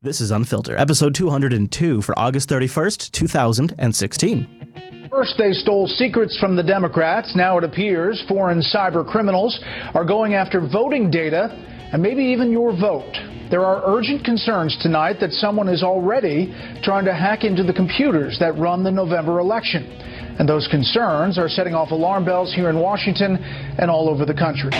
This is Unfiltered, episode 202 for August 31st, 2016. First, they stole secrets from the Democrats. Now it appears foreign cyber criminals are going after voting data and maybe even your vote. There are urgent concerns tonight that someone is already trying to hack into the computers that run the November election. And those concerns are setting off alarm bells here in Washington and all over the country.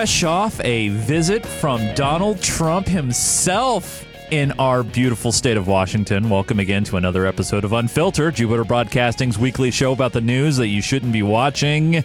Fresh off a visit from Donald Trump himself in our beautiful state of Washington. Welcome again to another episode of Unfiltered, Jupiter Broadcasting's weekly show about the news that you shouldn't be watching.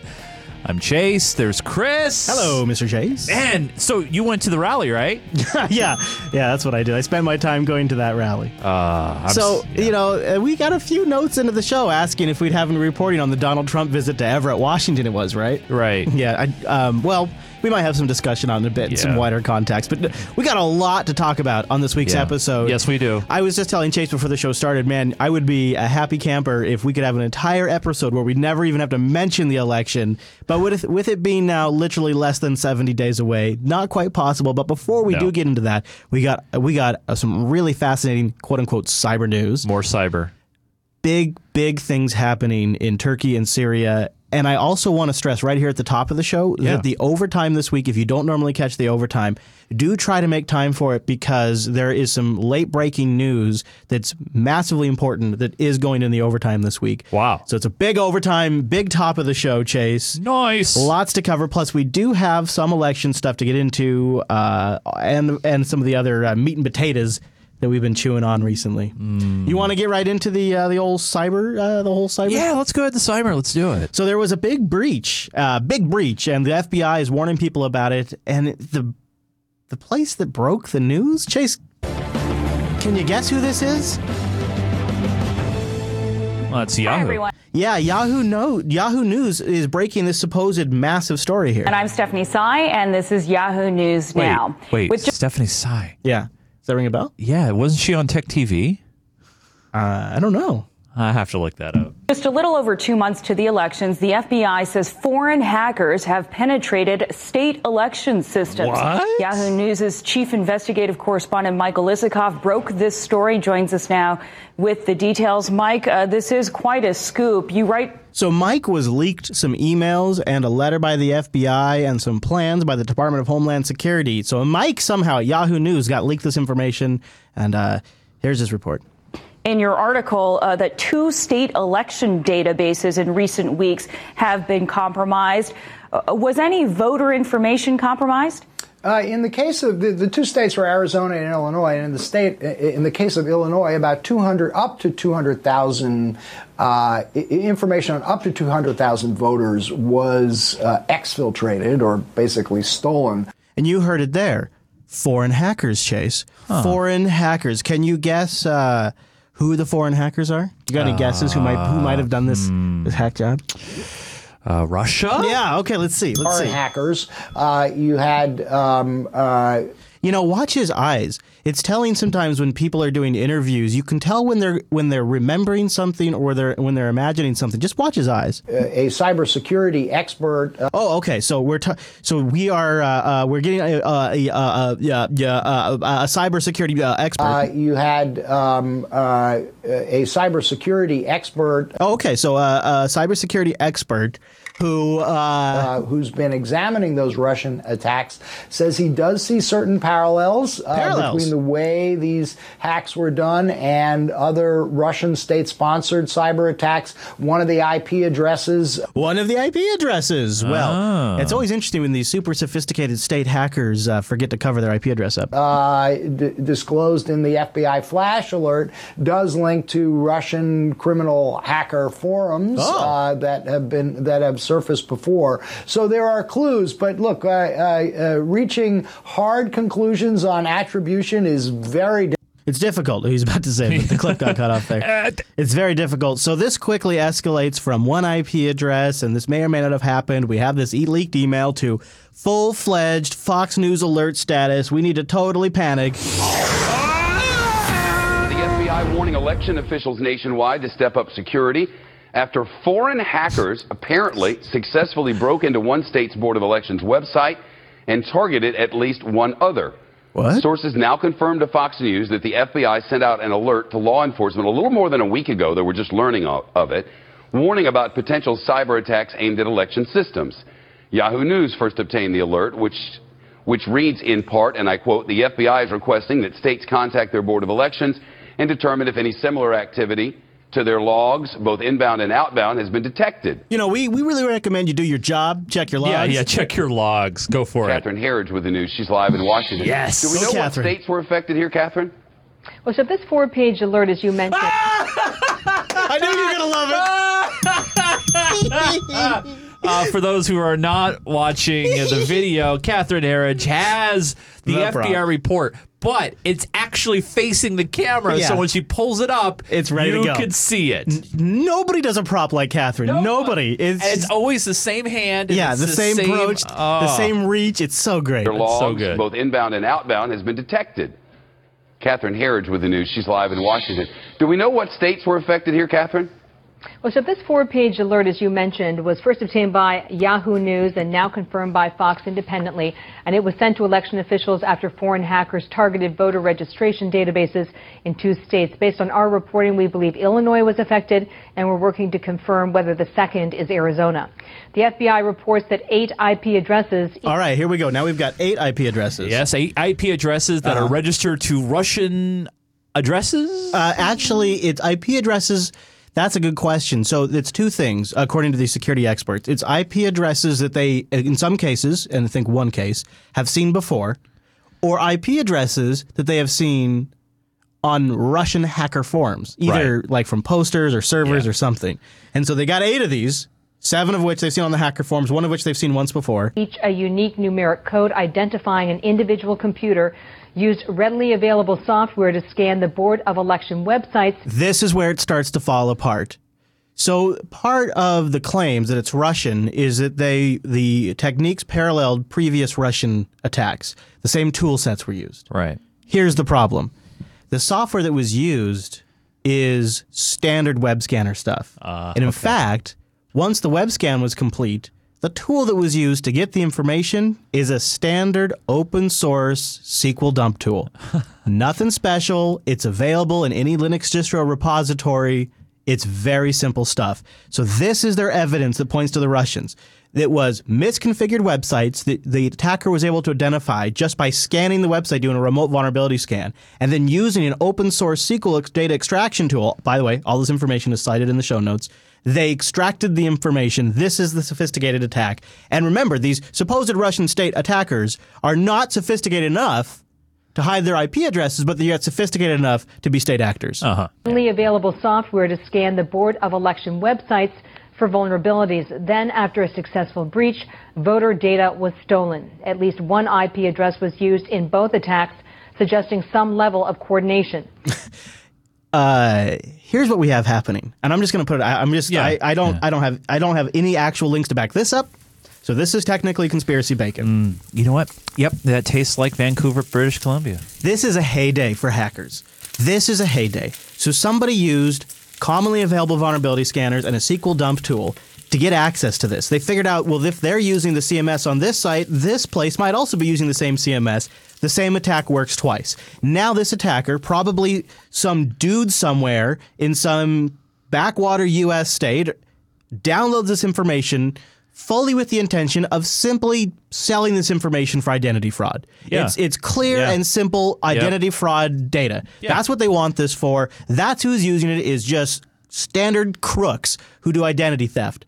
I'm Chase. There's Chris. Hello, Mr. Chase. And so you went to the rally, right? yeah, yeah, that's what I did. I spent my time going to that rally. Uh, so, yeah. you know, uh, we got a few notes into the show asking if we'd have any reporting on the Donald Trump visit to Everett, Washington, it was, right? Right. Yeah. I, um, well, we might have some discussion on it a bit, yeah. some wider context. But we got a lot to talk about on this week's yeah. episode. Yes, we do. I was just telling Chase before the show started, man, I would be a happy camper if we could have an entire episode where we never even have to mention the election. But with with it being now literally less than seventy days away, not quite possible. But before we no. do get into that, we got we got uh, some really fascinating quote unquote cyber news. More cyber. Big big things happening in Turkey and Syria and I also want to stress right here at the top of the show yeah. that the overtime this week, if you don't normally catch the overtime, do try to make time for it because there is some late breaking news that's massively important that is going in the overtime this week. Wow. So it's a big overtime, big top of the show, Chase. Nice. Lots to cover. Plus, we do have some election stuff to get into uh, and, and some of the other uh, meat and potatoes that we've been chewing on recently. Mm. You want to get right into the uh, the old cyber, uh, the whole cyber? Yeah, let's go ahead to cyber. Let's do it. So there was a big breach, uh, big breach, and the FBI is warning people about it. And the the place that broke the news, Chase. Can you guess who this is? Well, it's Yahoo. Hi, everyone. Yeah, Yahoo no, Yahoo News is breaking this supposed massive story here. And I'm Stephanie Sy, and this is Yahoo News wait, now. Wait, With Stephanie Sy. Yeah. Does that ring a bell? Yeah, wasn't she on Tech TV? Uh, I don't know. I have to look that up. Just a little over two months to the elections, the FBI says foreign hackers have penetrated state election systems. What? Yahoo News' chief investigative correspondent Michael Isikoff broke this story. Joins us now with the details. Mike, uh, this is quite a scoop. You write. So Mike was leaked some emails and a letter by the FBI and some plans by the Department of Homeland Security. So Mike somehow at Yahoo News got leaked this information, and uh, here's his report in your article uh, that two state election databases in recent weeks have been compromised. Uh, was any voter information compromised? Uh, in the case of the, the, two states were Arizona and Illinois, and in the state, in the case of Illinois, about 200, up to 200,000 uh, information on up to 200,000 voters was uh, exfiltrated or basically stolen. And you heard it there, foreign hackers, Chase. Huh. Foreign hackers. Can you guess? Uh, who the foreign hackers are? You got any guesses who might who might have done this, this hack job? Uh, Russia? Yeah. Okay. Let's see. Let's Foreign see. hackers. Uh, you had. Um, uh, you know, watch his eyes. It's telling sometimes when people are doing interviews, you can tell when they're when they're remembering something or they're when they're imagining something. Just watch his eyes. A, a cybersecurity expert. Uh, oh, okay. So we're ta- so we are uh, uh, we're getting a, a, a, yeah, yeah, a cybersecurity uh, expert. Uh, you had um, uh, a cybersecurity expert. Oh, okay. So a cybersecurity expert who uh, uh, who's been examining those Russian attacks, says he does see certain parallels, uh, parallels. between the way these hacks were done and other Russian state-sponsored cyber attacks. One of the IP addresses. One of the IP addresses. Well, oh. it's always interesting when these super sophisticated state hackers uh, forget to cover their IP address up. Uh, d- disclosed in the FBI flash alert does link to Russian criminal hacker forums oh. Uh, that have been that have surfaced before. So there are clues, but look, uh, uh, uh reaching hard conclusions on attribution is very. difficult. It's difficult. He's about to say, but the clip got cut off there. It's very difficult. So this quickly escalates from one IP address, and this may or may not have happened. We have this leaked email to full fledged Fox News alert status. We need to totally panic. The FBI warning election officials nationwide to step up security after foreign hackers apparently successfully broke into one state's Board of Elections website and targeted at least one other. What? Sources now confirmed to Fox News that the FBI sent out an alert to law enforcement a little more than a week ago. They were just learning of, of it, warning about potential cyber attacks aimed at election systems. Yahoo News first obtained the alert, which which reads in part, and I quote, the FBI is requesting that states contact their Board of Elections and determine if any similar activity to their logs, both inbound and outbound, has been detected. You know, we, we really recommend you do your job, check your logs. Yeah, yeah. Check your logs. Go for it. Catherine Herridge with the news. She's live in Washington. Yes. Do we know Catherine. what states were affected here, Catherine? Well, so this four-page alert, as you mentioned, I knew you were going to love it. Uh, for those who are not watching the video, Catherine Herridge has the No FBI problem. report, but it's actually facing the camera. Yeah. So when she pulls it up, It's ready to you go. can see it. Nobody does a prop like Catherine. Nobody. It's, And it's always the same hand. yeah, it's the, same, approach, the Oh. same reach. It's so great. Their logs, so good. both inbound and outbound, has been detected. Catherine Herridge with the news. She's live in Washington. Do we know what states were affected here, Catherine? Well, so this four-page alert, as you mentioned, was first obtained by Yahoo News and now confirmed by Fox independently, and it was sent to election officials after foreign hackers targeted voter registration databases in two states. Based on our reporting, we believe Illinois was affected, and we're working to confirm whether the second is Arizona. The FBI reports that eight IP addresses All right, here we go. Now we've got eight IP addresses. Yes, eight IP addresses that Uh-huh. are registered to Russian addresses. Uh, actually, it's IP addresses. That's a good question. So it's two things, according to the security experts. It's IP addresses that they, in some cases, and I think one case, have seen before, or IP addresses that they have seen on Russian hacker forums, either Right. like from posters or servers Yeah. or something. And so they got eight of these, seven of which they've seen on the hacker forums, one of which they've seen once before. each a unique numeric code identifying an individual computer, used readily available software to scan the Board of Election websites this is where it starts to fall apart. So part of the claims that it's Russian is that they the techniques paralleled previous Russian attacks. The same tool sets were used. right. Here's the problem. The software that was used is standard web scanner stuff. Ah, and in fact, once the web scan was complete, the tool that was used to get the information is a standard open source SQL dump tool. Nothing special. It's available in any Linux distro repository. It's very simple stuff. So this is their evidence that points to the Russians. It was misconfigured websites that the attacker was able to identify just by scanning the website, doing a remote vulnerability scan, and then using an open source SQL data extraction tool. By the way, all this information is cited in the show notes. They extracted the information. This is the sophisticated attack. And remember, these supposed Russian state attackers are not sophisticated enough to hide their IP addresses, but they're yet sophisticated enough to be state actors. Uh huh. readily available software to scan the Board of Election websites for vulnerabilities. Then, after a successful breach, voter data was stolen. At least one IP address was used in both attacks, suggesting some level of coordination. uh, here's what we have happening, and I'm just going to put it. I, I'm just. Yeah. I, I don't. Yeah. I don't have. I don't have any actual links to back this up. So this is technically conspiracy bacon. You know what? Yep, that tastes like Vancouver, British Columbia. This is a heyday for hackers. This is a heyday. So somebody used commonly available vulnerability scanners and a SQL dump tool to get access to this. They figured out, well, if they're using the CMS on this site, this place might also be using the same CMS. The same attack works twice. Now this attacker, probably some dude somewhere in some backwater US state, downloads this information fully with the intention of simply selling this information for identity fraud. Yeah. It's it's clear Yeah. and simple identity fraud data. Yeah. That's what they want this for. That's who's using it is just standard crooks who do identity theft.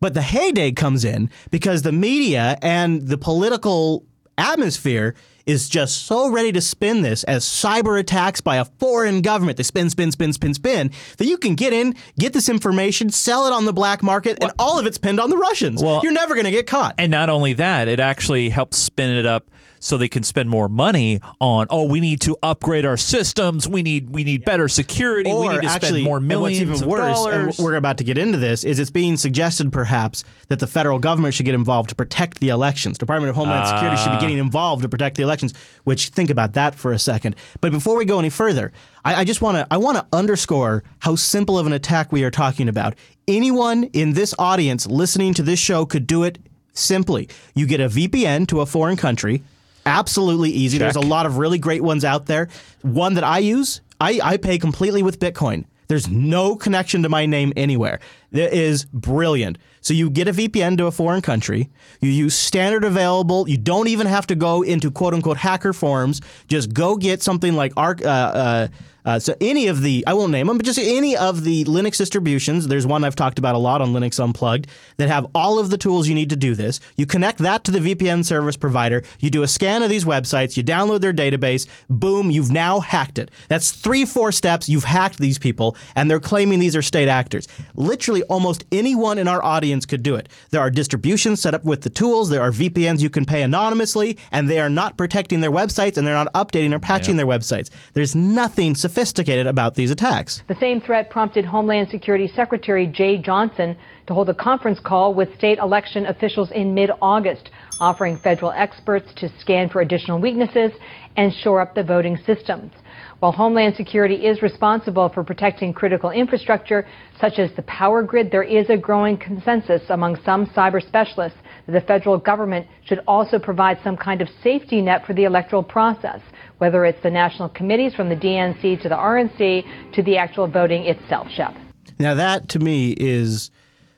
But the heyday comes in because the media and the political atmosphere is just so ready to spin this as cyber attacks by a foreign government. They spin, spin, spin, spin, spin, that you can get in, get this information, sell it on the black market, and all of it's pinned on the Russians. Well- You're never going to get caught. And not only that, it actually helps spin it up so they can spend more money on oh we need to upgrade our systems we need we need better security or we need to actually, spend more millions and what's even of worse, dollars. and we're about to get into this, is it's being suggested perhaps that the federal government should get involved to protect the elections. Department of Homeland ah. Security should be getting involved to protect the elections. Which think about that for a second. But before we go any further, I, I just want to I want to underscore how simple of an attack we are talking about. Anyone in this audience listening to this show could do it simply. You get a VPN to a foreign country. Absolutely easy. There's a lot of really great ones out there. One that I use, I, I pay completely with Bitcoin. There's no connection to my name anywhere. It is brilliant. So you get a VPN to a foreign country. You use standard available. You don't even have to go into quote unquote hacker forums. Just go get something like Arc. Uh, uh, uh, so any of the, I won't name them, but just any of the Linux distributions. There's one I've talked about a lot on Linux Unplugged that have all of the tools you need to do this. You connect that to the VPN service provider. You do a scan of these websites. You download their database. Boom, you've now hacked it. That's three, four steps. You've hacked these people, and they're claiming these are state actors. Literally, almost anyone in our audience could do it. There are distributions set up with the tools. There are VPNs you can pay anonymously, and they are not protecting their websites and they're not updating or patching their websites. There's nothing sophisticated about these attacks. The same threat prompted Homeland Security Secretary Jeh Johnson to hold a conference call with state election officials in mid August, offering federal experts to scan for additional weaknesses and shore up the voting systems. While Homeland Security is responsible for protecting critical infrastructure, such as the power grid, there is a growing consensus among some cyber specialists that the federal government should also provide some kind of safety net for the electoral process, whether it's the national committees from the DNC to the RNC to the actual voting itself, Shep. Now, that to me is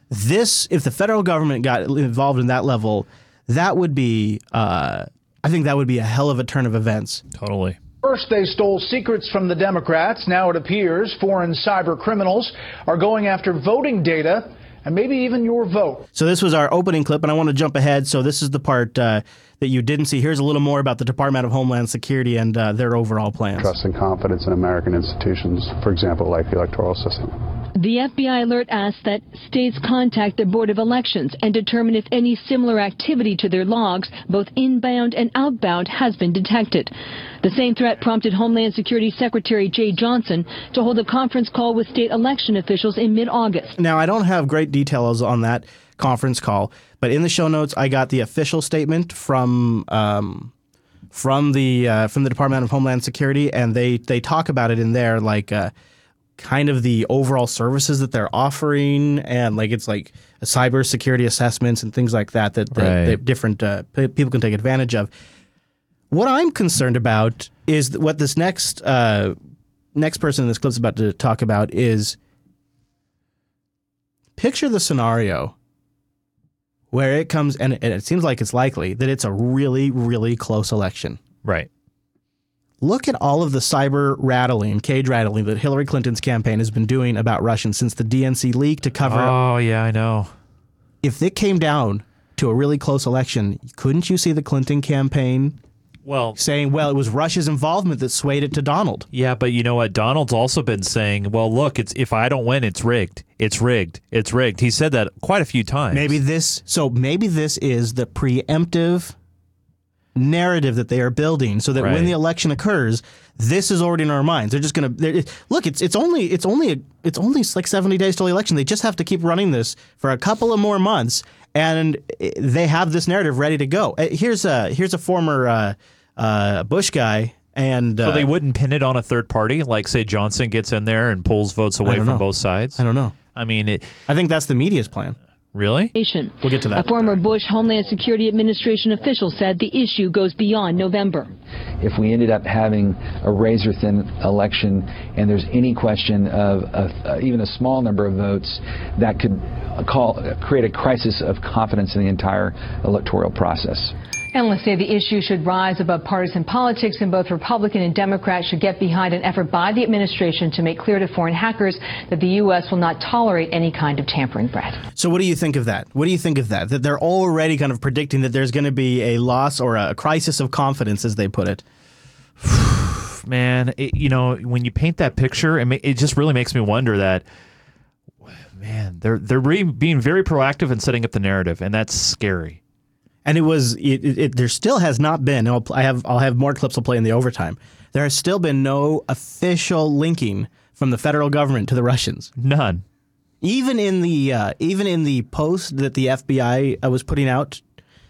this. If the federal government got involved in that level, that would be, uh, I think that would be a hell of a turn of events. totally First, they stole secrets from the Democrats. Now it appears foreign cyber criminals are going after voting data and maybe even your vote. So this was our opening clip, and I want to jump ahead. So this is the part uh, that you didn't see. Here's a little more about the Department of Homeland Security and uh, their overall plans. trust and confidence in American institutions, for example, like the electoral system. The FBI alert asks that states contact the Board of Elections and determine if any similar activity to their logs, both inbound and outbound, has been detected. The same threat prompted Homeland Security Secretary Jeh Johnson to hold a conference call with state election officials in mid-August. Now, I don't have great details on that conference call, but in the show notes, I got the official statement from um, from the uh, from the Department of Homeland Security, and they they talk about it in there, like uh, kind of the overall services that they're offering, and like it's like cyber security assessments and things like that that, that, Right. that different uh, p- people can take advantage of. What I'm concerned about is what this next uh, next person in this clip is about to talk about is picture the scenario where it comes and it, and it seems like it's likely that it's a really really close election. right Look at all of the cyber rattling, cage rattling that Hillary Clinton's campaign has been doing about Russians since the DNC leak to cover. Up. Oh yeah i know If it came down to a really close election, couldn't you see the Clinton campaign well saying, "Well, it was Russia's involvement that swayed it to Donald"? Yeah, but you know what? Donald's also been saying, "Well, look, it's if I don't win, it's rigged. It's rigged. It's rigged." He said that quite a few times. Maybe this. So maybe this is the preemptive narrative that they are building, so that Right. when the election occurs, this is already in our minds. They're just going to look. It's it's only it's only a, it's only like seventy days till the election. They just have to keep running this for a couple of more months, and they have this narrative ready to go. Eh, Here's a here's a former uh, uh, Bush guy, and so uh, they wouldn't pin it on a third party, like say Johnson gets in there and pulls votes away from know. both sides. I don't know. I mean, it I think that's the media's plan. Really. We'll get to that. A former Bush Homeland Security Administration official said the issue goes beyond November. if we ended up having a razor thin election and there's any question of, of uh, even a small number of votes that could call create a crisis of confidence in the entire electoral process. Analysts say the issue should rise above partisan politics, and both Republican and Democrats should get behind an effort by the administration to make clear to foreign hackers that the U.S. will not tolerate any kind of tampering, Brad. So, what do you think of that? What do you think of that? That they're already kind of predicting that there's going to be a loss or a crisis of confidence, as they put it. Man, it, you know, when you paint that picture, it, ma- it just really makes me wonder that. Man, they're they're re- being very proactive in setting up the narrative, and that's scary. And it was it, it, it, there still has not been. I'll, I have I'll have more clips I'll play in the overtime. There has still been no official linking from the federal government to the Russians. None. Even in the uh, even in the post that the FBI uh, was putting out,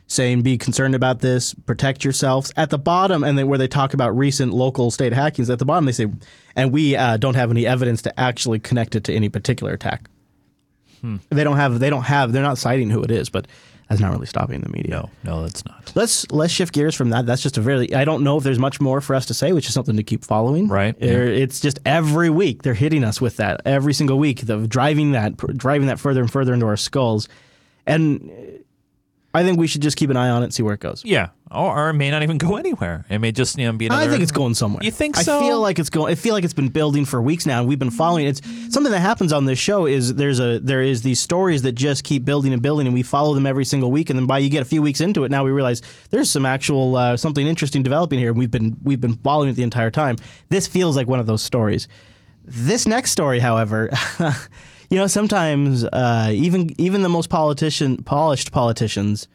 saying be concerned about this, protect yourselves. At the bottom, and then where they talk about recent local state hackings, at the bottom they say, and we uh, don't have any evidence to actually connect it to any particular attack. Hmm. They don't have. They don't have. They're not citing who it is, but that's not really stopping the media. No, no, that's not. Let's let's shift gears from that. That's just a very. I don't know if there's much more for us to say, which is something to keep following. Right. yeah. It's just every week they're hitting us with that. Every single week, the driving that driving that further and further into our skulls, and I think we should just keep an eye on it and see where it goes. Yeah, or, or it may not even go anywhere. It may just you know be. Another, I think it's going somewhere. You think so? I feel like it's going. I feel like it's been building for weeks now, and we've been following. It's something that happens on this show. Is there's a there is these stories that just keep building and building, and we follow them every single week. And then by you get a few weeks into it, now we realize there's some actual uh, something interesting developing here. And we've been we've been following it the entire time. This feels like one of those stories. This next story, however. you know, sometimes uh, even even the most politician polished politicians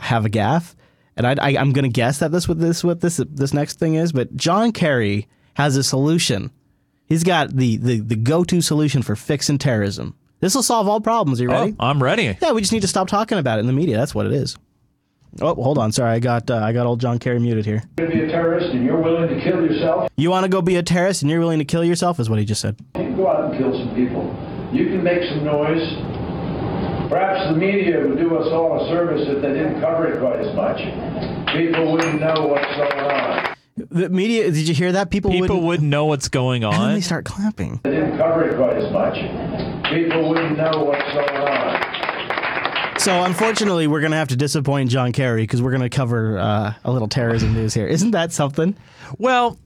have a gaffe, and I, I, am going to guess that this what this what this this next thing is. But John Kerry has a solution. He's got the the, the go to solution for fixing terrorism. This will solve all problems. Are you ready? Oh, I'm ready. Yeah, we just need to stop talking about it in the media. That's what it is. Oh, hold on. Sorry, I got uh, I got old John Kerry muted here. You're going to be a terrorist and you're willing to kill yourself. You want to go be a terrorist and you're willing to kill yourself, is what he just said. You can go out and kill some people. You can make some noise. Perhaps the media would do us all a service if they didn't cover it quite as much. People wouldn't know what's going on. The media, did you hear that? People, People wouldn't, wouldn't know what's going and then on. they start clapping. They didn't cover it quite as much. People wouldn't know what's going on. So unfortunately, we're going to have to disappoint John Kerry because we're going to cover uh, a little terrorism news here. Isn't that something? Well,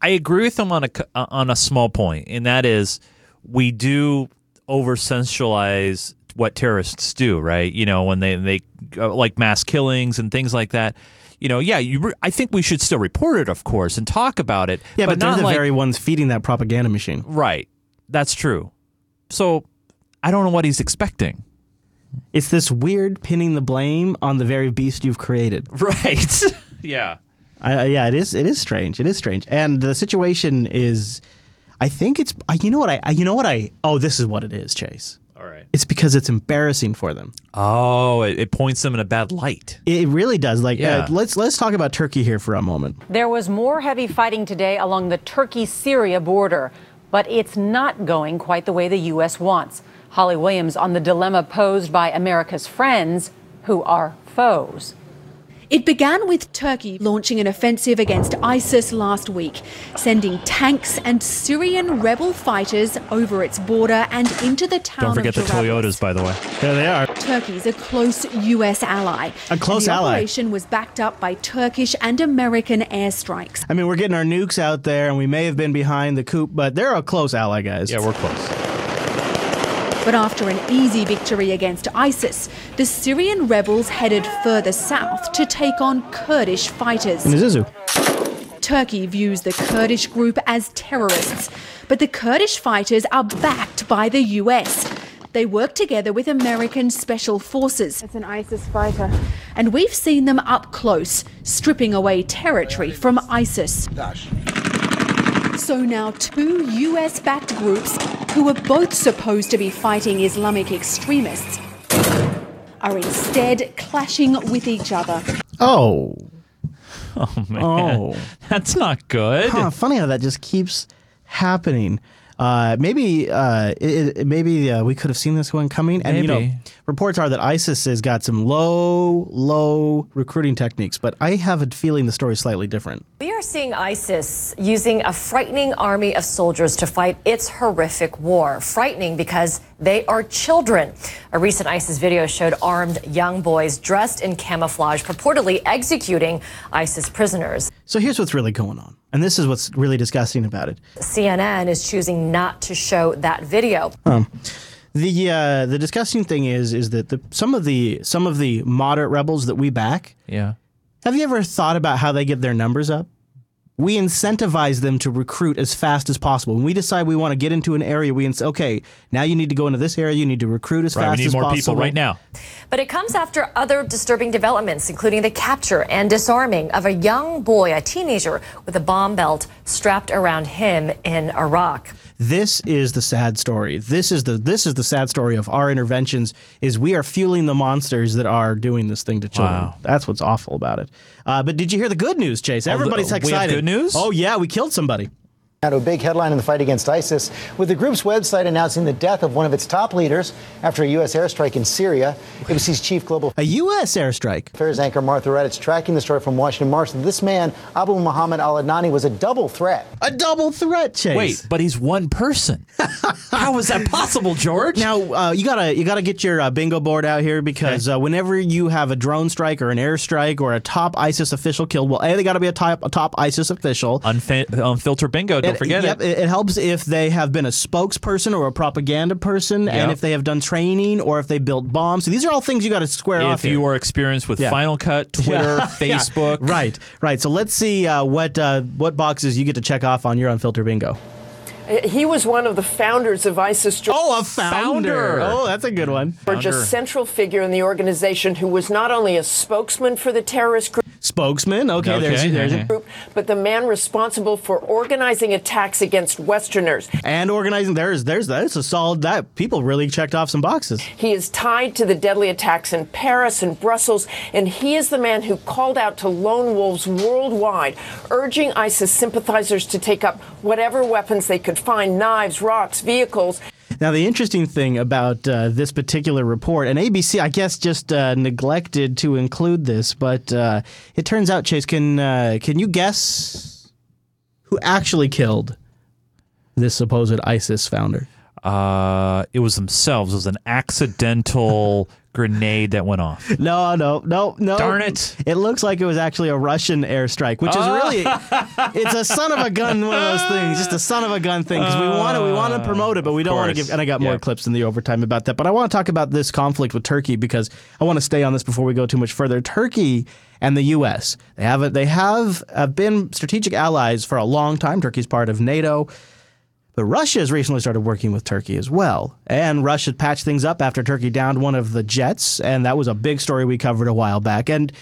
I agree with him on a c- uh, on a small point, and that is we do over sensationalize what terrorists do, right? You know, when they they uh, like mass killings and things like that. You know, yeah, you re- I think we should still report it, of course, and talk about it. Yeah, but, they're not the like, very ones feeding that propaganda machine. right. That's true. So I don't know what he's expecting. It's this weird pinning the blame on the very beast you've created. Right. yeah. I, yeah, it is. It is strange. It is strange, and the situation is. I think it's. I- You know what I. I- You know what I. Oh, this is what it is, Chase. All right. It's because it's embarrassing for them. Oh, it, it points them in a bad light. It really does. Like, Yeah. uh, let's let's talk about Turkey here for a moment. There was more heavy fighting today along the Turkey Syria border, but it's not going quite the way the U.S. wants. Holly Williams on the dilemma posed by America's friends, who are foes. It began with Turkey launching an offensive against ISIS last week, sending tanks and Syrian rebel fighters over its border and into the town Don't forget the of Jarablus. Toyotas, by the way. There they are. Turkey's a close U.S. ally. A close and the ally. operation was backed up by Turkish and American airstrikes. I mean, we're getting our nukes out there, and we may have been behind the coup, but they're a close ally, guys. Yeah, we're close. But after an easy victory against ISIS, the Syrian rebels headed further south to take on Kurdish fighters. in Azizu. Turkey views the Kurdish group as terrorists, but the Kurdish fighters are backed by the US. They work together with American special forces. It's an ISIS fighter. And we've seen them up close, stripping away territory from ISIS. So now two US backed groups, who are both supposed to be fighting Islamic extremists, are instead clashing with each other. Oh, Oh man, Oh. that's not good. huh, funny how that just keeps happening. Uh, maybe uh, it, it- maybe uh, we could have seen this one coming. And you know, reports are that ISIS has got some low, low recruiting techniques, but I have a feeling the story is slightly different. We are seeing ISIS using a frightening army of soldiers to fight its horrific war. Frightening because they are children. A recent ISIS video showed armed young boys dressed in camouflage purportedly executing ISIS prisoners. So here's what's really going on, and this is what's really disgusting about it. CNN is choosing not to show that video. Um, the uh, the disgusting thing is is that the some of the some of the moderate rebels that we back. Yeah. Have you ever thought about how they get their numbers up? We incentivize them to recruit as fast as possible. When we decide we want to get into an area, we say, okay, now you need to go into this area. You need to recruit as right, fast we need as more possible. people right now. But it comes after other disturbing developments, including the capture and disarming of a young boy, a teenager, with a bomb belt strapped around him in Iraq. This is the sad story. This is the this is the sad story of our interventions. Is we are fueling the monsters that are doing this thing to children. Wow. That's what's awful about it. Uh, but did you hear the good news, Chase? Everybody's we have excited. good news? Oh yeah, we killed somebody. Now to a big headline in the fight against ISIS, with the group's website announcing the death of one of its top leaders after a U.S. airstrike in Syria. ABC's chief global a U.S. airstrike. Affairs anchor Martha Raddatz tracking the story from Washington. Martha, this man, Abu Muhammad al Adnani, was a double threat. A double threat, Chase. Wait, but he's one person. How is that possible, George? Now uh, you gotta you gotta get your uh, bingo board out here because uh, whenever you have a drone strike or an airstrike or a top ISIS official killed, well, a they got to be a top a top ISIS official. Unfi- unfiltered bingo. Don't It- forget yep, it. it. helps if they have been a spokesperson or a propaganda person, and if they have done training or if they built bombs. So these are all things you got to square off. If here. you are experienced with Yeah. Final Cut, Twitter. Facebook, right, right. So let's see uh, what uh, what boxes you get to check off on your unfiltered bingo. Uh, he was one of the founders of ISIS. George. Oh, a founder. Oh, that's a good one. George, a central figure in the organization who was not only a spokesman for the terrorist group, Spokesman. Okay, there's Okay, there's okay. group, but the man responsible for organizing attacks against Westerners. and organizing. There's there's that's a solid that people really checked off some boxes. He is tied to the deadly attacks in Paris and Brussels, and he is the man who called out to lone wolves worldwide, urging ISIS sympathizers to take up whatever weapons they could find knives, rocks, vehicles. Now, the interesting thing about uh, this particular report, and ABC, I guess, just uh, neglected to include this, but uh, it turns out, Chase, can uh, can you guess who actually killed this supposed ISIS founder? Uh, it was themselves. It was an accidental grenade that went off. No, no, no, no. Darn it. It looks like it was actually a Russian airstrike, which is Oh. really it's a son of a gun one of those things, just a son of a gun thing because we want to we want to promote it, but we don't want to give. And I got more Yeah. clips in the overtime about that, but I want to talk about this conflict with Turkey because I want to stay on this before we go too much further. Turkey and the U.S. they have a, they have uh, been strategic allies for a long time. Turkey's part of NATO. But Russia has recently started working with Turkey as well. And Russia patched things up after Turkey downed one of the jets. And that was a big story we covered a while back. And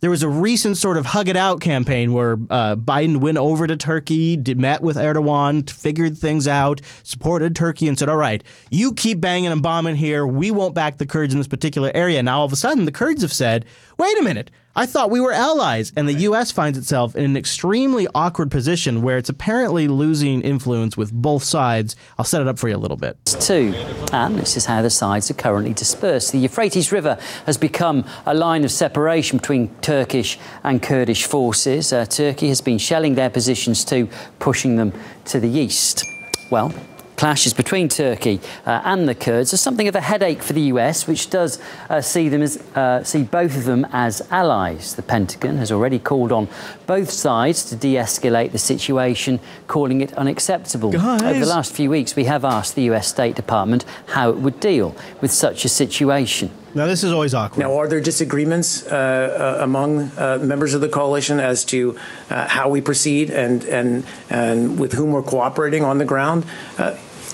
there was a recent sort of hug it out campaign where uh, Biden went over to Turkey, did, met with Erdogan, figured things out, supported Turkey, and said, All right, you keep banging and bombing here. We won't back the Kurds in this particular area. Now, all of a sudden, the Kurds have said, Wait a minute. I thought we were allies. And the U.S. finds itself in an extremely awkward position where it's apparently losing influence with both sides. I'll set it up for you a little bit. Two, and this is how the sides are currently dispersed. The Euphrates River has become a line of separation between Turkish and Kurdish forces. Uh, Turkey has been shelling their positions too, pushing them to the east. Well, clashes between Turkey uh, and the Kurds are something of a headache for the US, which does uh, see them as uh, see both of them as allies. The Pentagon has already called on both sides to de-escalate the situation, calling it unacceptable. Guys. Over the last few weeks, we have asked the US State Department how it would deal with such a situation. Now, this is always awkward. Now, are there disagreements uh, uh, among uh, members of the coalition as to uh, how we proceed and, and, and with whom we're cooperating on the ground?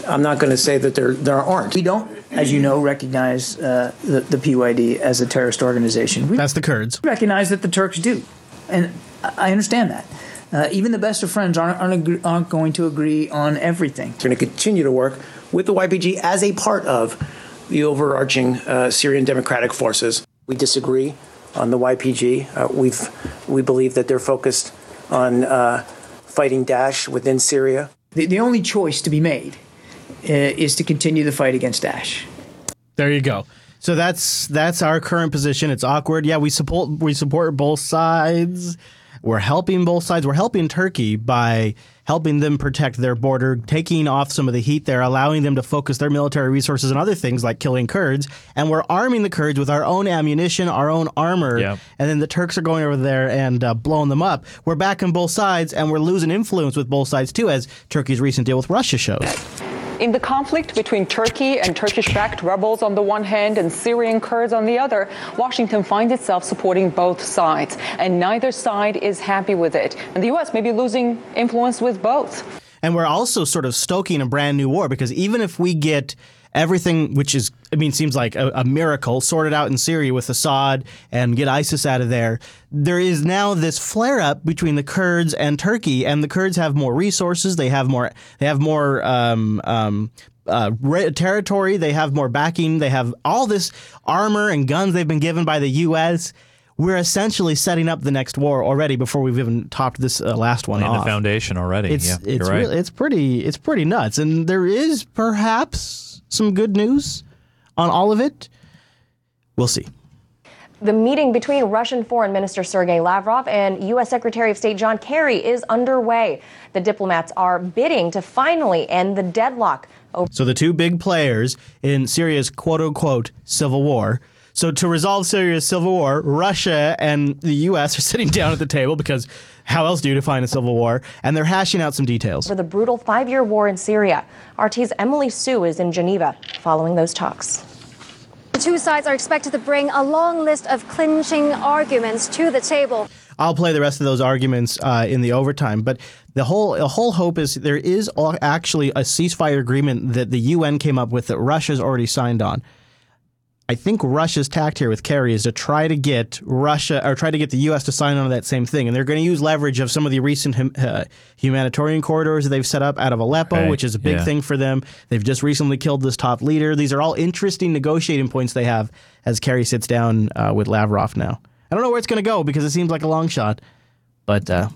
I'm not going to say that there, there aren't. We don't, as you know, recognize uh, the, the PYD as a terrorist organization. We That's the Kurds. We recognize that the Turks do, and I I understand that. Uh, even the best of friends aren't, aren't, agree, aren't going to agree on everything. We're going to continue to work with the YPG as a part of the overarching uh, Syrian Democratic Forces. We disagree on the YPG. Uh, we've, we believe that they're focused on uh, fighting Daesh within Syria. The, the only choice to be made is to continue the fight against Daesh. There you go. So that's that's our current position. It's awkward. Yeah, we support we support both sides. We're helping both sides. We're helping Turkey by helping them protect their border, taking off some of the heat there, allowing them to focus their military resources on other things like killing Kurds. And we're arming the Kurds with our own ammunition, our own armor. Yep. And then the Turks are going over there and uh, blowing them up. We're backing both sides, and we're losing influence with both sides too, as Turkey's recent deal with Russia shows. In the conflict between Turkey and Turkish backed rebels on the one hand and Syrian Kurds on the other, Washington finds itself supporting both sides. And neither side is happy with it. And the U.S. may be losing influence with both. And we're also sort of stoking a brand new war because even if we get everything, which is, I mean, seems like a, a, miracle, sorted out in Syria with Assad and get ISIS out of there, there is now this flare up between the Kurds and Turkey, and the Kurds have more resources, they have more, they have more. Um, um, uh, territory, they have more backing, they have all this armor and guns they've been given by the U.S we're essentially setting up the next war already before we've even topped this uh, last one off. the foundation already. It's yeah, it's right. really, it's pretty it's pretty nuts, and there is perhaps some good news on all of it. We'll see. The meeting between Russian Foreign Minister Sergei Lavrov and U.S. Secretary of State John Kerry is underway. The diplomats are bidding to finally end the deadlock. So the two big players in Syria's quote unquote civil war so to resolve Syria's civil war, Russia and the U.S. are sitting down at the table because how else do you define a civil war? And they're hashing out some details. For the brutal five year war in Syria, RT's Emily Sue is in Geneva following those talks. The two sides are expected to bring a long list of clinching arguments to the table. I'll play the rest of those arguments uh, in the overtime, but the whole the whole hope is there is actually a ceasefire agreement that the UN came up with that Russia's already signed on. I think Russia's tact here with Kerry is to try to get Russia or try to get the U.S. to sign on to that same thing, and they're going to use leverage of some of the recent hum, uh, humanitarian corridors that they've set up out of Aleppo, okay. which is a big yeah. thing for them. They've just recently killed this top leader. These are all interesting negotiating points they have as Kerry sits down uh, with Lavrov now. I don't know where it's going to go because it seems like a long shot, but uh,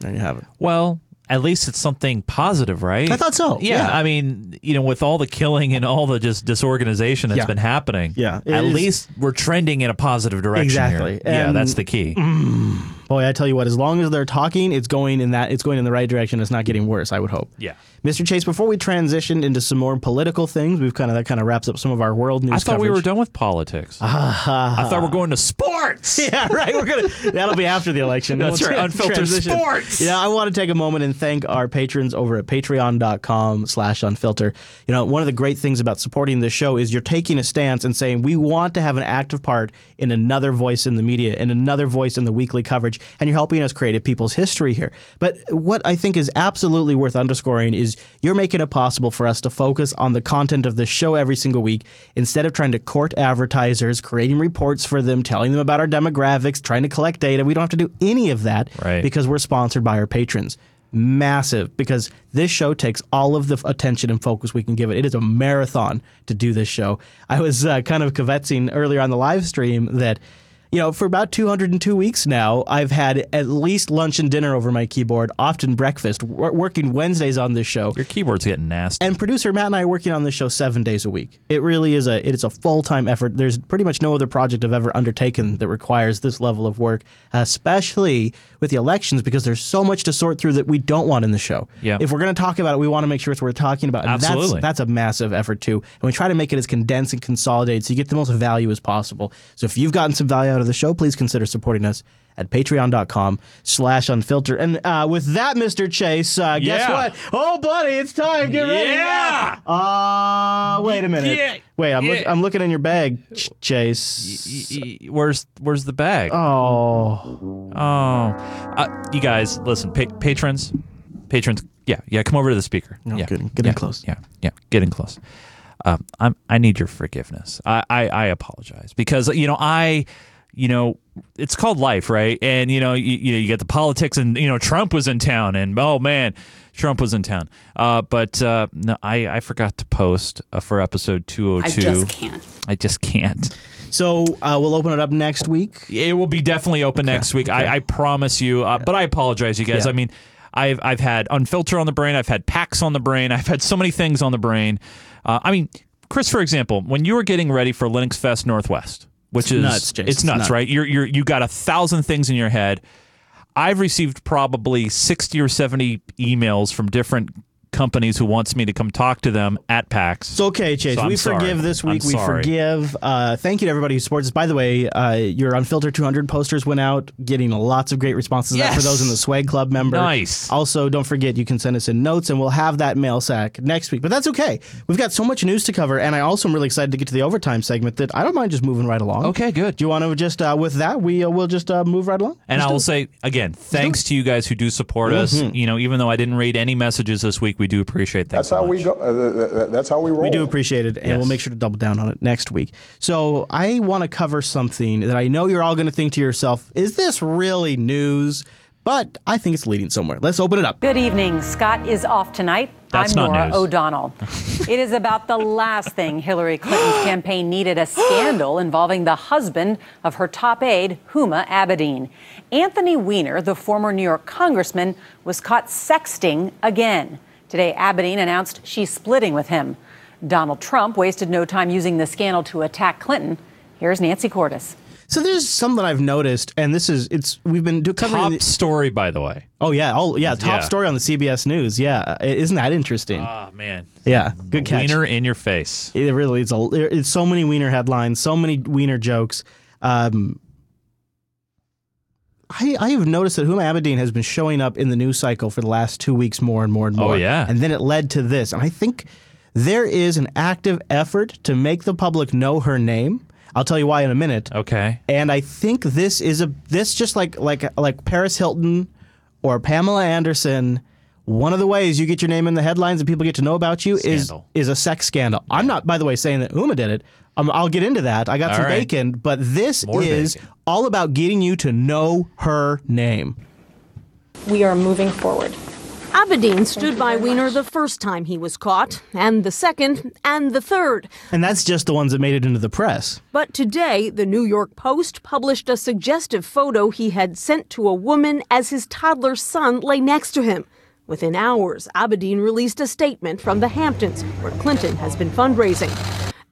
there you have it. Well, at least it's something positive, right? I thought so. Yeah, yeah. I mean, you know, with all the killing and all the just disorganization that's yeah. been happening, yeah, at is. least we're trending in a positive direction. Exactly. yeah, that's the key. Mm, boy, I tell you what, as long as they're talking, it's going in that it's going in the right direction. It's not getting worse. I would hope. Yeah. Mr. Chase, before we transition into some more political things, we've kind of that kind of wraps up some of our world news. I thought coverage. we were done with politics. Ah, I thought we're going to sports. yeah, right. We're gonna. That'll be after the election. That's we'll right. Unfiltered transition. sports. Yeah, I want to take a moment and thank our patrons over at Patreon.com/slash Unfilter. You know, one of the great things about supporting this show is you're taking a stance and saying we want to have an active part in another voice in the media and another voice in the weekly coverage, and you're helping us create a people's history here. But what I think is absolutely worth underscoring is you're making it possible for us to focus on the content of the show every single week instead of trying to court advertisers, creating reports for them, telling them about our demographics, trying to collect data. We don't have to do any of that right. because we're sponsored by our patrons. Massive because this show takes all of the attention and focus we can give it. It is a marathon to do this show. I was uh, kind of kvetching earlier on the live stream that you know, for about 202 weeks now, I've had at least lunch and dinner over my keyboard, often breakfast, working Wednesdays on this show. Your keyboard's getting nasty. And producer Matt and I are working on this show seven days a week. It really is a it is a full time effort. There's pretty much no other project I've ever undertaken that requires this level of work, especially with the elections, because there's so much to sort through that we don't want in the show. Yeah. If we're going to talk about it, we want to make sure it's worth talking about. And Absolutely. That's, that's a massive effort too. And we try to make it as condensed and consolidated so you get the most value as possible. So if you've gotten some value out of the show, please consider supporting us at patreon.com slash unfilter. And uh, with that, Mr. Chase, uh, guess yeah. what? Oh, buddy, it's time. Get ready. Yeah. Uh, wait a minute. Yeah. Wait, I'm, Yeah. look, I'm looking in your bag, Ch- Chase. Y- y- Where's Where's the bag? Oh. Oh. Uh, you guys, listen, pa- patrons, patrons, yeah, yeah, come over to the speaker. No, yeah, getting- getting yeah, close. Yeah, yeah, getting close. Um, I'm, I need your forgiveness. I, I, I apologize because you know I, you know, it's called life, right? And you know, you, you know, you get the politics, and you know, Trump was in town, and oh man, Trump was in town. Uh, but uh, no, I, I forgot to post uh, for episode 202. I just can't. I just can't. So uh, we'll open it up next week. It will be definitely open next week. I, I promise you. Uh, but I apologize, you guys. Yeah. I mean, I've I've had Unfilter on the brain. I've had PAX on the brain. I've had so many things on the brain. Uh, I mean, Chris, for example, when you were getting ready for Linux Fest Northwest, which It's is nuts, Jason. it's nuts, nuts. right? You're you're you got a thousand things in your head. I've received probably sixty or seventy emails from different companies who wants me to come talk to them at PAX. It's okay, Chase. So we sorry. forgive this I'm week. We sorry. forgive. Uh, thank you to everybody who supports us. By the way, uh, your Unfiltered 200 posters went out, getting lots of great responses that for those in the Swag Club member. Nice. Also, don't forget you can send us in notes, and we'll have that mail sack next week. But that's okay. We've got so much news to cover, and I also am really excited to get to the overtime segment that I don't mind just moving right along. Okay, good. Do you want to just uh, with that we uh, will just uh, move right along? And I will say again, thanks to you guys who do support us. Mhm. You know, even though I didn't read any messages this week, we do appreciate that. That's how we go. Uh, th- th- that's how we roll. We do appreciate it, and Yes. we'll make sure to double down on it next week. So I want to cover something that I know you're all going to think to yourself, is this really news? But I think it's leading somewhere. Let's open it up. Good evening. Scott is off tonight. That's I'm not Norah news. O'Donnell. it is about the last thing Hillary Clinton's campaign needed a scandal involving the husband of her top aide, Huma Abedin. Anthony Weiner, the former New York congressman, was caught sexting again. Today, Abedin announced she's splitting with him. Donald Trump wasted no time using the scandal to attack Clinton. Here's Nancy Cordes. So there's something that I've noticed, and this is it's we've been do- covering Top the- story, by the way. Oh yeah, oh yeah, top Yeah. story on the CBS News. Yeah, isn't that interesting? Ah man, yeah, good catch. Weiner in your face. It really is. A, it's so many Weiner headlines, so many Weiner jokes. Um, I, I have noticed that Huma Abedin has been showing up in the news cycle for the last two weeks more and more and more. Oh, more. yeah. And then it led to this. And I think there is an active effort to make the public know her name. I'll tell you why in a minute. Okay. And I think this is a this just like like like Paris Hilton or Pamela Anderson. One of the ways you get your name in the headlines and people get to know about you Scandal. is is a sex scandal. I'm not, by the way, saying that Uma did it. Um, I'll get into that. I got All some right. bacon, but this More is bacon. all about getting you to know her name. We are moving forward. Abedin stood by Weiner the first time he was caught, and the second, and the third. And that's just the ones that made it into the press. But today, the New York Post published a suggestive photo he had sent to a woman as his toddler son lay next to him. Within hours, Abedin released a statement from the Hamptons, where Clinton has been fundraising.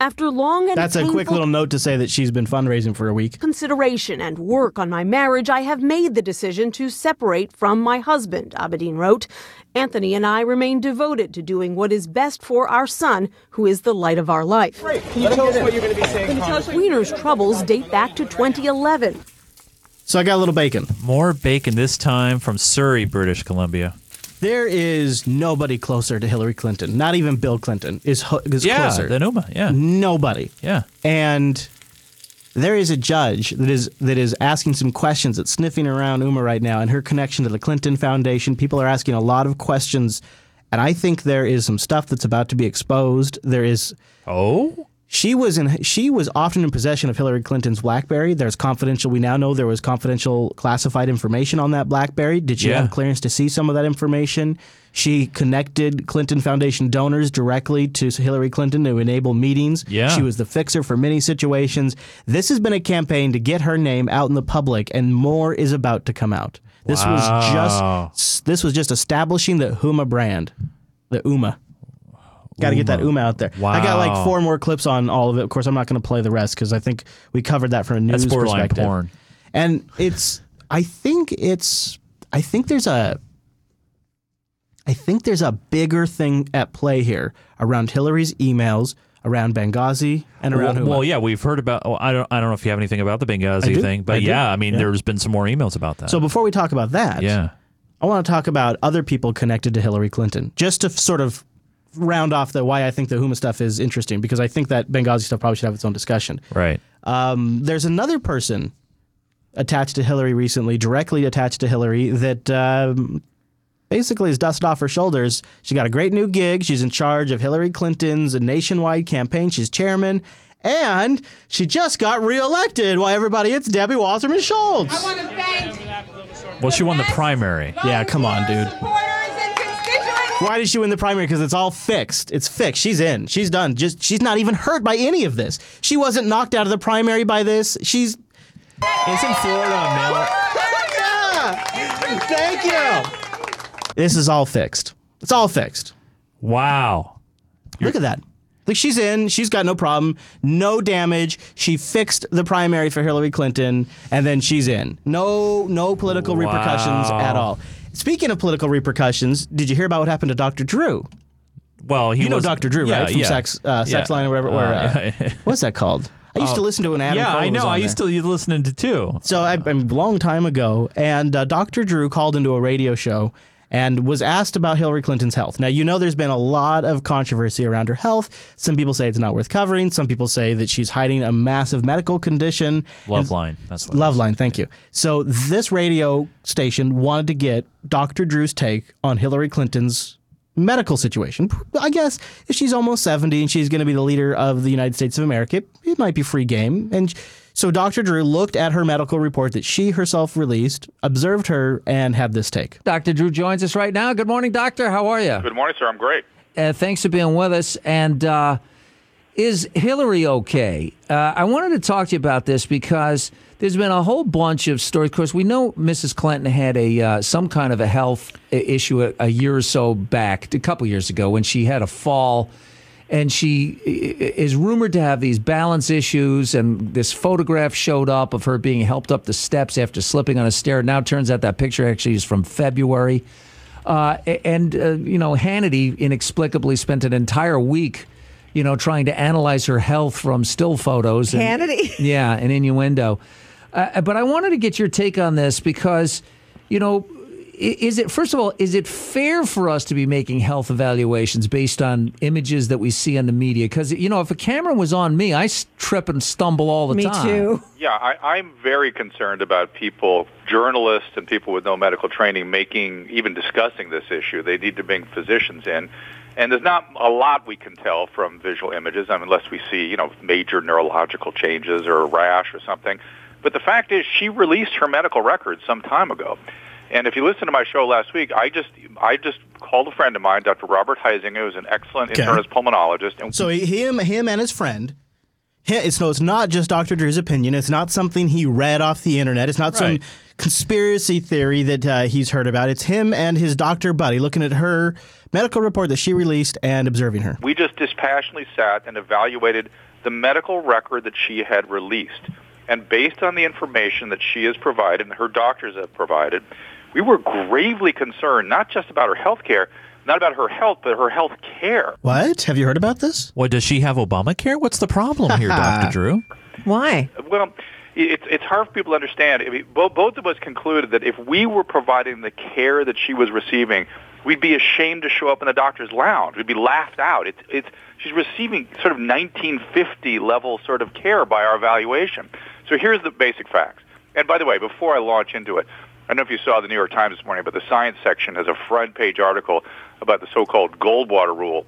After long and That's a quick little note to say that she's been fundraising for a week. consideration and work on my marriage, I have made the decision to separate from my husband, Abedin wrote. Anthony and I remain devoted to doing what is best for our son, who is the light of our life. Can you tell us what you're going to be saying? Weiner's troubles date back to 2011. So I got a little bacon. More bacon this time from Surrey, British Columbia. There is nobody closer to Hillary Clinton. Not even Bill Clinton is, is Yeah, closer. than Uma, yeah. Nobody. Yeah. And there is a judge that is that is asking some questions that's sniffing around Uma right now and her connection to the Clinton Foundation. People are asking a lot of questions and I think there is some stuff that's about to be exposed. There is Oh? She was in she was often in possession of Hillary Clinton's BlackBerry. There's confidential we now know there was confidential classified information on that BlackBerry. Did she Yeah. have clearance to see some of that information? She connected Clinton Foundation donors directly to Hillary Clinton to enable meetings. Yeah. She was the fixer for many situations. This has been a campaign to get her name out in the public and more is about to come out. This Wow. was just this was just establishing the Huma brand. The Uma. Got to get that Uma. Out there. I got like four more clips on all of it. Of course, I'm not going to play the rest because I think we covered that from a news That's borderline perspective. porn. And it's, I think it's, I think there's a, I think there's a bigger thing at play here around Hillary's emails, around Benghazi, and around well, well, yeah, we've heard about. Oh, I don't. I don't know if you have anything about the Benghazi thing, but I yeah, I mean, Yeah. there's been some more emails about that. So before we talk about that, yeah, I want to talk about other people connected to Hillary Clinton, just to sort of round off the why I think the Huma stuff is interesting, because I think that Benghazi stuff probably should have its own discussion. right. Um, there's another person attached to Hillary recently, directly attached to Hillary, that um, basically is dusted off her shoulders. She got a great new gig. She's in charge of Hillary Clinton's nationwide campaign. She's chairman. And she just got reelected Why, everybody it's Debbie Wasserman Schultz. I want to thank. Well, she won the primary. Yeah, come on, dude. Why did she win the primary? Because it's all fixed. It's fixed. She's in. She's done. Just she's not even hurt by any of this. She wasn't knocked out of the primary by this. She's Isn't Florida a mail? Thank you. This is all fixed. It's all fixed. Wow. Look at that. Like she's in, she's got no problem, no damage. She fixed the primary for Hillary Clinton, and then she's in. No, no political Wow. repercussions at all. Speaking of political repercussions, did you hear about what happened to Dr. Drew? Well, he you know was- Dr. Drew, yeah, right? From yeah. Sex, uh, Sex Yeah. Line or whatever. Or, uh, Uh, what's that called? I used to Oh, listen to an Adam. Yeah, Cole I know. I there. used to listen to too. So I, I mean, long time ago, and uh, Dr. Drew called into a radio show and was asked about Hillary Clinton's health. Now, you know, there's been a lot of controversy around her health. Some people say it's not worth covering. Some people say that she's hiding a massive medical condition. Love And- line. That's what it Loveline. Thank you. So this radio station wanted to get Dr. Drew's take on Hillary Clinton's medical situation. I guess if she's almost 70 and she's going to be the leader of the United States of America, it, it might be free game. And so Dr. Drew looked at her medical report that she herself released, observed her, and had this take. Dr. Drew joins us right now. Good morning, doctor. How are you? Good morning, sir. I'm great. Uh, thanks for being with us. And uh, is Hillary okay? Uh, I wanted to talk to you about this because there's been a whole bunch of stories. Of course, we know Mrs. Clinton had a uh, some kind of a health issue a, a year or so back, a couple years ago, when she had a fall. And she is rumored to have these balance issues, and this photograph showed up of her being helped up the steps after slipping on a stair. Now, it turns out that picture actually is from February. Uh, and, uh, you know, Hannity inexplicably spent an entire week, you know, trying to analyze her health from still photos. And, Hannity? Yeah, and innuendo. Uh, but I wanted to get your take on this because, you know, is it, first of all, is it fair for us to be making health evaluations based on images that we see on the media? Because, you know, if a camera was on me, i trip and stumble all the Me time. too. Yeah, I, I'm very concerned about people, journalists and people with no medical training, making even discussing this issue. They need to bring physicians in, and there's not a lot we can tell from visual images, I mean, unless we see, you know, major neurological changes or a rash or something. But the fact is, she released her medical records some time ago. And if you listen to my show last week, I just I just called a friend of mine, Dr. Robert Huizenga, who's an excellent Okay. internist pulmonologist, and So him, him, and his friend. It's no, it's not just Dr. Drew's opinion. It's not something he read off the internet. It's not some conspiracy theory that uh, he's heard about. It's him and his doctor buddy looking at her medical report that she released and observing her. We just dispassionately sat and evaluated the medical record that she had released. And based on the information that she has provided and her doctors have provided, we were gravely concerned not just about her health care, not about her health, but her health care. What? Have you heard about this? What does she have Obamacare? What's the problem here, Doctor Drew? Why? Well, it's it's hard for people to understand. I mean, both both of us concluded that if we were providing the care that she was receiving, we'd be ashamed to show up in the doctor's lounge. We'd be laughed out. It's it's she's receiving sort of 1950 level sort of care by our evaluation. So here's the basic facts. And by the way, before I launch into it, I don't know if you saw the New York Times this morning, but the science section has a front page article about the so-called Goldwater rule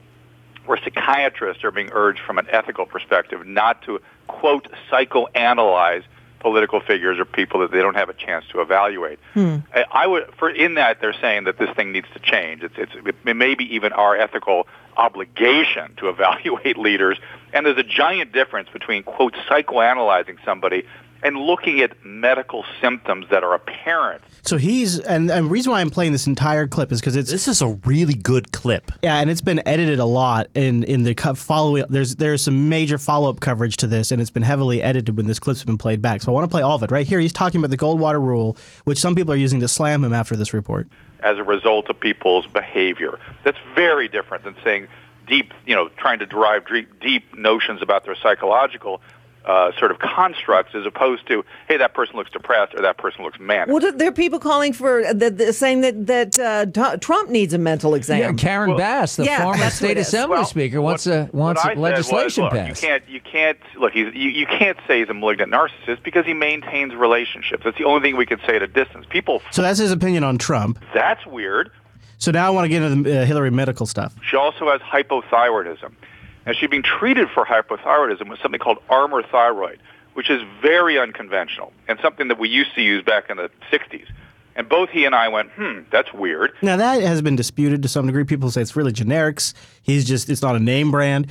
where psychiatrists are being urged from an ethical perspective not to quote psychoanalyze political figures or people that they don't have a chance to evaluate. Hmm. I, I would for in that they're saying that this thing needs to change. It's it's it may be even our ethical obligation to evaluate leaders. And there's a giant difference between quote psychoanalyzing somebody and looking at medical symptoms that are apparent. So he's and, and the reason why I'm playing this entire clip is because it's this is a really good clip. Yeah, and it's been edited a lot in in the co- follow. There's there's some major follow up coverage to this, and it's been heavily edited when this clip's been played back. So I want to play all of it right here. He's talking about the Goldwater rule, which some people are using to slam him after this report. as a result of people's behavior. That's very different than saying deep, you know, trying to derive deep, deep notions about their psychological uh, sort of constructs, as opposed to, hey, that person looks depressed or that person looks manic. Well, there are people calling for the, the, saying that that uh, T- Trump needs a mental exam. Yeah, Karen Bass, the Yeah, former state assembly Well, speaker, wants a wants What I a said legislation was, look, passed. You can't, you can't look. He's, you, you can't say he's a malignant narcissist because he maintains relationships. That's the only thing we could say at a distance. People, So that's his opinion on Trump. that's weird. So now I want to get into the uh, Hillary medical stuff. She also has hypothyroidism. And she's being treated for hypothyroidism with something called Armour thyroid, which is very unconventional and something that we used to use back in the 60s. And both he and I went, hmm, that's weird. Now that has been disputed to some degree. People say it's really generics. He's just it's not a name brand.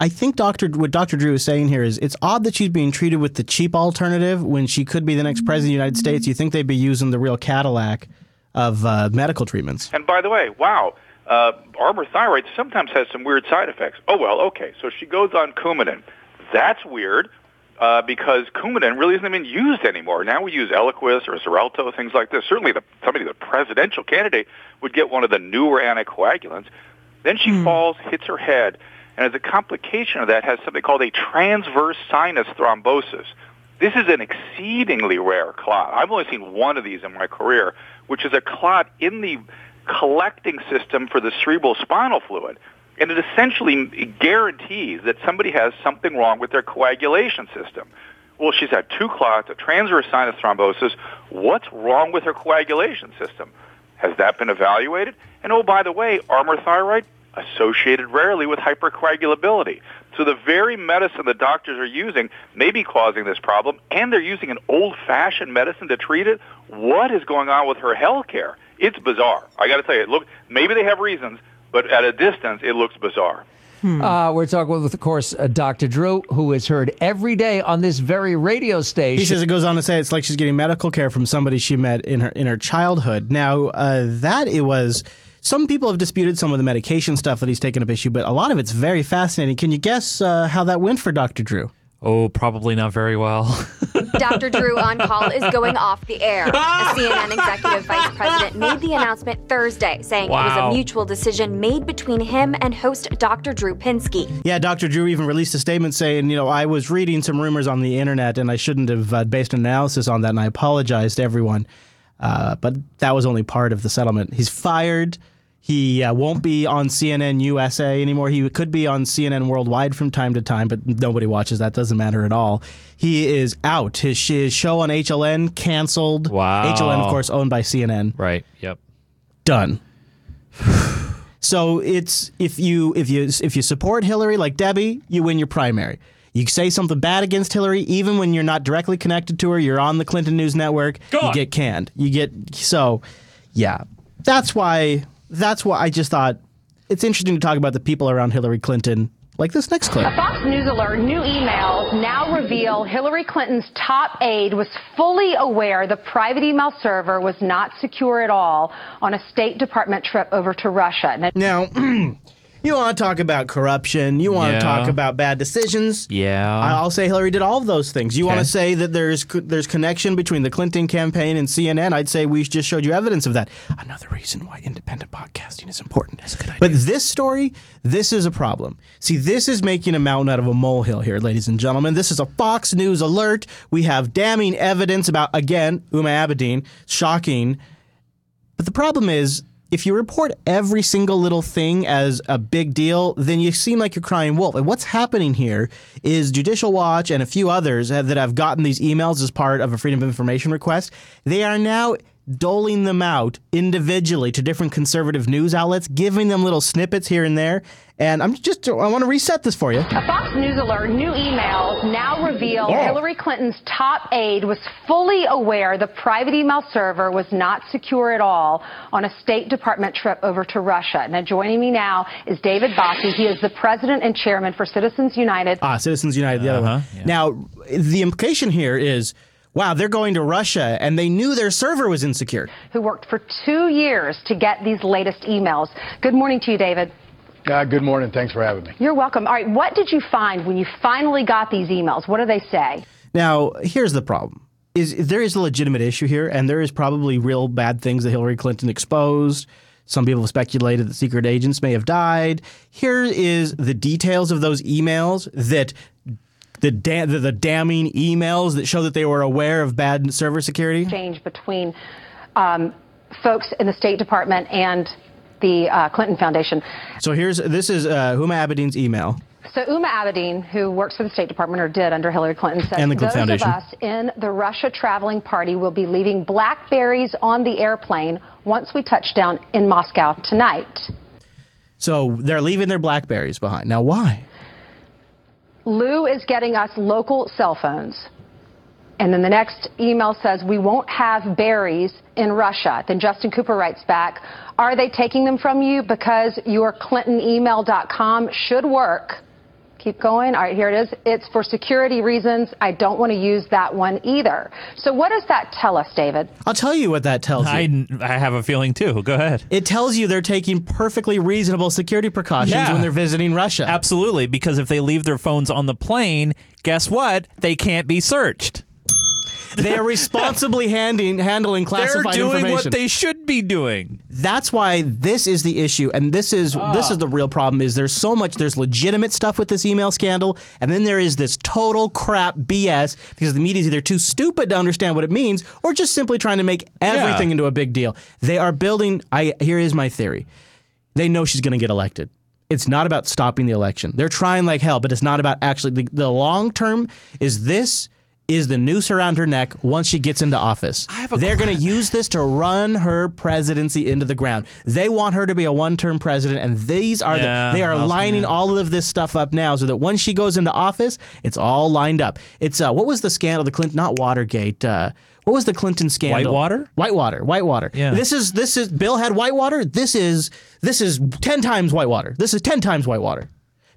I think Doctor what Dr. Drew is saying here is it's odd that she's being treated with the cheap alternative when she could be the next president of the United States. You think they'd be using the real Cadillac of uh, medical treatments? And by the way, wow, uh, Armour thyroid sometimes has some weird side effects. Oh well, okay. So she goes on Coumadin. That's weird uh, because Coumadin really isn't even used anymore. Now we use Eliquis or Xarelto, things like this. Certainly, the, somebody, the presidential candidate, would get one of the newer anticoagulants. Then she Hmm. falls, hits her head, and as a complication of that, has something called a transverse sinus thrombosis. This is an exceedingly rare clot. I've only seen one of these in my career, which is a clot in the collecting system for the cerebral spinal fluid. And it essentially guarantees that somebody has something wrong with their coagulation system. Well, she's had two clots, a transverse sinus thrombosis. What's wrong with her coagulation system? Has that been evaluated? And oh, by the way, Armour thyroid associated rarely with hypercoagulability. So the very medicine the doctors are using may be causing this problem, and they're using an old-fashioned medicine to treat it. What is going on with her health care? It's bizarre. I got to tell you, look, maybe they have reasons, but at a distance, it looks bizarre. Uh, we're talking with, of course, uh, Dr. Drew, who is heard every day on this very radio station. He says it goes on to say it's like she's getting medical care from somebody she met in her in her childhood. Now uh, that it was. Some people have disputed some of the medication stuff that he's taken up issue, but a lot of it's very fascinating. Can you guess uh, how that went for Dr. Drew? Oh, probably not very well. Dr. Drew on call is going off the air. A CNN executive vice president made the announcement Thursday, saying it was a mutual decision made between him and host Dr. Drew Pinsky. Yeah, Dr. Drew even released a statement saying, you know, I was reading some rumors on the internet and I shouldn't have uh, based an analysis on that, and I apologize to everyone. Uh, but that was only part of the settlement. He's fired. He uh, won't be on CNN USA anymore. He could be on CNN Worldwide from time to time, but nobody watches that. Doesn't matter at all. He is out. His, his show on HLN canceled. Wow. HLN, of course, owned by CNN. Right. Yep. Done. So it's if you if you if you support Hillary like Debbie, you win your primary. You say something bad against Hillary, even when you're not directly connected to her, you're on the Clinton News Network, you get canned. You get so, yeah. That's why. That's why I just thought it's interesting to talk about the people around Hillary Clinton, like this next clip. A Fox News alert, new emails now reveal Hillary Clinton's top aide was fully aware the private email server was not secure at all on a State Department trip over to Russia. Now, you want to talk about corruption? You want Yeah. to talk about bad decisions? Yeah. I'll say Hillary did all of those things. You want to say that there's there's connection between the Clinton campaign and CNN? I'd say we just showed you evidence of that. Another reason why independent podcasting is important. That's a good idea. But this story, this is a problem. See, this is making a mountain out of a molehill here, ladies and gentlemen. This is a Fox News alert. We have damning evidence about again Huma Abedin, shocking. But the problem is, if you report every single little thing as a big deal, then you seem like you're crying wolf. And what's happening here is Judicial Watch and a few others that have gotten these emails as part of a Freedom of Information request, they are now doling them out individually to different conservative news outlets, giving them little snippets here and there. And I'm just, I want to reset this for you. A Fox News alert, new emails now reveal Oh. Hillary Clinton's top aide was fully aware the private email server was not secure at all on a State Department trip over to Russia. Now, joining me now is David Bossie. He is the president and chairman for Citizens United. Ah, Citizens United, the other one. Now, the implication here is, wow, they're going to Russia and they knew their server was insecure. who worked for two years to get these latest emails. Good morning to you, David. Uh, good morning. Thanks for having me. You're welcome. All right, what did you find when you finally got these emails? What do they say? Now, here's the problem. Is there is a legitimate issue here, and there is probably real bad things that Hillary Clinton exposed. Some people have speculated that secret agents may have died. Here is the details of those emails that the da- the, the damning emails that show that they were aware of bad server security. Exchange between um, folks in the State Department and the uh, Clinton Foundation. So here's this is uh, Huma Abedin's email. So Huma Abedin, who works for the State Department or did under Hillary Clinton, the those Clinton of us in the Russia traveling party will be leaving blackberries on the airplane once we touch down in Moscow tonight. So they're leaving their Blackberries behind. Now, why? Lou is getting us local cell phones. And then the next email says, We won't have berries in Russia. Then Justin Cooper writes back, Are they taking them from you because your ClintonEmail.com should work? Keep going. All right, here it is. It's for security reasons. I don't want to use that one either. So, what does that tell us, David? I'll tell you what that tells you. I, I have a feeling too. Go ahead. It tells you they're taking perfectly reasonable security precautions Yeah. when they're visiting Russia. Absolutely, because if they leave their phones on the plane, guess what? They can't be searched. They are responsibly handing, handling They're classified doing information. what they should be doing. That's why this is the issue, and this is this is the real problem. Is there's so much there's legitimate stuff with this email scandal, and then there is this total crap BS because the media is either too stupid to understand what it means, or just simply trying to make everything into a big deal. They are building. I here is my theory. They know she's going to get elected. It's not about stopping the election. They're trying like hell, but it's not about actually the, the long term. Is this is the noose around her neck once she gets into office? They're going to use this to run her presidency into the ground. They want her to be a one term president, and these are Yeah, the, they are lining all of this stuff up now, so that when she goes into office, it's all lined up. It's uh, what was the scandal? The Clinton, not Watergate. Uh, what was the Clinton scandal? Whitewater? Whitewater. Whitewater. Yeah. This is this is Bill had Whitewater. This is this is ten times Whitewater. This is ten times Whitewater.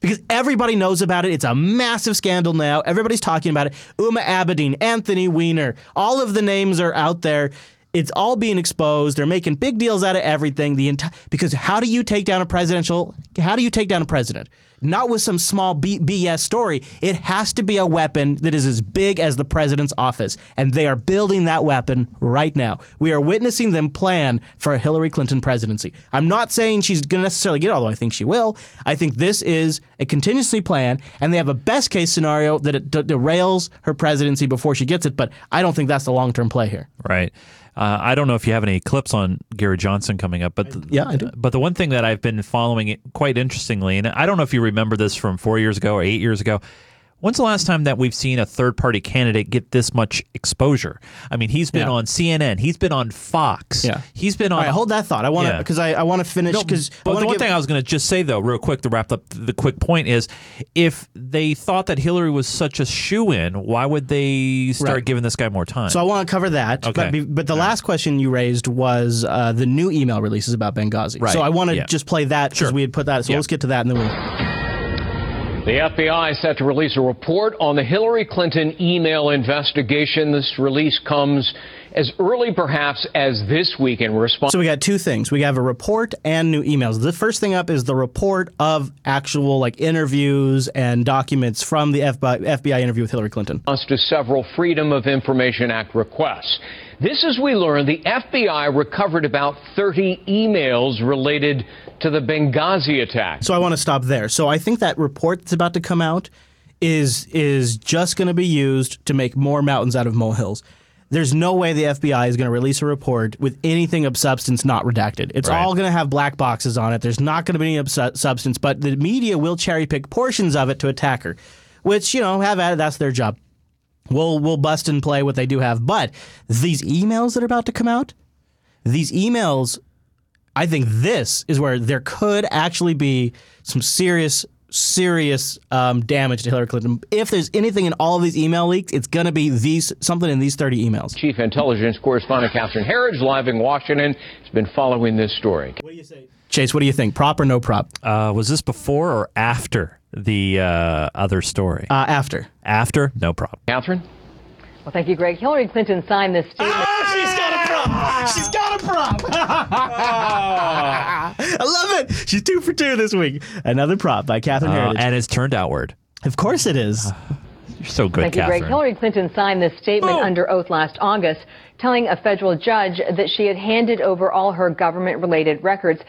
Because everybody knows about it. It's a massive scandal now. Everybody's talking about it. Huma Abedin, Anthony Weiner, all of the names are out there. It's all being exposed. They're making big deals out of everything. The entire because how do you take down a presidential? How do you take down a president? Not with some small B- BS story. It has to be a weapon that is as big as the president's office, and they are building that weapon right now. We are witnessing them plan for a Hillary Clinton presidency. I'm not saying she's going to necessarily get it, although I think she will. I think this is a contingency plan, and they have a best case scenario that it de- derails her presidency before she gets it. But I don't think that's the long term play here. Right. Uh, I don't know if you have any clips on Gary Johnson coming up, but the, yeah, I do. But the one thing that I've been following quite interestingly, and I don't know if you remember this from four years ago or eight years ago. When's the last time that we've seen a third party candidate get this much exposure? I mean, he's been Yeah. on CNN, he's been on Fox, Yeah. he's been on. All right, hold that thought. I want to because I, I want to finish No, because but the one thing I was going to just say though, real quick, to wrap up the quick point is, if they thought that Hillary was such a shoe in, why would they start Right. giving this guy more time? So I want to cover that. Okay. But, but the last question you raised was uh, the new email releases about Benghazi. Right. So I want to Yeah. just play that because we had put that. So Yeah. let's get to that and then we'll. The FBI is set to release a report on the Hillary Clinton email investigation. This release comes as early, perhaps, as this week in response. So we got two things. We have a report and new emails. The first thing up is the report of actual like interviews and documents from the FBI, FBI interview with Hillary Clinton. to several Freedom of Information Act requests. This, as we learned, the FBI recovered about 30 emails related to the Benghazi attack. So I want to stop there. So I think that report that's about to come out is is just going to be used to make more mountains out of molehills. There's no way the FBI is going to release a report with anything of substance not redacted. It's Right. all going to have black boxes on it. There's not going to be any su- substance, but the media will cherry pick portions of it to attack her, which you know have at it. That's their job. We'll we'll bust and play what they do have, but these emails that are about to come out, these emails I think this is where there could actually be some serious, serious um, damage to Hillary Clinton. If there's anything in all of these email leaks, it's going to be these something in these 30 emails. Chief Intelligence Correspondent Catherine Herridge, live in Washington, has been following this story. What do you say, Chase, what do you think? Prop or no prop? Uh, was this before or after the uh, other story? Uh, after. After? No prop. Catherine? Well, thank you, Greg. Hillary Clinton signed this statement. she's got a prop. She's got a prop. I love it. She's two for two this week. Another prop by Catherine Uh, Heritage. and it's turned outward. Of course it is. You're so good, Thank you, Catherine. Greg. Hillary Clinton signed this statement under oath last August, telling a federal judge that she had handed over all her government related records.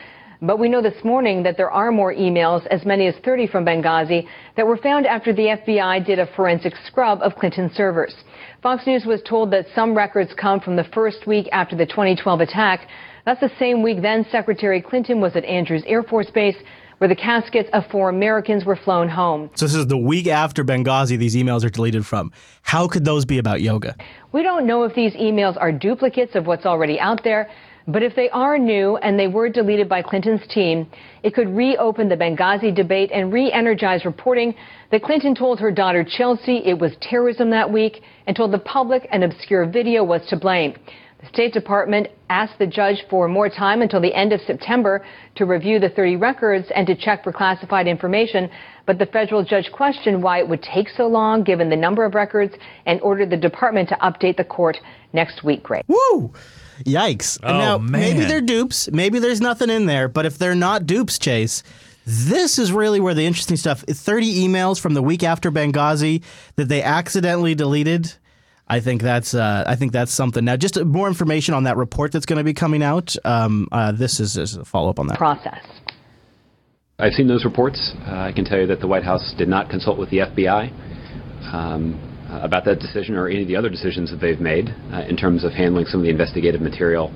But we know this morning that there are more emails, as many as 30 from Benghazi, that were found after the FBI did a forensic scrub of Clinton servers. Fox News was told that some records come from the first week after the 2012 attack. That's the same week then Secretary Clinton was at Andrews Air Force Base, where the caskets of four Americans were flown home. So this is the week after Benghazi these emails are deleted from. How could those be about yoga? We don't know if these emails are duplicates of what's already out there, but if they are new and they were deleted by Clinton's team, it could reopen the Benghazi debate and re energize reporting that Clinton told her daughter Chelsea it was terrorism that week and told the public an obscure video was to blame. The State Department asked the judge for more time until the end of September to review the 30 records and to check for classified information. But the federal judge questioned why it would take so long given the number of records and ordered the department to update the court next week. Great. Woo! Yikes. Oh, now, man. maybe they're dupes. Maybe there's nothing in there. But if they're not dupes, Chase, this is really where the interesting stuff 30 emails from the week after Benghazi that they accidentally deleted. I think that's uh, I think that's something. Now, just more information on that report that's going to be coming out. Um, uh, this is, is a follow up on that process. I've seen those reports. Uh, I can tell you that the White House did not consult with the FBI um, about that decision or any of the other decisions that they've made uh, in terms of handling some of the investigative material.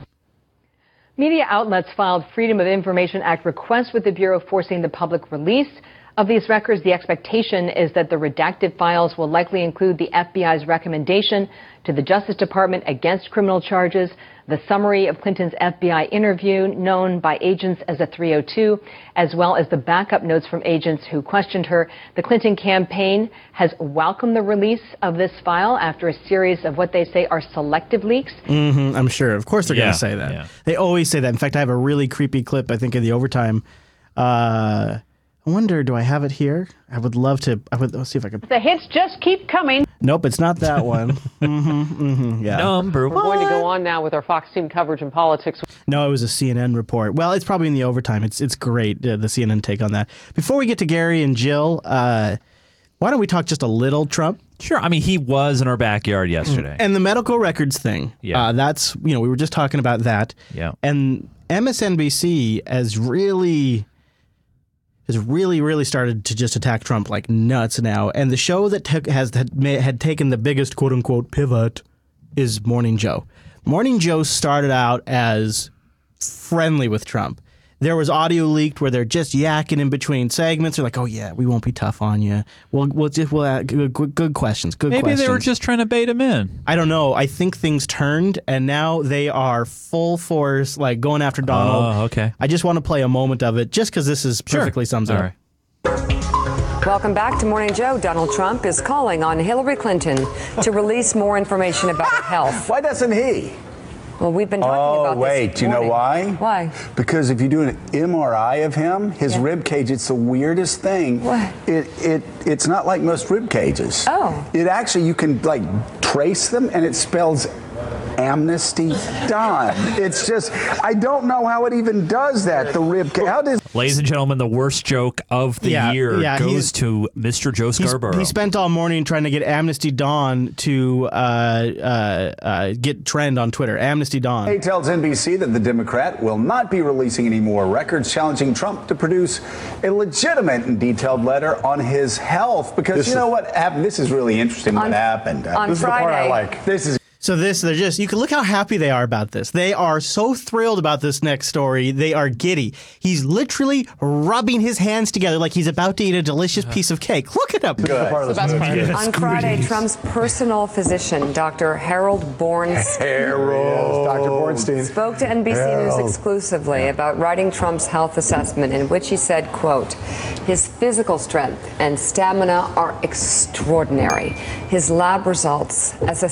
Media outlets filed Freedom of Information Act requests with the Bureau forcing the public release of these records. The expectation is that the redacted files will likely include the FBI's recommendation to the Justice Department against criminal charges, the summary of Clinton's FBI interview, known by agents as a 302, as well as the backup notes from agents who questioned her. The Clinton campaign has welcomed the release of this file after a series of what they say are selective leaks. hmm I'm sure. Of course, they're Yeah, going to say that. yeah. They always say that. In fact, I have a really creepy clip. I think in the overtime. Uh, I wonder, do I have it here? I would love to. I would let's see if I can. The hits just keep coming. Nope, it's not that one. hmm hmm yeah. Number We're going to go on now with our Fox team coverage and politics. No, it was a CNN report. Well, it's probably in the overtime. It's it's great uh, the CNN take on that. Before we get to Gary and Jill, uh, why don't we talk just a little Trump Sure. I mean, he was in our backyard yesterday. and the medical records thing? Yeah. uh, that's you know we were just talking about that. Yeah. and MSNBC has really has really really started to just attack Trump like nuts now. And the show that has had, had taken the biggest quote unquote pivot is Morning Joe. Morning Joe started out as friendly with Trump. There was audio leaked where they're just yakking in between segments. They're like, "Oh yeah, we won't be tough on you. We'll we'll just we'll uh, good, good, good questions. Good Maybe questions." they were just trying to bait him in. I don't know. I think things turned, and now they are full force, like going after Donald. Oh, okay. I just want to play a moment of it, just because this is perfectly sums it up. right. Welcome back to Morning Joe. Donald Trump is calling on Hillary Clinton to release more information about her health. Why doesn't he? Well, we've been talking Oh, about this. Oh, wait. this. Do you know why? Why? Because if you do an MRI of him, his Yeah. rib cage, it's the weirdest thing. What? It it it's not like most rib cages. Oh. It actually you can like trace them and it spells amnesty done. it's just I don't know how it even does that. The rib. How does Ladies and gentlemen, the worst joke of the Yeah, year yeah, goes to Mr. Joe Scarborough. he spent all morning trying to get Amnesty Don to uh, uh, uh, get trend on Twitter. Amnesty Don. He tells NBC that the Democrat will not be releasing any more records challenging Trump to produce a legitimate and detailed letter on his health. Because This you is- know what happened? This is really interesting On- what happened. on this is the part I Friday- like. This is So this, they're just, you can look how happy they are about this. They are so thrilled about this next story. They are giddy. He's literally rubbing his hands together like he's about to eat a delicious piece of cake. Look at him. On Friday, Trump's personal physician, Dr. Harold Bornstein, Harold. Dr. Bornstein. spoke to NBC Harold. News exclusively about writing Trump's health assessment, in which he said, "quote His physical strength and stamina are extraordinary. His lab results as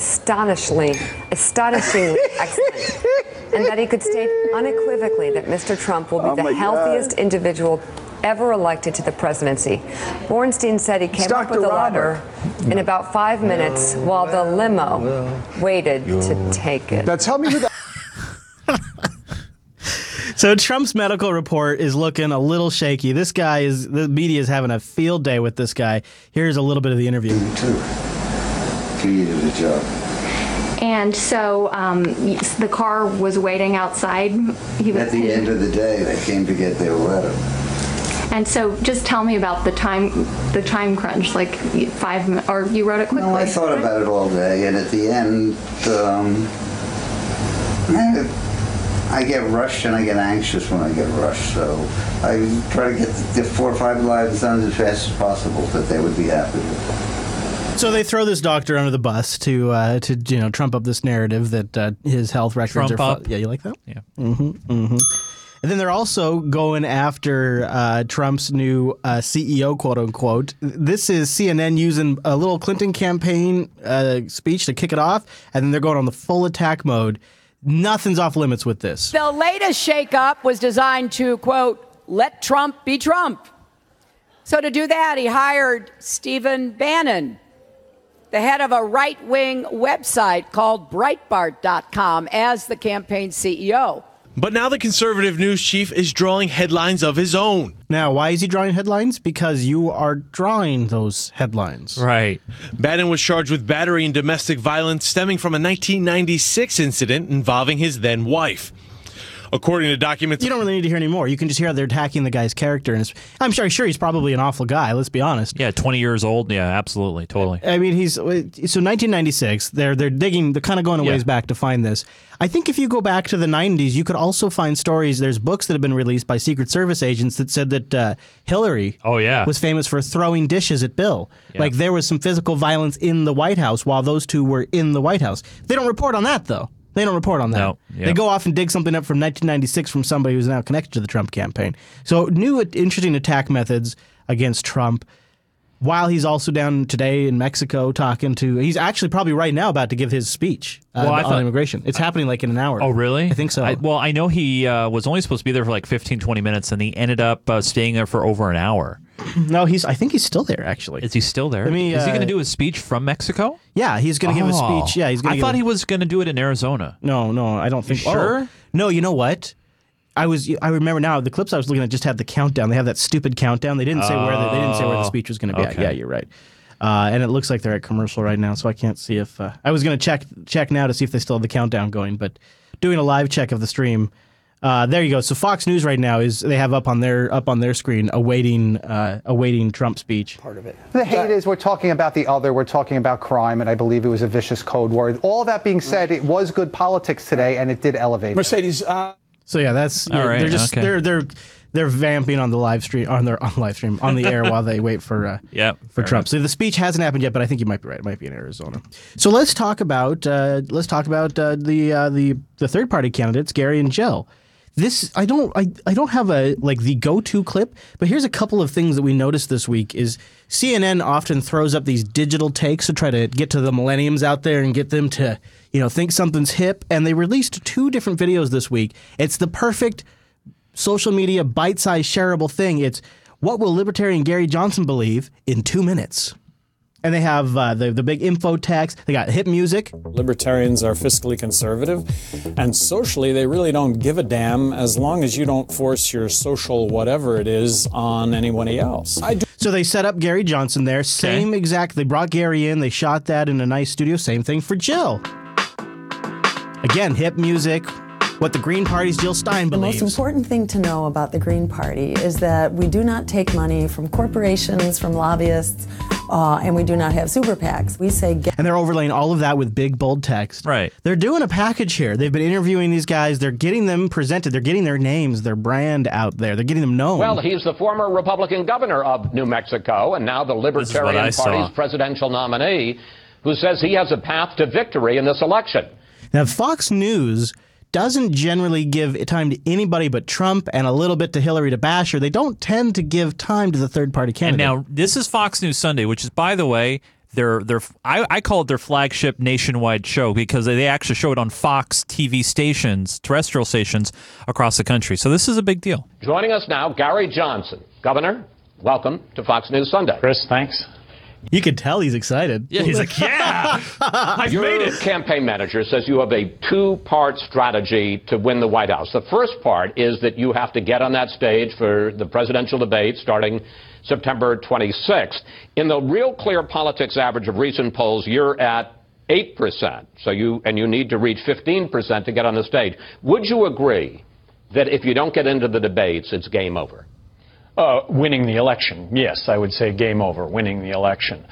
astonishingly, astonishingly excellent." And that he could state unequivocally that Mr. Trump will be Oh the my God. healthiest individual ever elected to the presidency. Bornstein said he came It's up with Dr. the letter in about five minutes while the limo waited to take it. Now tell me who that. So Trump's medical report is looking a little shaky. This guy is, the media is having a field day with this guy. Here's a little bit of the interview. created a job. And so um, the car was waiting outside. He was, At the end of the day, they came to get their letter. and so just tell me about the time, the time crunch. Like five, mi- or you wrote it quickly. Well, I thought about it all day, and at the end, um, I- I get rushed and I get anxious when I get rushed. So I try to get the four or five lines done as fast as possible that they would be happy with. So they throw this doctor under the bus to uh, to you know trump up this narrative that uh, his health records Trump are. up. Yeah, you like that? Yeah. Mm-hmm. Mm-hmm. And then they're also going after uh, Trump's new uh, CEO, quote unquote. This is CNN using a little Clinton campaign uh, speech to kick it off, and then they're going on the full attack mode. Nothing's off limits with this. The latest shakeup was designed to, quote, let Trump be Trump. So to do that, he hired Stephen Bannon, the head of a right wing website called Breitbart.com, as the campaign CEO. But now the conservative news chief is drawing headlines of his own. Now, why is he drawing headlines? Because you are drawing those headlines. Right. Bannon was charged with battery and domestic violence stemming from a 1996 incident involving his then wife. According to documents, You don't really need to hear any more. You can just hear how they're attacking the guy's character. And it's, I'm sure, sure he's probably an awful guy. Let's be honest. Yeah, 20 years old. Yeah, absolutely. Totally. I mean, he's so 1996. They're they're digging. They're kind of going a ways Yeah. back to find this. I think if you go back to the 90s, you could also find stories. There's books that have been released by Secret Service agents that said that uh, Hillary, oh yeah, was famous for throwing dishes at Bill. Yeah. Like there was some physical violence in the White House while those two were in the White House. They don't report on that though. They don't report on that. No. Yeah. They go off and dig something up from 1996 from somebody who's now connected to the Trump campaign. So new interesting attack methods against Trump. While he's also down today in Mexico talking to, he's actually probably right now about to give his speech uh, Well, on thought- immigration. It's happening like in an hour. Oh, really? I think so. I, well, I know he uh, was only supposed to be there for like 15, 20 minutes, and he ended up uh, staying there for over an hour. no, he's. I think he's still there. Actually, Is he still there? Let me, Is he uh, going to do his speech from Mexico? Yeah, he's going to give a Oh. speech. Yeah, he's going I to. thought he was going to do it in Arizona. No, no, I don't think. You sure? Oh. No, you know what? I was. I remember now. The clips I was looking at just had the countdown. They have that stupid countdown. They didn't say where. The, they didn't say where the Oh, speech was going to be. at. okay. Yeah, you're right. Uh, and it looks like they're at commercial right now, so I can't see if uh, I was going to check check now to see if they still have the countdown going. But doing a live check of the stream, uh, there you go. So Fox News right now is they have up on their up on their screen awaiting uh, awaiting Trump's speech. Part of it. The hate is we're talking about the other, we're talking about crime, and I believe it was a vicious code word. All that being said, it was good politics today, and it did elevate. Mercedes. Uh, so yeah, that's All right, They're just okay. they're they're they're vamping on the live stream on their on live stream on the air while they wait for uh, Yep, for Trump. enough. So the speech hasn't happened yet, but I think you might be right. It might be in Arizona. So let's talk about uh, let's talk about uh, the uh, the the third party candidates, Gary and Jill. This I don't I, I don't have a like the go to clip, but here's a couple of things that we noticed this week is CNN often throws up these digital takes to try to get to the millenniums out there and get them to you know think something's hip. And they released two different videos this week. It's the perfect social media bite sized shareable thing. It's what will libertarian Gary Johnson believe in two minutes. And they have uh, the the big info text. They got hip music. Libertarians are fiscally conservative, and socially, they really don't give a damn as long as you don't force your social whatever it is on anybody else. I do. So they set up Gary Johnson there. Same exact. They brought Gary in. They shot that in a nice studio. Same thing for Jill. Again, hip music. What the Green Party's Jill Stein believes. The most important thing to know about the Green Party is that we do not take money from corporations, from lobbyists, uh, and we do not have super PACs. We say get And they're overlaying all of that with big bold text. Right. They're doing a package here. They've been interviewing these guys. They're getting them presented. They're getting their names, their brand out there. They're getting them known. Well, he's the former Republican governor of New Mexico and now the I Libertarian saw. Party's presidential nominee who says he has a path to victory in this election. Now, Fox News doesn't generally give time to anybody but Trump and a little bit to Hillary to bash her. They don't tend to give time to the third party candidates. And now this is Fox News Sunday, which is, by the way, their their I, I call it their flagship nationwide show because they actually show it on Fox TV stations, terrestrial stations across the country. So this is a big deal. Joining us now, Gary Johnson. Governor, welcome to Fox News Sunday. Chris, thanks. You can tell he's excited. Yeah, he's like, yeah, I've Your made it. campaign manager says you have a two-part strategy to win the White House. The first part is that you have to get on that stage for the presidential debate starting September 26th. In the Real Clear Politics average of recent polls, you're at 8%. So you and you need to reach 15% to get on the stage. Would you agree that if you don't get into the debates, it's game over? Uh, winning the election, yes, I would say game over, winning the election.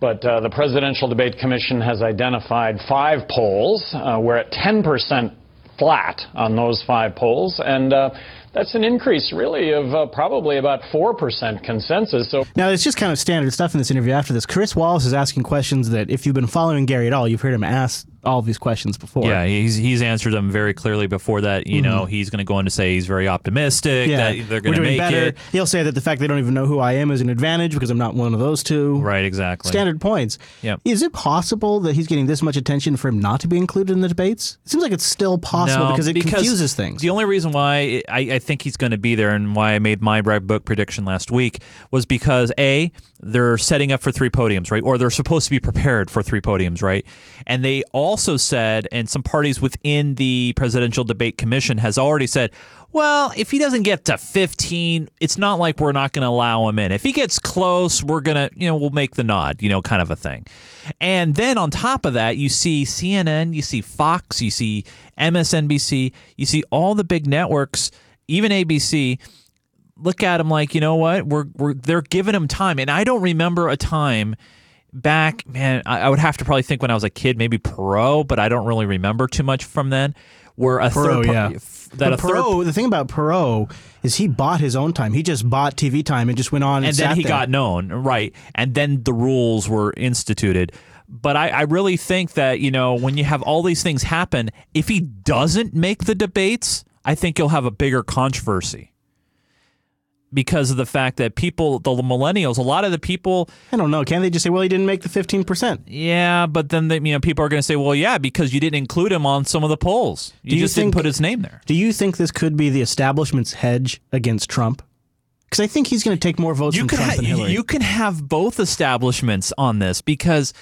But uh, the Presidential Debate Commission has identified five polls. Uh, we're at 10% flat on those five polls, and uh, that's an increase, really, of uh, probably about 4% consensus. So Now, it's just kind of standard stuff in this interview after this. Chris Wallace is asking questions that, if you've been following Gary at all, you've heard him ask all these questions before. Yeah, he's he's answered them very clearly before that. You know, Mhm. he's going to go on to say he's very optimistic Yeah, that they're going to make better. it. He'll say that the fact they don't even know who I am is an advantage because I'm not one of those two. Right, exactly. Standard points. Yep. Is it possible that he's getting this much attention for him not to be included in the debates? It seems like it's still possible No, because it confuses things. The only reason why I, I think he's going to be there and why I made my Red book prediction last week was because a they're setting up for three podiums, right? Or they're supposed to be prepared for three podiums, right? And they also said, and some parties within the presidential debate commission has already said, well, if he doesn't get to 15, it's not like we're not going to allow him in. If he gets close, we're going to, you know, we'll make the nod, you know, kind of a thing. And then on top of that, you see CNN, you see Fox, you see MSNBC, you see all the big networks, even ABC look at him like, you know what? We're we're they're giving him time. And I don't remember a time back, man, I, I would have to probably think when I was a kid, maybe Perot, but I don't really remember too much from then. Where a Perot, third yeah. that a But third Perot, the thing about Perot is he bought his own time. He just bought TV time and just went on and, and then he there. got known, right? And then the rules were instituted. But I, I really think that you know when you have all these things happen, if he doesn't make the debates, I think you'll have a bigger controversy because of the fact that people, the millennials, a lot of the people, I don't know. Can they just say, well, he didn't make the 15%? yeah, but then they, you know people are going to say, well, yeah, because you didn't include him on some of the polls, you, Do you just didn't think- put his name there. Do you think this could be the establishment's hedge against Trump? Because I think he's going to take more votes you from Trump ha- than Hillary. you can have both establishments on this because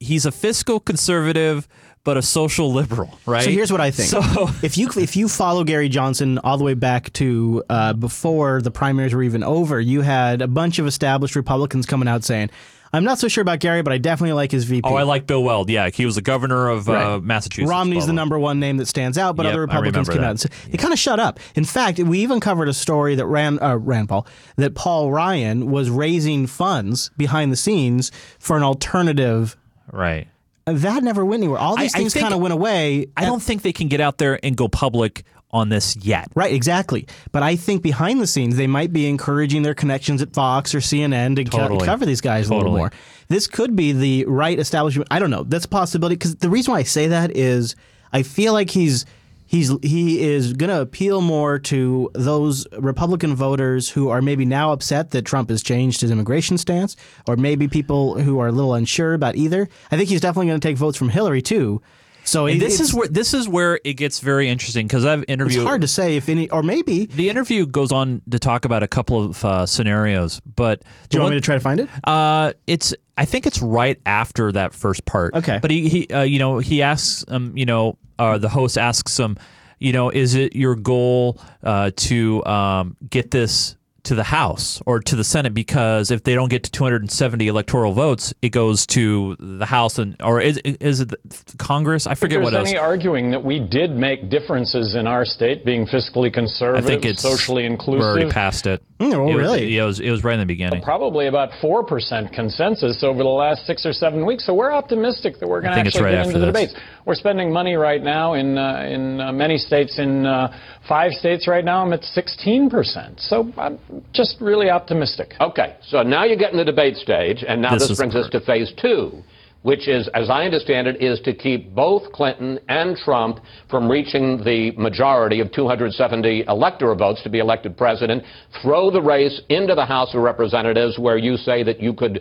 he's a fiscal conservative but a social liberal, right? So here's what I think. So if you if you follow Gary Johnson all the way back to uh, before the primaries were even over, you had a bunch of established Republicans coming out saying, "I'm not so sure about Gary, but I definitely like his VP." Oh, I like Bill Weld. Yeah, he was the governor of uh, Massachusetts. Romney's the number one name that stands out, but Yep, other Republicans came that. out and said they kind of shut up. In fact, we even covered a story that ran uh, Rand Paul that Paul Ryan was raising funds behind the scenes for an alternative. Right. That never went anywhere. All these I- things kind of went away. I don't think they can get out there and go public on this yet. Right, exactly. But I think behind the scenes, they might be encouraging their connections at Fox or CNN to co- cover these guys a little more. This could be the right establishment. I don't know. That's a possibility because the reason why I say that is I feel like he's he's he is going to appeal more to those Republican voters who are maybe now upset that Trump has changed his immigration stance, or maybe people who are a little unsure about either. I think he's definitely going to take votes from Hillary too. So And it- this is where this is where it gets very interesting because I've interviewed. It's hard to say if any, or maybe the interview goes on to talk about a couple of uh, scenarios, but Do you want me to try to find it? Uh, it's I think it's right after that first part. Okay. but he, he uh, you know he asks um you know uh, the host asks him you know is it your goal uh, to um, get this to the House or to the Senate because if they don't get to 270 electoral votes, it goes to the House and or is is it the Congress? I forget if what there's else. any arguing that we did make differences in our state, being fiscally I conservative, think it's socially inclusive. We're already past it. oh, It was- really? yeah, it was it was right in the beginning. Probably about 4% consensus over the last six or seven weeks. So we're optimistic that we're going to actually right get into the this. debates. We're spending money right now in, uh, in uh, many states. In uh, five states right now, I'm at 16%. So I'm just really optimistic. Okay, so now you get in the debate stage, and now This this, is brings us to phase two, which is, as I understand it, is to keep both Clinton and Trump from reaching the majority of 270 electoral votes to be elected president, throw the race into the House of Representatives, where you say that you could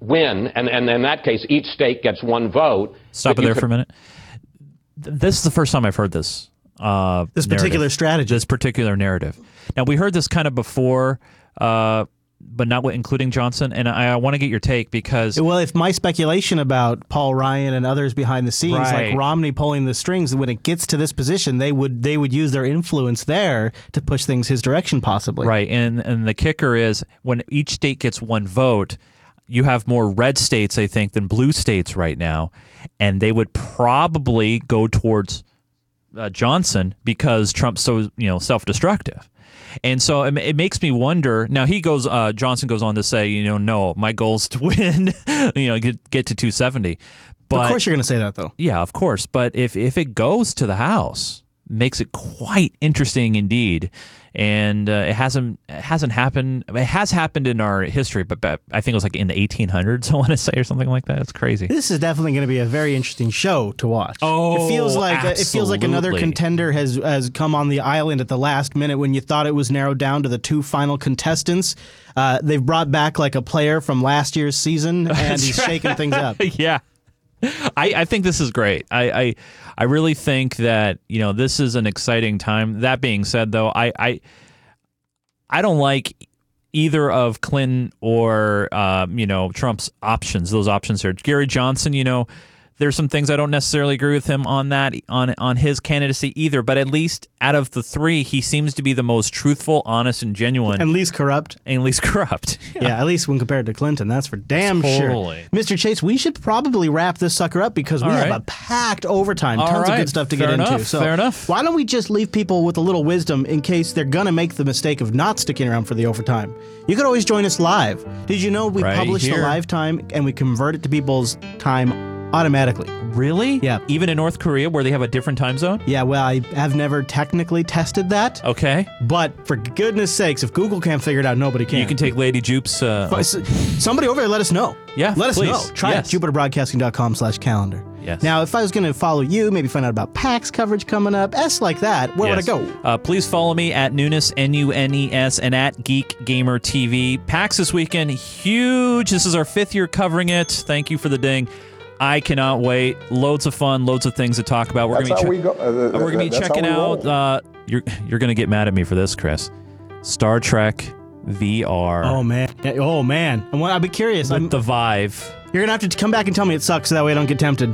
win, and, and in that case, each state gets one vote. Stop it you there for a minute. This is the first time I've heard this. Uh, This narrative. particular strategy. This particular narrative. Now we heard this kind of before, uh, but not with- including Johnson. And I, I want to get your take because Well, if my speculation about Paul Ryan and others behind the scenes, Right. like Romney pulling the strings, when it gets to this position, they would they would use their influence there to push things his direction, possibly. right, and and the kicker is when each state gets one vote. You have more red states, I think, than blue states right now, and they would probably go towards uh, Johnson because Trump's so you know self-destructive. And so it, it makes me wonder. Now he goes. Uh, Johnson goes on to say, you know, no, my goal is to win. you know, get get to 270. But of course, you're going to say that though. yeah, of course. But if if it goes to the House, makes it quite interesting indeed. And uh, it hasn't it hasn't happened. It has happened in our history, but, but I think it was like in the 1800s. I want to say or something like that. It's crazy. This is definitely going to be a very interesting show to watch. Oh, it feels like it feels like another contender has has come on the island at the last minute when you thought it was narrowed down to the two final contestants. Uh, they've brought back like a player from last year's season, and he's right. shaking things up. yeah. I, I think this is great. I, I I really think that you know this is an exciting time. That being said, though, I I, I don't like either of Clinton or um, you know Trump's options. Those options are Gary Johnson. You know, there's some things I don't necessarily agree with him on that on on his candidacy either. But at least out of the three, he seems to be the most truthful, honest, and genuine, and least corrupt. And least corrupt. Yeah. at least when compared to Clinton, that's for damn Totally. sure. Mr. Chase, we should probably wrap this sucker up because we All have right. a packed overtime, All tons of good stuff to Fair get into. So Fair enough. why don't we just leave people with a little wisdom in case they're gonna make the mistake of not sticking around for the overtime? You could always join us live. Did you know we Right publish here. the live time and we convert it to people's time automatically? Really? Yeah. Even in North Korea, where they have a different time zone. Yeah, well, I have never technically tested that. Okay. But for goodness sakes, if Google can't figure it out, nobody can. You can take Lady Jupe's. Uh, Somebody over there, let us know. Yeah, let us know. Try Yes. it. JupiterBroadcasting.com slash calendar. Yes. Now, if I was going to follow you, maybe find out about PAX coverage coming up, S like that, where Yes. would I go? Uh, please follow me at Nunes, N U N E S, and at Geek Gamer TV. PAX this weekend, huge. This is our fifth year covering it. Thank you for the ding. I cannot wait. Loads of fun, loads of things to talk about. We're That's gonna how be we go. uh, we're gonna be checking we out. Uh, you're you're gonna get mad at me for this, Chris. Star Trek VR. Oh, man. Oh, man. I'm, I'd be curious. with I'm, the Vive. you're going to have to come back and tell me it sucks so that way I don't get tempted.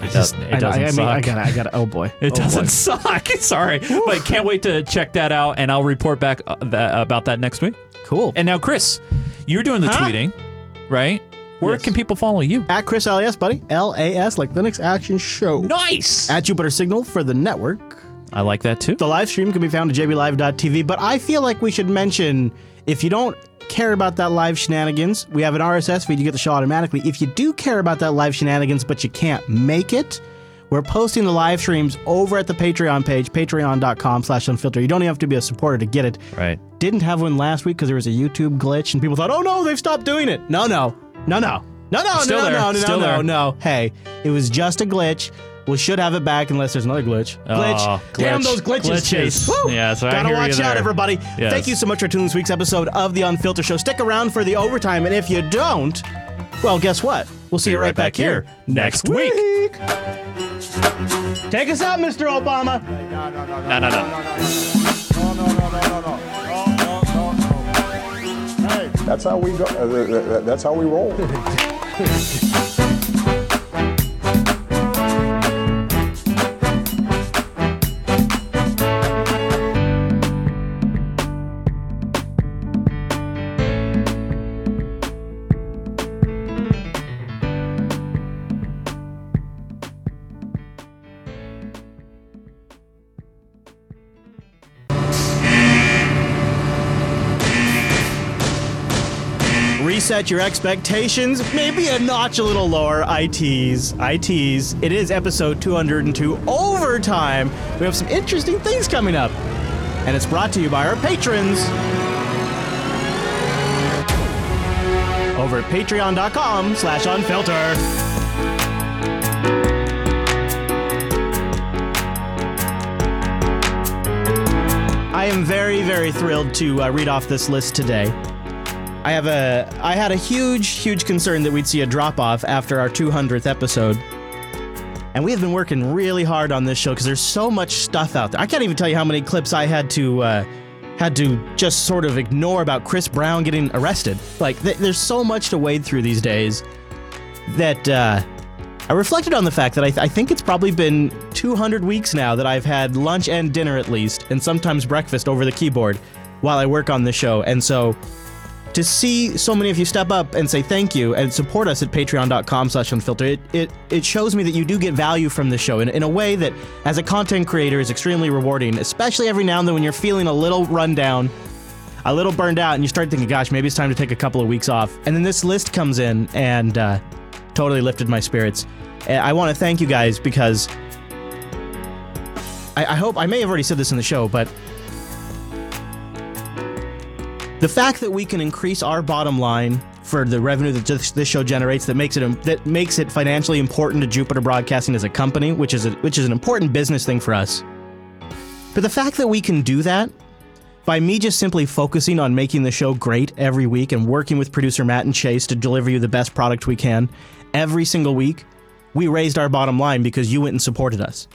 It doesn't. It I, doesn't I, I suck. mean, I got to I got to Oh, boy. It Oh, doesn't boy. suck. Sorry, but can't wait to check that out, and I'll report back uh, that, about that next week. Cool. And now, Chris, you're doing the Huh? tweeting, right? Where Yes. can people follow you? At Chris LAS, buddy. L A S, like Linux Action Show. Nice. At Jupiter Signal for the network. I like that too. The live stream can be found at jblive.tv, but I feel like we should mention if you don't care about that live shenanigans, we have an RSS feed, you get the show automatically. If you do care about that live shenanigans, but you can't make it, we're posting the live streams over at the Patreon page, patreon.com slash unfilter. You don't even have to be a supporter to get it. Right. Didn't have one last week because there was a YouTube glitch and people thought, oh no, they've stopped doing it. No, no, no, no, no, no, Still no, there. no, no, Still no, there. no, no. Hey, it was just a glitch. We should have it back unless there's another glitch. Oh, glitch. Oh, Damn glitch. those glitches, Glitches. Woo! Yeah, so I Gotta watch out, everybody. Yes. Thank you so much for tuning this week's episode of The Unfiltered Show. Stick around for the overtime, and if you don't, well, guess what? We'll see you right, back, here next week. Take us out, Mr. Obama. No, no, no. No, no, no. That's how we go. uh, th- th- that's how we roll. Reset your expectations, maybe a notch a little lower. I tease, I tease. It is episode 202 overtime. We have some interesting things coming up, and it's brought to you by our patrons over at patreon.com slash unfilter. I am very, very thrilled to uh, read off this list today. I have a I had a huge huge concern that we'd see a drop off after our 200th episode. And we have been working really hard on this show because there's so much stuff out there. I can't even tell you how many clips I had to uh, had to just sort of ignore about Chris Brown getting arrested. Like th- there's so much to wade through these days that uh, I reflected on the fact that I, th- I think it's probably been 200 weeks now that I've had lunch and dinner at least, and sometimes breakfast over the keyboard while I work on the show. And so to see so many of you step up and say thank you and support us at patreon.com slash unfilter it, it, it shows me that you do get value from the show in, in a way that as a content creator is extremely rewarding especially every now and then when you're feeling a little run down a little burned out and you start thinking gosh maybe it's time to take a couple of weeks off. And then this list comes in and uh, totally lifted my spirits. And i want to thank you guys because I, I hope I may have already said this in the show, but the fact that we can increase our bottom line for the revenue that this, show generates that makes it that makes it financially important to Jupiter Broadcasting as a company, which is a, which is an important business thing for us. But the fact that we can do that by me just simply focusing on making the show great every week and working with producer Matt and Chase to deliver you the best product we can every single week, we raised our bottom line because you went and supported us.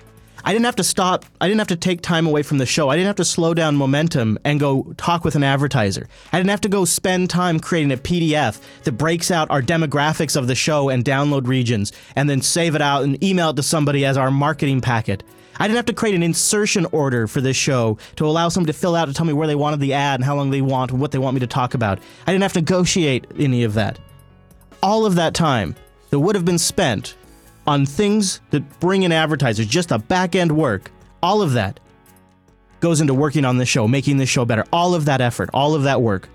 I didn't have to stop. I didn't have to take time away from the show. I didn't have to slow down momentum and go talk with an advertiser. I didn't have to go spend time creating a PDF that breaks out our demographics of the show and download regions and then save it out and email it to somebody as our marketing packet. I didn't have to create an insertion order for this show to allow someone to fill out to tell me where they wanted the ad and how long they want and what they want me to talk about. I didn't have to negotiate any of that. All of that time that would have been spent on things that bring in advertisers, just the back end work, all of that goes into working on this show, making this show better. All of that effort, all of that work.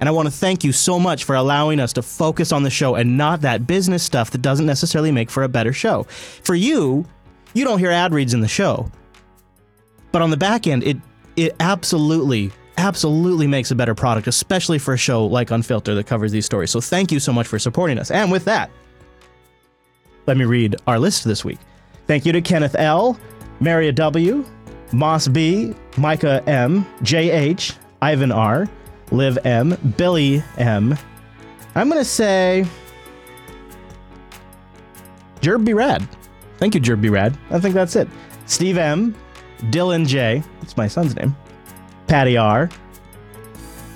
And I want to thank you so much for allowing us to focus on the show and not that business stuff that doesn't necessarily make for a better show. For you, you don't hear ad reads in the show. But on the back end, it it absolutely absolutely makes a better product, especially for a show like Unfiltered that covers these stories. So thank you so much for supporting us. And with that, let me read our list this week. Thank you to Kenneth L, Maria W, Moss B, Micah M, JH, Ivan R, Liv M, Billy M. I'm going to say Jerb B Rad. Thank you, Jerb B Rad. I think that's it. Steve M, Dylan J, that's my son's name, Patty R,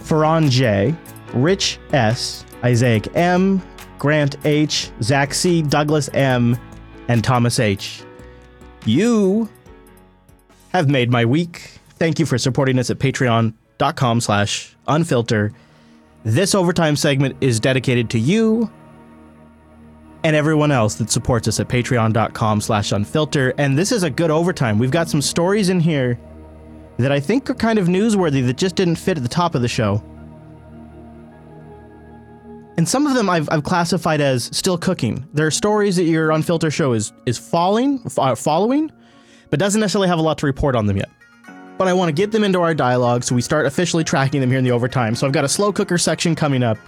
Ferran J, Rich S, Isaac M, Grant H, Zach C, Douglas M, and Thomas H. You have made my week. Thank you for supporting us at patreon.com slash unfilter. This overtime segment is dedicated to you and everyone else that supports us at patreon.com slash unfilter. And this is a good overtime. We've got some stories in here that I think are kind of newsworthy that just didn't fit at the top of the show. And some of them I've, I've classified as still cooking. There are stories that your unfiltered show is is falling, uh, following, but doesn't necessarily have a lot to report on them yet. But I want to get them into our dialogue so we start officially tracking them here in the overtime. So I've got a slow cooker section coming up.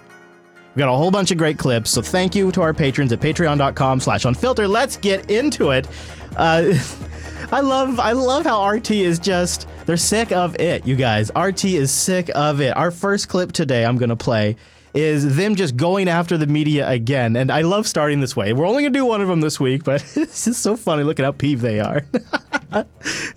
We've got a whole bunch of great clips. So thank you to our patrons at patreon.com slash unfilter. Let's get into it. Uh, I love I love how RT is just they're sick of it, you guys. RT is sick of it. Our first clip today I'm gonna play is them just going after the media again. And I love starting this way. We're only going to do one of them this week, but it's just so funny. Look at how peeved they are.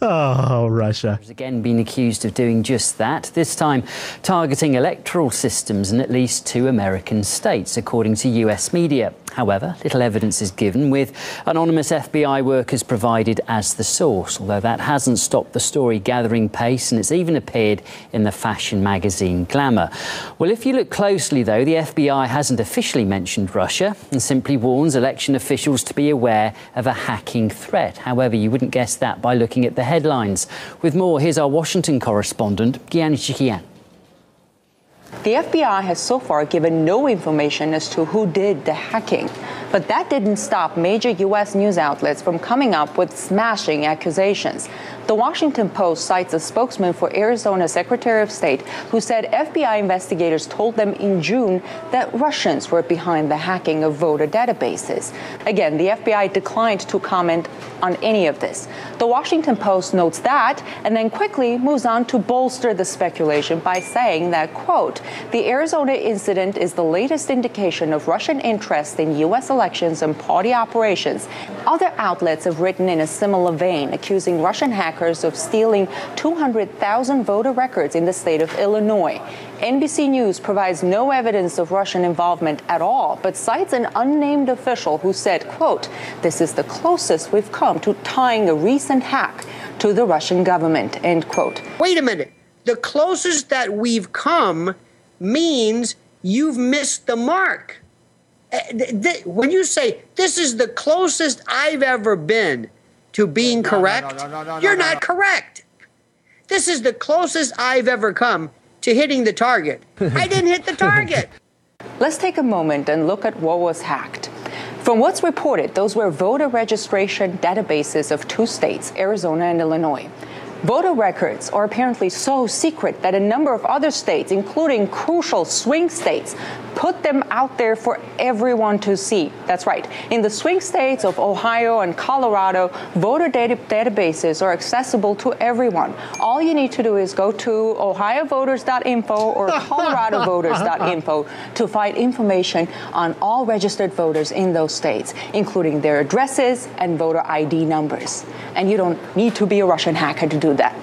oh, Russia. Again, been accused of doing just that, this time targeting electoral systems in at least two American states, according to US media. However, little evidence is given, with anonymous FBI workers provided as the source, although that hasn't stopped the story gathering pace and it's even appeared in the fashion magazine Glamour. Well, if you look closely, though, the FBI hasn't officially mentioned Russia and simply warns election officials to be aware of a hacking threat. However, you wouldn't guess that by looking at the headlines. With more, here's our Washington correspondent, Gayane Chichakyan. The FBI has so far given no information as to who did the hacking. But that didn't stop major U.S. news outlets from coming up with smashing accusations. The Washington Post cites a spokesman for Arizona Secretary of State who said FBI investigators told them in June that Russians were behind the hacking of voter databases. Again, the FBI declined to comment on any of this. The Washington Post notes that and then quickly moves on to bolster the speculation by saying that, quote, the Arizona incident is the latest indication of Russian interest in U.S. elections and party operations. Other outlets have written in a similar vein, accusing Russian hackers of stealing 200,000 voter records in the state of Illinois. NBC News provides no evidence of Russian involvement at all, but cites an unnamed official who said, quote, this is the closest we've come to tying a recent hack to the Russian government, end quote. Wait a minute. The closest that we've come means you've missed the mark. Eh, when you say this is the closest I've ever been to being no, correct, no, no, you're not correct. This is the closest I've ever come to hitting the target. I didn't hit the target. Let's take a moment and look at what was hacked. From what's reported, those were voter registration databases of two states, Arizona and Illinois. Voter records are apparently so secret that a number of other states, including crucial swing states, put them out there for everyone to see. That's right. In the swing states of Ohio and Colorado, voter data databases are accessible to everyone. All you need to do is go to ohiovoters.info or coloradovoters.info to find information on all registered voters in those states, including their addresses and voter ID numbers. And you don't need to be a Russian hacker to do that.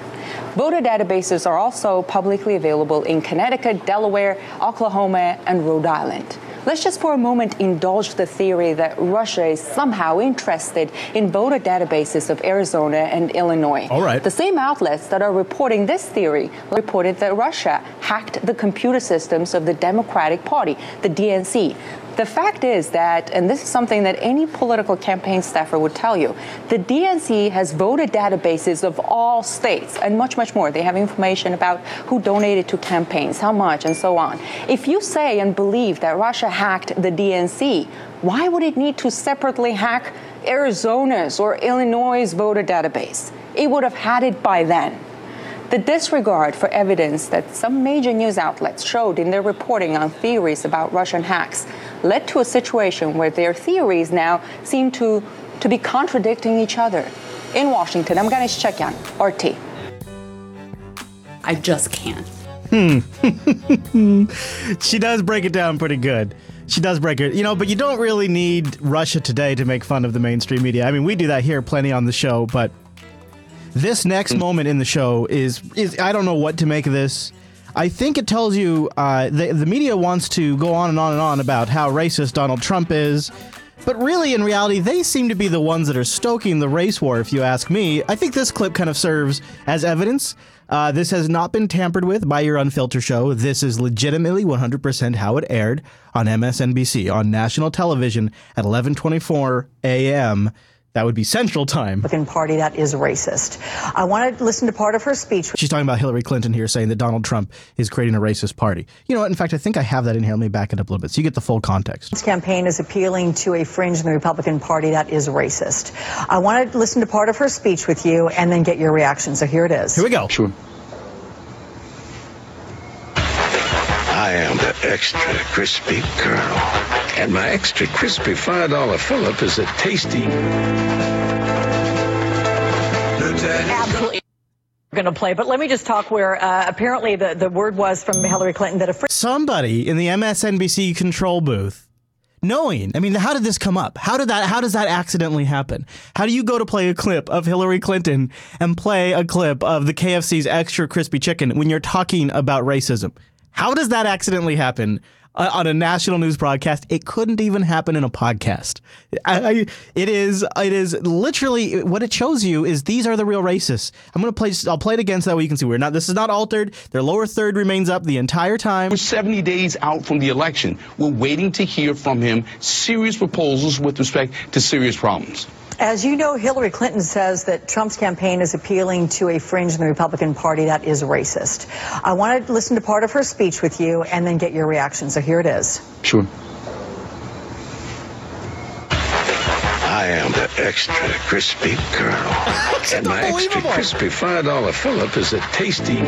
Voter databases are also publicly available in Connecticut, Delaware, Oklahoma, and Rhode Island. Let's just for a moment indulge the theory that Russia is somehow interested in voter databases of Arizona and Illinois. All right. The same outlets that are reporting this theory reported that Russia hacked the computer systems of the Democratic Party, the DNC. The fact is that, and this is something that any political campaign staffer would tell you, the DNC has voter databases of all states and much, much more. They have information about who donated to campaigns, how much, and so on. If you say and believe that Russia hacked the DNC, why would it need to separately hack Arizona's or Illinois' voter database? It would have had it by then. The disregard for evidence that some major news outlets showed in their reporting on theories about Russian hacks led to a situation where their theories now seem to, to be contradicting each other. In Washington, I'm Gayane Chichakyan, RT. I just can't. Hmm. she does break it down pretty good. She does break it, you know, but you don't really need Russia Today to make fun of the mainstream media. I mean, we do that here plenty on the show, but this next moment in the show is is I don't know what to make of this. I think it tells you uh, the the media wants to go on and on and on about how racist Donald Trump is, but really in reality they seem to be the ones that are stoking the race war. If you ask me, I think this clip kind of serves as evidence. Uh, this has not been tampered with by your unfiltered show. This is legitimately 100% how it aired on MSNBC on national television at 11:24 a.m. That would be Central Time. Republican Party that is racist. I want to listen to part of her speech. She's talking about Hillary Clinton here, saying that Donald Trump is creating a racist party. You know what? In fact, I think I have that in here. Let me back it up a little bit so you get the full context. This campaign is appealing to a fringe in the Republican Party that is racist. I want to listen to part of her speech with you and then get your reaction. So here it is. Here we go. Sure. I am the extra crispy colonel. And my extra crispy $5 fill-up is a tasty... Absolutely. Going to play, but let me just talk where uh, apparently the, the word was from Hillary Clinton that a fr- somebody in the MSNBC control booth, knowing, I mean, how did this come up? How did that? How does that accidentally happen? How do you go to play a clip of Hillary Clinton and play a clip of the KFC's extra crispy chicken when you're talking about racism? How does that accidentally happen? Uh, on a national news broadcast. It couldn't even happen in a podcast. I, I, it is. It is literally what it shows you is these are the real racists. I'm gonna play. I'll play it again so that way you can see we're not. This is not altered. Their lower third remains up the entire time. We're 70 days out from the election. We're waiting to hear from him serious proposals with respect to serious problems. As you know, Hillary Clinton says that Trump's campaign is appealing to a fringe in the Republican Party that is racist. I want to listen to part of her speech with you and then get your reaction. So here it is. Sure. I am the extra crispy colonel. and my extra crispy $5 fill-up is a tasty...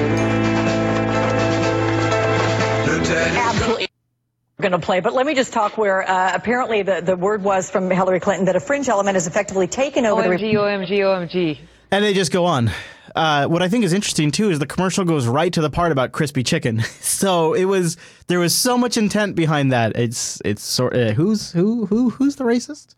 Absolutely going to play. But let me just talk where uh, apparently the, the word was from Hillary Clinton that a fringe element has effectively taken over OMG, the. OMG, OMG. And they just go on. Uh, what I think is interesting too is the commercial goes right to the part about crispy chicken. so it was there was so much intent behind that. It's it's sort uh, who's who who who's the racist?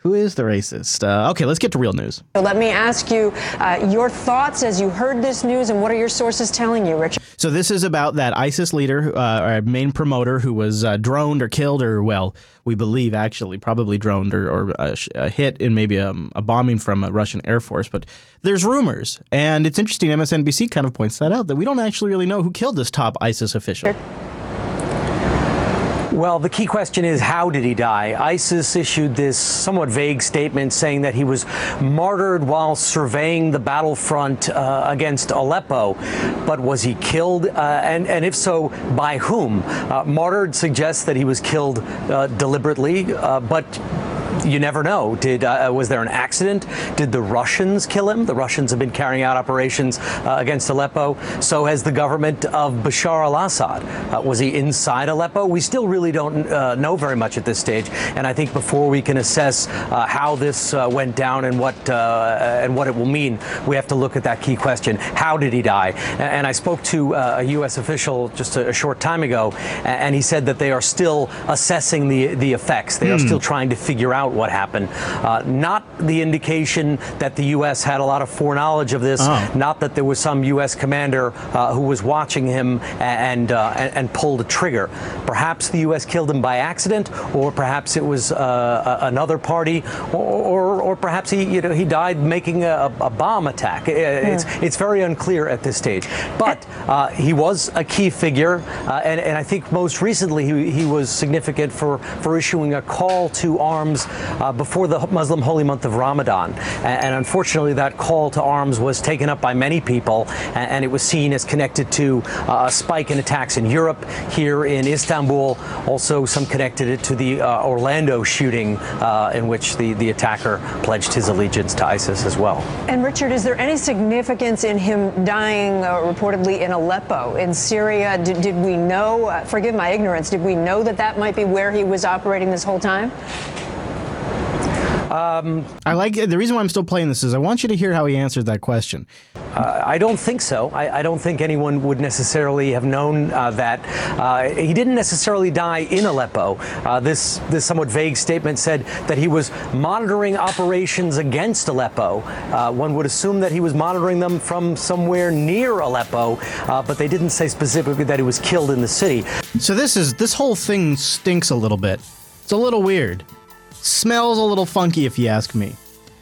Who is the racist? Uh, okay, let's get to real news. So let me ask you uh, your thoughts as you heard this news, and what are your sources telling you, Richard? So this is about that ISIS leader, uh, our main promoter, who was uh, droned or killed, or well, we believe actually probably droned or, or uh, hit in maybe a, a, bombing from a Russian air force. But there's rumors, and it's interesting. MSNBC kind of points that out that we don't actually really know who killed this top ISIS official. Well, the key question is how did he die? ISIS issued this somewhat vague statement saying that he was martyred while surveying the battlefront uh, against Aleppo. But was he killed? Uh, and, and if so, by whom? Uh, martyred suggests that he was killed uh, deliberately, uh, but you never know. Did uh, was there an accident? Did the Russians kill him? The Russians have been carrying out operations uh, against Aleppo. So has the government of Bashar al-Assad. Uh, was he inside Aleppo? We still really don't uh, know very much at this stage. And I think before we can assess uh, how this uh, went down and what and what it will mean, we have to look at that key question: How did he die? And I spoke to a U.S. official just a, short time ago, and he said that they are still assessing the the effects. They are hmm. still trying to figure out what happened. Uh, not the indication that the U.S. had a lot of foreknowledge of this. Oh. Not that there was some U.S. commander uh, who was watching him and, uh, and, and pulled a trigger. Perhaps the U.S. killed him by accident, or perhaps it was uh, another party, or, or, or, perhaps he you know he died making a, a bomb attack. It's yeah. it's very unclear at this stage. But uh, he was a key figure, uh, and, and I think most recently he, he was significant for for issuing a call to arms uh, before the Muslim holy month of Ramadan. And, and, unfortunately, that call to arms was taken up by many people, and, and it was seen as connected to uh, a spike in attacks in Europe, here in Istanbul. Also, some connected it to the uh, Orlando shooting, uh, in which the, the attacker pledged his allegiance to ISIS as well. And Richard, is there any significance in him dying uh, reportedly in Aleppo, in Syria? Did, did we know, uh, forgive my ignorance, did we know that that might be where he was operating this whole time? Um, I like the reason why I'm still playing this is I want you to hear how he answered that question. Uh, I don't think so. I, I, don't think anyone would necessarily have known uh, that. Uh, he didn't necessarily die in Aleppo. Uh, this this somewhat vague statement said that he was monitoring operations against Aleppo. Uh, one would assume that he was monitoring them from somewhere near Aleppo, uh, but they didn't say specifically that he was killed in the city. So this is this whole thing stinks a little bit. It's a little weird. Smells a little funky, if you ask me.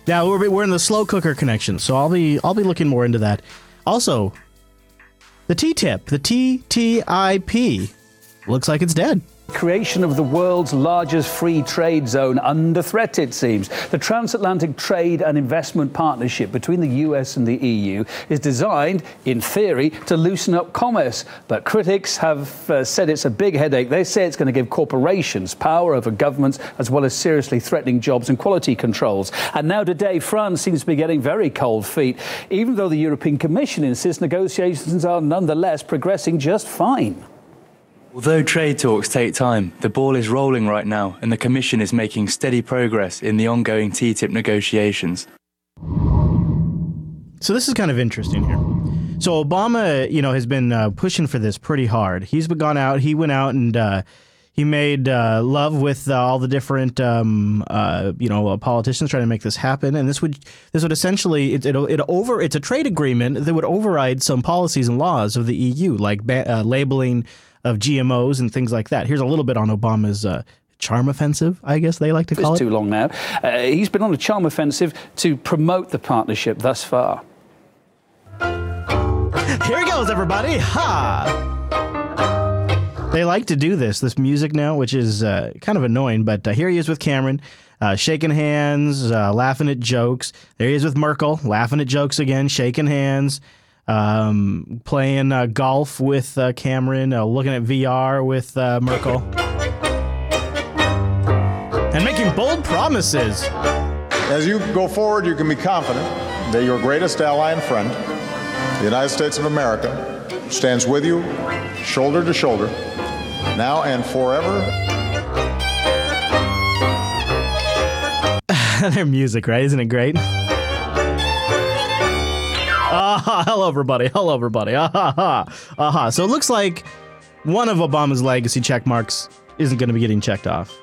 Now we're, we're in the slow cooker connection, so I'll be I'll be looking more into that. Also, the T-tip, the TTIP, looks like it's dead. Creation of the world's largest free trade zone under threat, it seems. The Transatlantic Trade and Investment Partnership between the US and the EU is designed, in theory, to loosen up commerce. But critics have uh, said it's a big headache. They say it's going to give corporations power over governments, as well as seriously threatening jobs and quality controls. And now, today, France seems to be getting very cold feet, even though the European Commission insists negotiations are nonetheless progressing just fine. Although trade talks take time, the ball is rolling right now, and the Commission is making steady progress in the ongoing TTIP negotiations. So this is kind of interesting here. So Obama, you know, has been uh, pushing for this pretty hard. He's gone out. He went out and uh, he made uh, love with uh, all the different, um, uh, you know, politicians trying to make this happen. And this would this would essentially it, it, it over it's a trade agreement that would override some policies and laws of the EU, like ba- uh, labeling of GMOs and things like that. Here's a little bit on Obama's uh, charm offensive, I guess they like to call it's it. too long now. Uh, he's been on a charm offensive to promote the partnership thus far. Here he goes, everybody. Ha! They like to do this, this music now, which is uh, kind of annoying, but uh, here he is with Cameron. Uh, shaking hands, uh, laughing at jokes. There he is with Merkel, laughing at jokes again, shaking hands um, playing uh, golf with uh, Cameron, uh, looking at VR with uh, Merkel, and making bold promises. As you go forward, you can be confident that your greatest ally and friend, the United States of America, stands with you, shoulder to shoulder, now and forever. Their music, right? Isn't it great? Ah, hello everybody. Hello everybody. Ah, ha, ha. Aha. So it looks like one of Obama's legacy check marks isn't going to be getting checked off.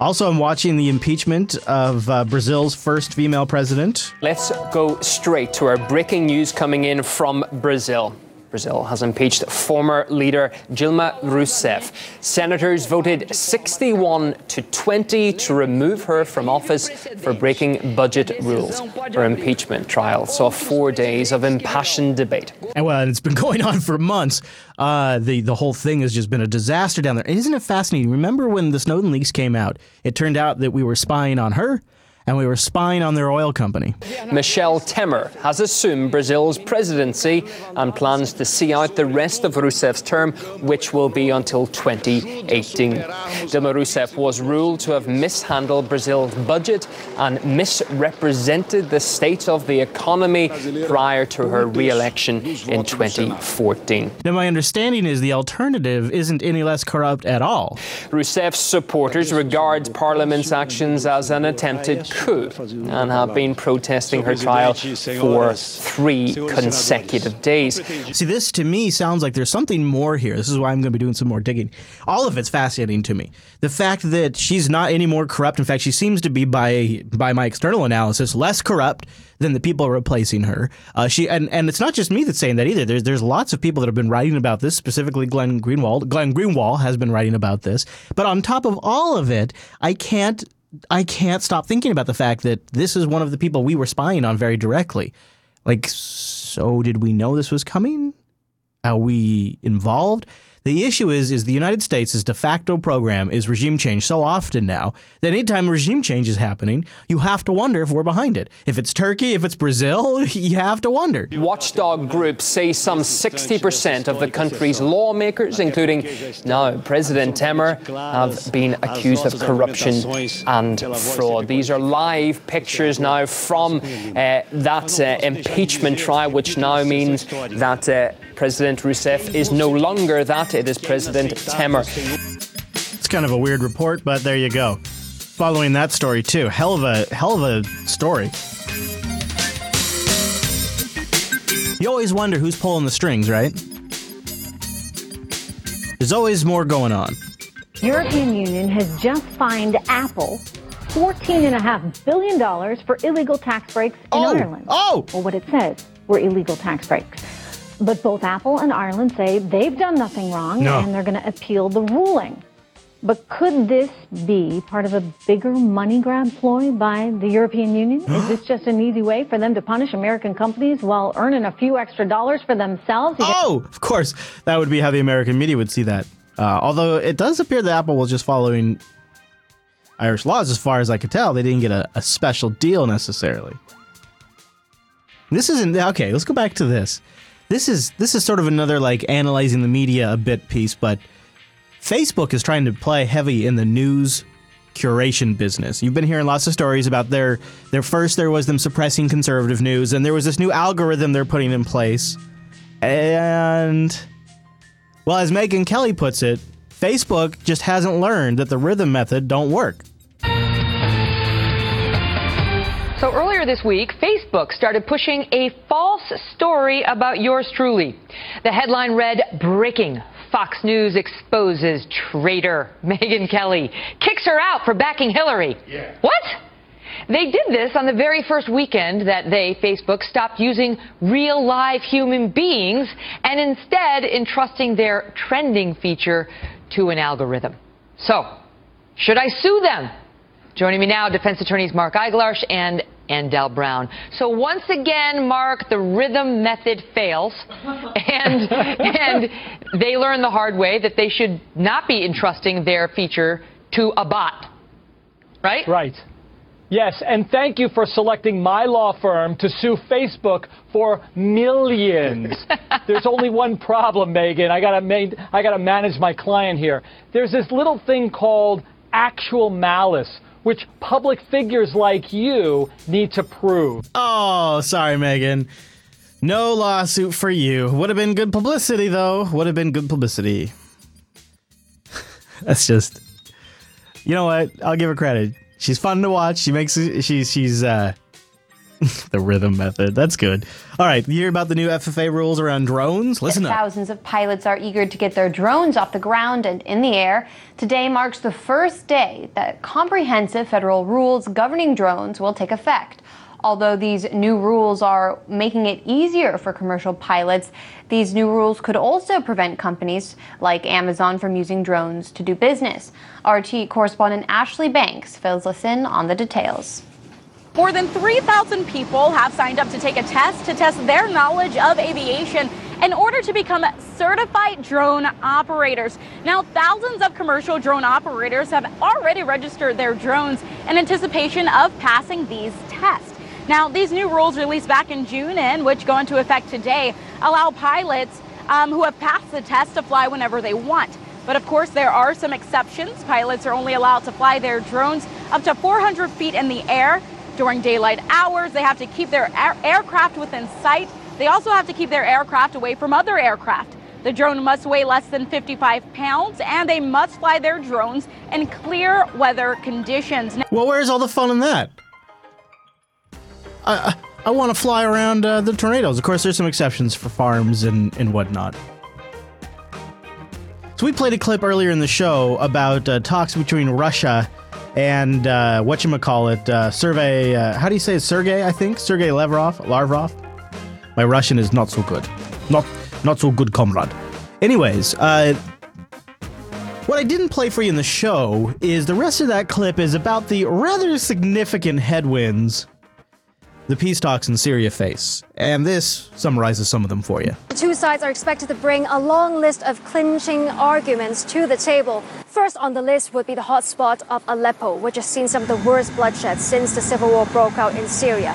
Also, I'm watching the impeachment of uh, Brazil's first female president. Let's go straight to our breaking news coming in from Brazil. Brazil has impeached former leader Dilma Rousseff. Senators voted 61 to 20 to remove her from office for breaking budget rules. Her impeachment trial saw four days of impassioned debate. And well, it's been going on for months. Uh, the the whole thing has just been a disaster down there. Isn't it fascinating? Remember when the Snowden leaks came out? It turned out that we were spying on her and we were spying on their oil company. Michel Temer has assumed Brazil's presidency and plans to see out the rest of Rousseff's term, which will be until 2018. Dilma Rousseff was ruled to have mishandled Brazil's budget and misrepresented the state of the economy prior to her re election in 2014. Now, my understanding is the alternative isn't any less corrupt at all. Rousseff's supporters regard Parliament's actions as an attempted coup and have been protesting her trial for three consecutive days. See, this to me sounds like there's something more here. This is why I'm going to be doing some more digging. All of it's fascinating to me. The fact that she's not any more corrupt, in fact, she seems to be by by my external analysis less corrupt than the people replacing her. Uh, she and, and it's not just me that's saying that either. There's there's lots of people that have been writing about this. Specifically, Glenn Greenwald. Glenn Greenwald has been writing about this. But on top of all of it, I can't I can't stop thinking about the fact that this is one of the people we were spying on very directly. Like, so did we know this was coming? Are we involved? The issue is, is the United States' de facto program is regime change so often now that anytime regime change is happening, you have to wonder if we're behind it. If it's Turkey, if it's Brazil, you have to wonder. Watchdog groups say some 60% of the country's lawmakers, including now President Temer, have been accused of corruption and fraud. These are live pictures now from uh, that uh, impeachment trial, which now means that uh, President Rousseff is no longer that. It is President Temer. It's kind of a weird report, but there you go. Following that story too, hell of a hell of a story. You always wonder who's pulling the strings, right? There's always more going on. European Union has just fined Apple $14.5 billion for illegal tax breaks in Oh, Ireland. Oh! Well, what it says were illegal tax breaks. But both Apple and Ireland say they've done nothing wrong No. and they're going to appeal the ruling. But could this be part of a bigger money grab ploy by the European Union? Is this just an easy way for them to punish American companies while earning a few extra dollars for themselves? Oh, of course, that would be how the American media would see that. Uh, although it does appear that Apple was just following Irish laws, as far as I could tell. They didn't get a, a special deal necessarily. This isn't okay. Let's go back to this. This is this is sort of another like analyzing the media a bit piece, but Facebook is trying to play heavy in the news curation business. You've been hearing lots of stories about their their first there was them suppressing conservative news and there was this new algorithm they're putting in place. And well, as Megyn Kelly puts it, Facebook just hasn't learned that the rhythm method don't work. So earlier this week, Facebook started pushing a false story about yours truly. The headline read, Breaking. Fox News exposes traitor Megyn Kelly. Kicks her out for backing Hillary. What? They did this on the very first weekend that they, Facebook, stopped using real live human beings and instead entrusting their trending feature to an algorithm. So, should I sue them? Joining me now, defense attorneys Mark Eiglarsh and Andell Brown. So once again, Mark, the rhythm method fails, and and they learn the hard way that they should not be entrusting their feature to a bot. Right? Right. Yes, and thank you for selecting my law firm to sue Facebook for millions. There's only one problem, Megyn. I gotta I gotta manage my client here. There's this little thing called actual malice, which public figures like you need to prove. Oh, sorry, Megyn. No lawsuit for you. Would have been good publicity, though. Would have been good publicity. That's just. You know what? I'll give her credit. She's fun to watch. She makes. She's she's uh, the rhythm method. That's good. All right, you hear about the new FAA rules around drones? Listen up. Thousands of pilots are eager to get their drones off the ground and in the air. Today marks the first day that comprehensive federal rules governing drones will take effect. Although these new rules are making it easier for commercial pilots, these new rules could also prevent companies like Amazon from using drones to do business. RT correspondent Ashley Banks fills us in on the details. More than 3,000 people have signed up to take a test to test their knowledge of aviation. in order to become certified drone operators. Now, thousands of commercial drone operators have already registered their drones in anticipation of passing these tests. Now, these new rules released back in June and which go into effect today allow pilots um, who have passed the test to fly whenever they want. But of course, there are some exceptions. Pilots are only allowed to fly their drones up to 400 feet in the air during daylight hours. They have to keep their air- aircraft within sight. They also have to keep their aircraft away from other aircraft. The drone must weigh less than 55 pounds and they must fly their drones in clear weather conditions. Well, where's all the fun in that? I, I, want to fly around uh, the tornadoes. Of course, there's some exceptions for farms and, and whatnot. So we played a clip earlier in the show about uh, talks between Russia and uh, what you call it, uh, Sergey. Uh, how do you say it? Sergey? I think Sergey Lavrov. Lavrov. My Russian is not so good. Not not so good, comrade. Anyways, uh, what I didn't play for you in the show is the rest of that clip is about the rather significant headwinds the peace talks in Syria face. And this summarizes some of them for you. The two sides are expected to bring a long list of clinching arguments to the table. First on the list would be the hotspot of Aleppo, which has seen some of the worst bloodshed since the civil war broke out in Syria.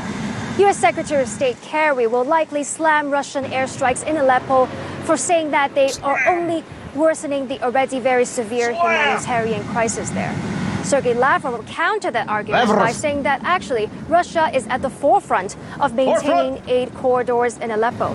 U.S. Secretary of State Kerry will likely slam Russian airstrikes in Aleppo for saying that they are only worsening the already very severe humanitarian crisis there. Sergei Lavrov will counter that argument Lavrov. by saying that actually Russia is at the forefront of maintaining aid corridors in Aleppo.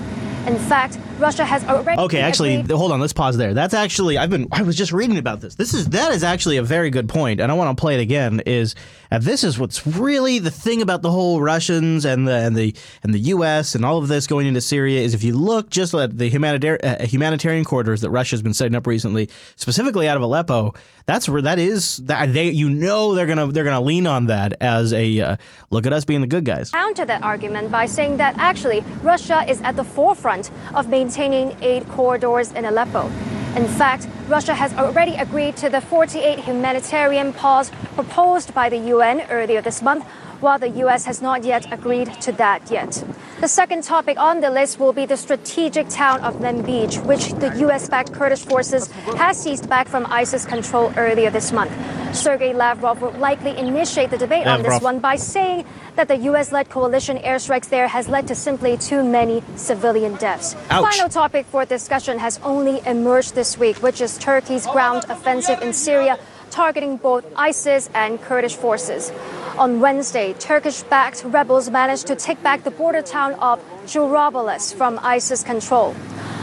In fact, Russia has already Okay, actually, agreed- hold on. Let's pause there. That's actually I've been I was just reading about this. This is that is actually a very good point, and I want to play it again. Is uh, this is what's really the thing about the whole Russians and the and the and the U.S. and all of this going into Syria is if you look just at the humanitarian uh, humanitarian corridors that Russia's been setting up recently, specifically out of Aleppo. That's where that is. That they you know they're gonna they're gonna lean on that as a uh, look at us being the good guys. counter that argument by saying that actually Russia is at the forefront of maintaining aid corridors in Aleppo. In fact, Russia has already agreed to the 48 humanitarian pause proposed by the UN earlier this month, while the US has not yet agreed to that yet. The second topic on the list will be the strategic town of Manbij, which the US-backed Kurdish forces has seized back from ISIS control earlier this month. Sergei Lavrov will likely initiate the debate on this one by saying that the US-led coalition airstrikes there has led to simply too many civilian deaths. Ouch. Final topic for discussion has only emerged this week, which is Turkey's ground offensive in Syria, targeting both ISIS and Kurdish forces. On Wednesday, Turkish-backed rebels managed to take back the border town of Jarabulus from ISIS control.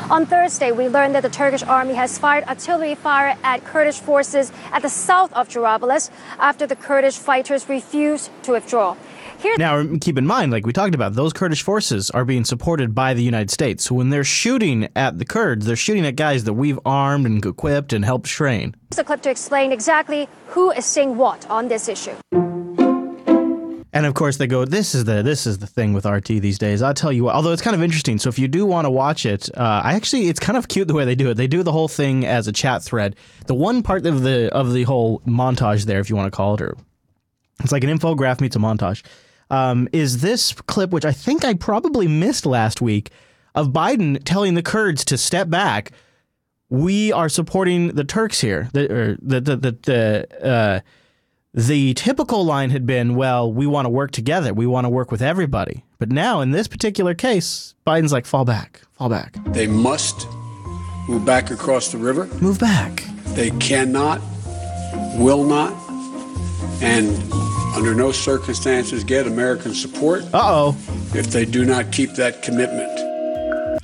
On Thursday, we learned that the Turkish army has fired artillery fire at Kurdish forces at the south of Jarabulus after the Kurdish fighters refused to withdraw. Here Now, keep in mind, like we talked about, those Kurdish forces are being supported by the United States. So when they're shooting at the Kurds, they're shooting at guys that we've armed and equipped and helped train. Here's a clip to explain exactly who is saying what on this issue. And of course, they go, "This is the this is the thing with RT these days." I'll tell you what. Although it's kind of interesting, so if you do want to watch it, uh, I actually it's kind of cute the way they do it. They do the whole thing as a chat thread. The one part of the of the whole montage there, if you want to call it, or it's like an infograph meets a montage. Um, is this clip, which I think I probably missed last week, of Biden telling the Kurds to step back. We are supporting the Turks here. The the the the, the uh, the typical line had been, well, we want to work together. We want to work with everybody. But now, in this particular case, Biden's like, fall back, fall back. They must move back across the river. Move back. They cannot, will not, and under no circumstances get American support. Uh oh. If they do not keep that commitment.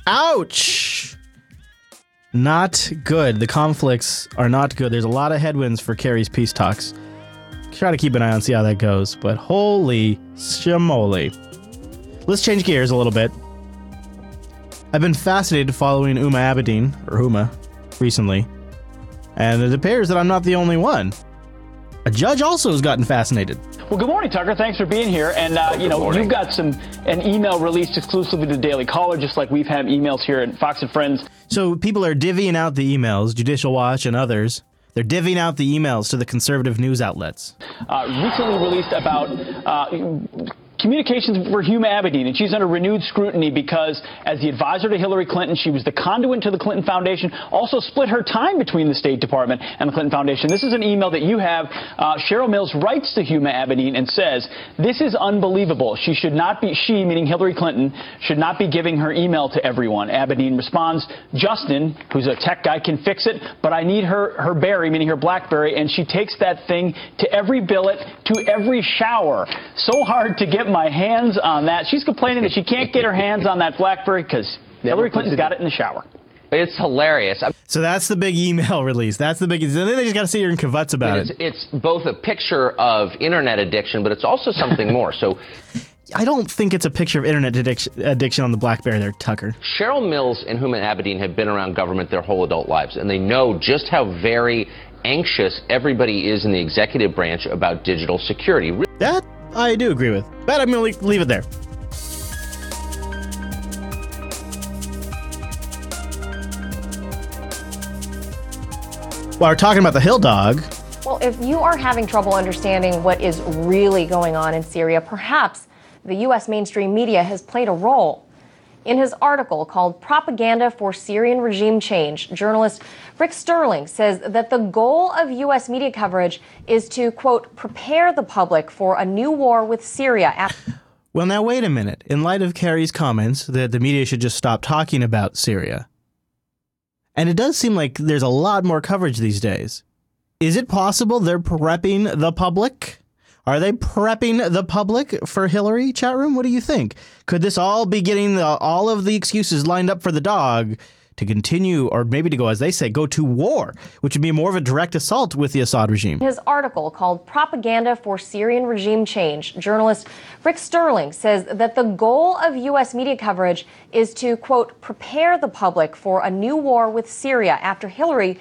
Ouch! Not good. The conflicts are not good. There's a lot of headwinds for Kerry's peace talks. Try to keep an eye on, see how that goes. But holy shamoly. Let's change gears a little bit. I've been fascinated following Uma Abedin, or Uma, recently. And it appears that I'm not the only one. A judge also has gotten fascinated. Well, good morning, Tucker. Thanks for being here. And uh, you know, you've got some an email released exclusively to Daily Caller, just like we've had emails here at Fox and Friends. So people are divvying out the emails, Judicial Watch and others. They're divvying out the emails to the conservative news outlets. Uh, recently released about uh, communications for Huma Abedin, and she's under renewed scrutiny because, as the advisor to Hillary Clinton, she was the conduit to the Clinton Foundation, also split her time between the State Department and the Clinton Foundation. This is an email that you have. Uh, Cheryl Mills writes to Huma Abedin and says, This is unbelievable. She should not be, she, meaning Hillary Clinton, should not be giving her email to everyone. Abedin responds, Justin, who's a tech guy, can fix it, but I need her, her berry, meaning her Blackberry, and she takes that thing to every bilat, to every shower. So hard to get my hands on that. She's complaining that she can't get her hands on that BlackBerry because Hillary Clinton's got it in the shower. It's hilarious. So that's the big email release. That's the big. And then they just got to sit here and kvetch about it's, it. It's both a picture of internet addiction, but it's also something more. So. I don't think it's a picture of internet addiction, addiction on the BlackBerry there, Tucker. Cheryl Mills and Huma Abedin have been around government their whole adult lives, and they know just how very anxious everybody is in the executive branch about digital security. That I do agree with. But I'm going to leave it there. While we're talking about the Hill Dog, Well, if you are having trouble understanding what is really going on in Syria, perhaps the U.S. mainstream media has played a role. In his article called Propaganda for Syrian Regime Change, journalist Rick Sterling says that the goal of U.S. media coverage is to, quote, prepare the public for a new war with Syria. Well, now wait a minute. In light of Kerry's comments that the media should just stop talking about Syria, and it does seem like there's a lot more coverage these days. Is it possible they're prepping the public? Are they prepping the public for Hillary chat room? What do you think? Could this all be getting the, all of the excuses lined up for the dog to continue, or maybe to go, as they say, go to war, which would be more of a direct assault with the Assad regime? His article called Propaganda for Syrian Regime Change, journalist Rick Sterling says that the goal of U.S. media coverage is to, quote, prepare the public for a new war with Syria after Hillary,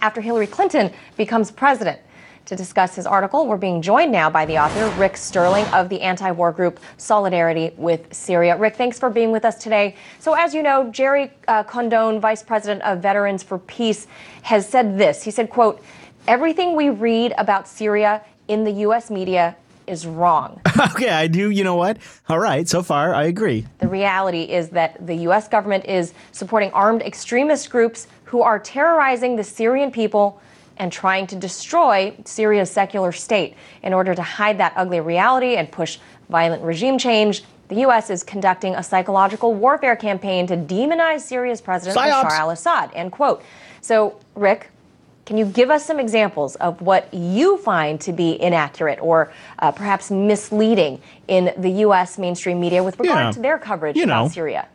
after Hillary Clinton becomes president. To discuss his article, we're being joined now by the author, Rick Sterling, of the anti war group Solidarity with Syria. Rick, thanks for being with us today. So, as you know, Gerry uh, Condon, Vice President of Veterans for Peace, has said this. He said, quote, everything we read about Syria in the U.S. media is wrong. okay, I do. You know what? All right, so far, I agree. The reality is that the U.S. government is supporting armed extremist groups who are terrorizing the Syrian people and trying to destroy Syria's secular state. In order to hide that ugly reality and push violent regime change, the U.S. is conducting a psychological warfare campaign to demonize Syria's president, Psyops. Bashar al Assad. End quote. So, Rick, can you give us some examples of what you find to be inaccurate or uh, perhaps misleading in the U.S. mainstream media with regard Yeah. to their coverage You about. Syria?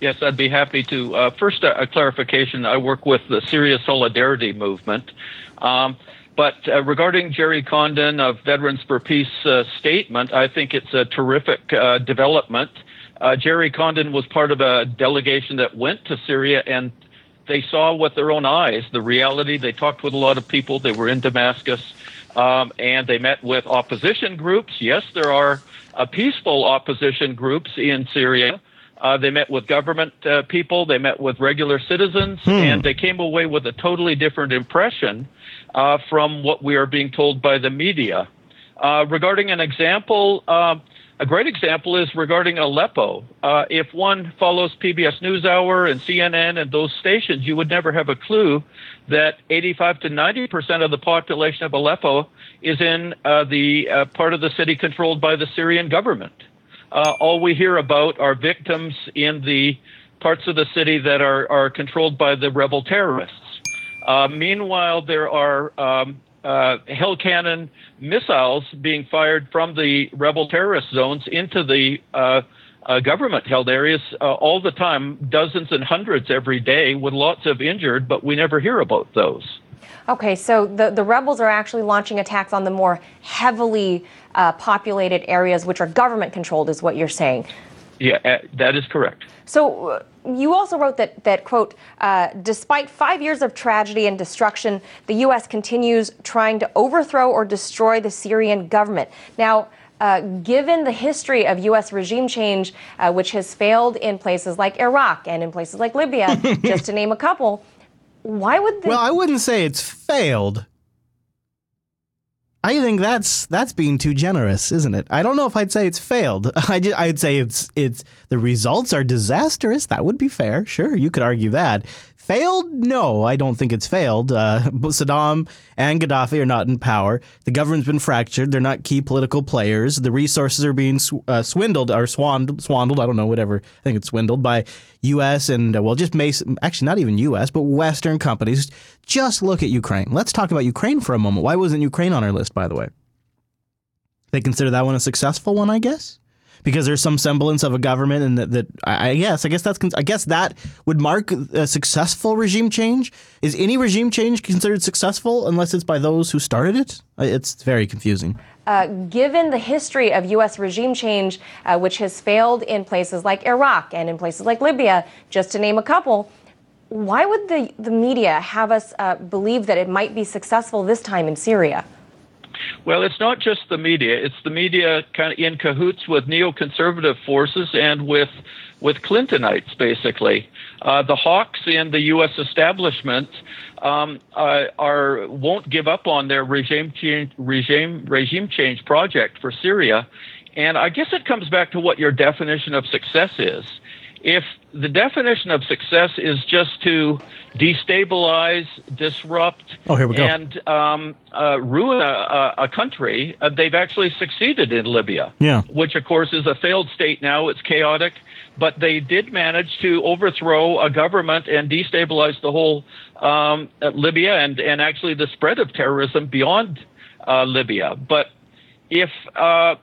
Yes, I'd be happy to. Uh, first, a, a clarification. I work with the Syria Solidarity Movement. Um, but uh, regarding Gerry Condon of Veterans for Peace uh, statement, I think it's a terrific uh, development. Uh, Gerry Condon was part of a delegation that went to Syria and they saw with their own eyes the reality. They talked with a lot of people. They were in Damascus um, and they met with opposition groups. Yes, there are uh, peaceful opposition groups in Syria. Uh, they met with government uh, people, they met with regular citizens, and they came away with a totally different impression uh, from what we are being told by the media. Uh, regarding an example, uh, a great example is regarding Aleppo. Uh, if one follows PBS NewsHour and CNN and those stations, you would never have a clue that 85 to 90 percent of the population of Aleppo is in uh, the uh, part of the city controlled by the Syrian government. Uh, all we hear about are victims in the parts of the city that are, are controlled by the rebel terrorists. Uh, meanwhile, there are um, uh, Hell cannon missiles being fired from the rebel terrorist zones into the uh, uh, government held areas uh, all the time, dozens and hundreds every day, with lots of injured, but we never hear about those. Okay, so the, the rebels are actually launching attacks on the more heavily uh, populated areas, which are government controlled, is what you're saying. Yeah, uh, that is correct. So uh, you also wrote that, that quote, uh, despite five years of tragedy and destruction, the U.S. continues trying to overthrow or destroy the Syrian government. Now, uh, given the history of U.S. regime change, uh, which has failed in places like Iraq and in places like Libya, just to name a couple, why would the Well, I wouldn't say it's failed. I think that's that's being too generous, isn't it? I don't know if I'd say it's failed. I just, I'd say it's it's the results are disastrous. That would be fair. Sure, you could argue that. Failed? No, I don't think it's failed. Uh, Saddam and Gaddafi are not in power. The government's been fractured. They're not key political players. The resources are being sw- uh, swindled or swandled, swandled. I don't know, whatever. I think it's swindled by U.S. and uh, well, just actually not even U.S. but Western companies. Just look at Ukraine. Let's talk about Ukraine for a moment. Why wasn't Ukraine on our list, by the way? They consider that one a successful one, I guess because there's some semblance of a government, and that, that I guess I guess that's I guess that would mark a successful regime change. Is any regime change considered successful unless it's by those who started it? It's very confusing. Uh, given the history of U.S. regime change, uh, which has failed in places like Iraq and in places like Libya, just to name a couple, why would the, the media have us uh, believe that it might be successful this time in Syria? Well, it's not just the media. It's the media kind of in cahoots with neoconservative forces and with with Clintonites, basically. Uh, the hawks in the U.S. establishment um, uh, are won't give up on their regime change regime regime change project for Syria, and I guess it comes back to what your definition of success is if the definition of success is just to destabilize, disrupt, oh, here we go. and um, uh, ruin a, a country, uh, they've actually succeeded in Libya. Yeah. Which, of course, is a failed state now. It's chaotic. But they did manage to overthrow a government and destabilize the whole um, Libya and, and actually the spread of terrorism beyond uh, Libya. But if uh,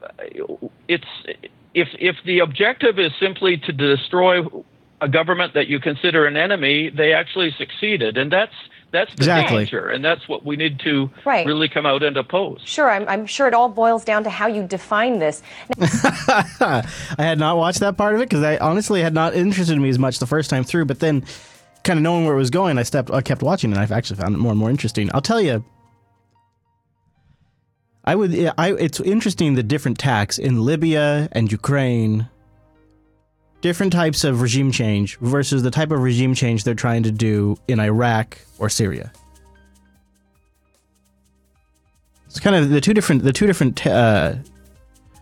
it's if if the objective is simply to destroy a government that you consider an enemy, they actually succeeded, and that's that's the exactly. danger, and that's what we need to right. really come out and oppose. Sure, I'm, I'm sure it all boils down to how you define this. I had not watched that part of it because I honestly had not interested me as much the first time through, but then, kind of knowing where it was going, I stepped, I kept watching, and I've actually found it more and more interesting. I'll tell you, I would. I, it's interesting the different tacks in Libya and Ukraine. Different types of regime change versus the type of regime change they're trying to do in Iraq or Syria. It's kind of the two different. The two different. Uh,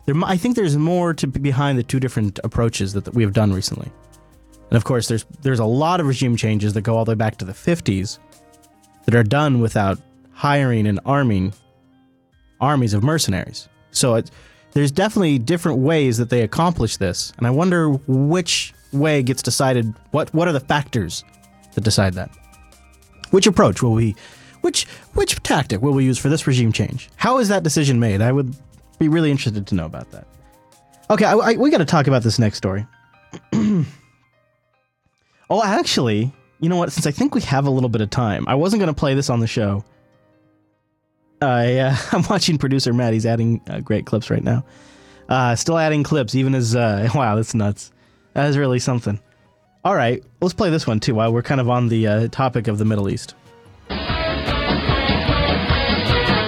there, I think there's more to behind the two different approaches that, that we have done recently. And of course, there's there's a lot of regime changes that go all the way back to the 50s that are done without hiring and arming armies of mercenaries. So there's definitely different ways that they accomplish this, and I wonder which way gets decided. What what are the factors that decide that? Which approach will we, which which tactic will we use for this regime change? How is that decision made? I would be really interested to know about that. Okay, I, I, we got to talk about this next story. oh, actually, you know what? Since I think we have a little bit of time, I wasn't going to play this on the show I, uh, I'm watching producer Matt. He's adding uh, great clips right now. Uh, still adding clips, even as uh, wow, that's nuts. That is really something. All right, let's play this one too. While we're kind of on the uh, topic of the Middle East.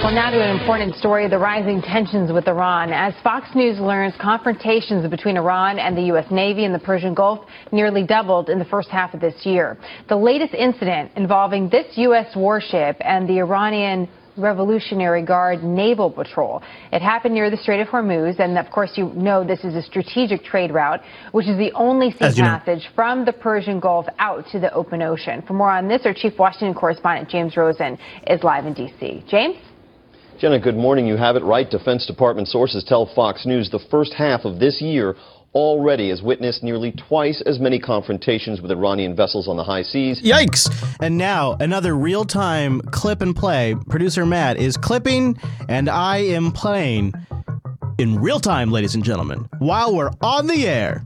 Well, now to an important story the rising tensions with Iran. As Fox News learns, confrontations between Iran and the U.S. Navy in the Persian Gulf nearly doubled in the first half of this year. The latest incident involving this U.S. warship and the Iranian Revolutionary Guard Naval Patrol. It happened near the Strait of Hormuz, and of course, you know this is a strategic trade route, which is the only sea passage know. from the Persian Gulf out to the open ocean. For more on this, our chief Washington correspondent James Rosen is live in D.C. James? Jenna, good morning. You have it right. Defense Department sources tell Fox News the first half of this year already has witnessed nearly twice as many confrontations with Iranian vessels on the high seas. Yikes! And now, another real time clip and play. Producer Matt is clipping, and I am playing in real time, ladies and gentlemen, while we're on the air.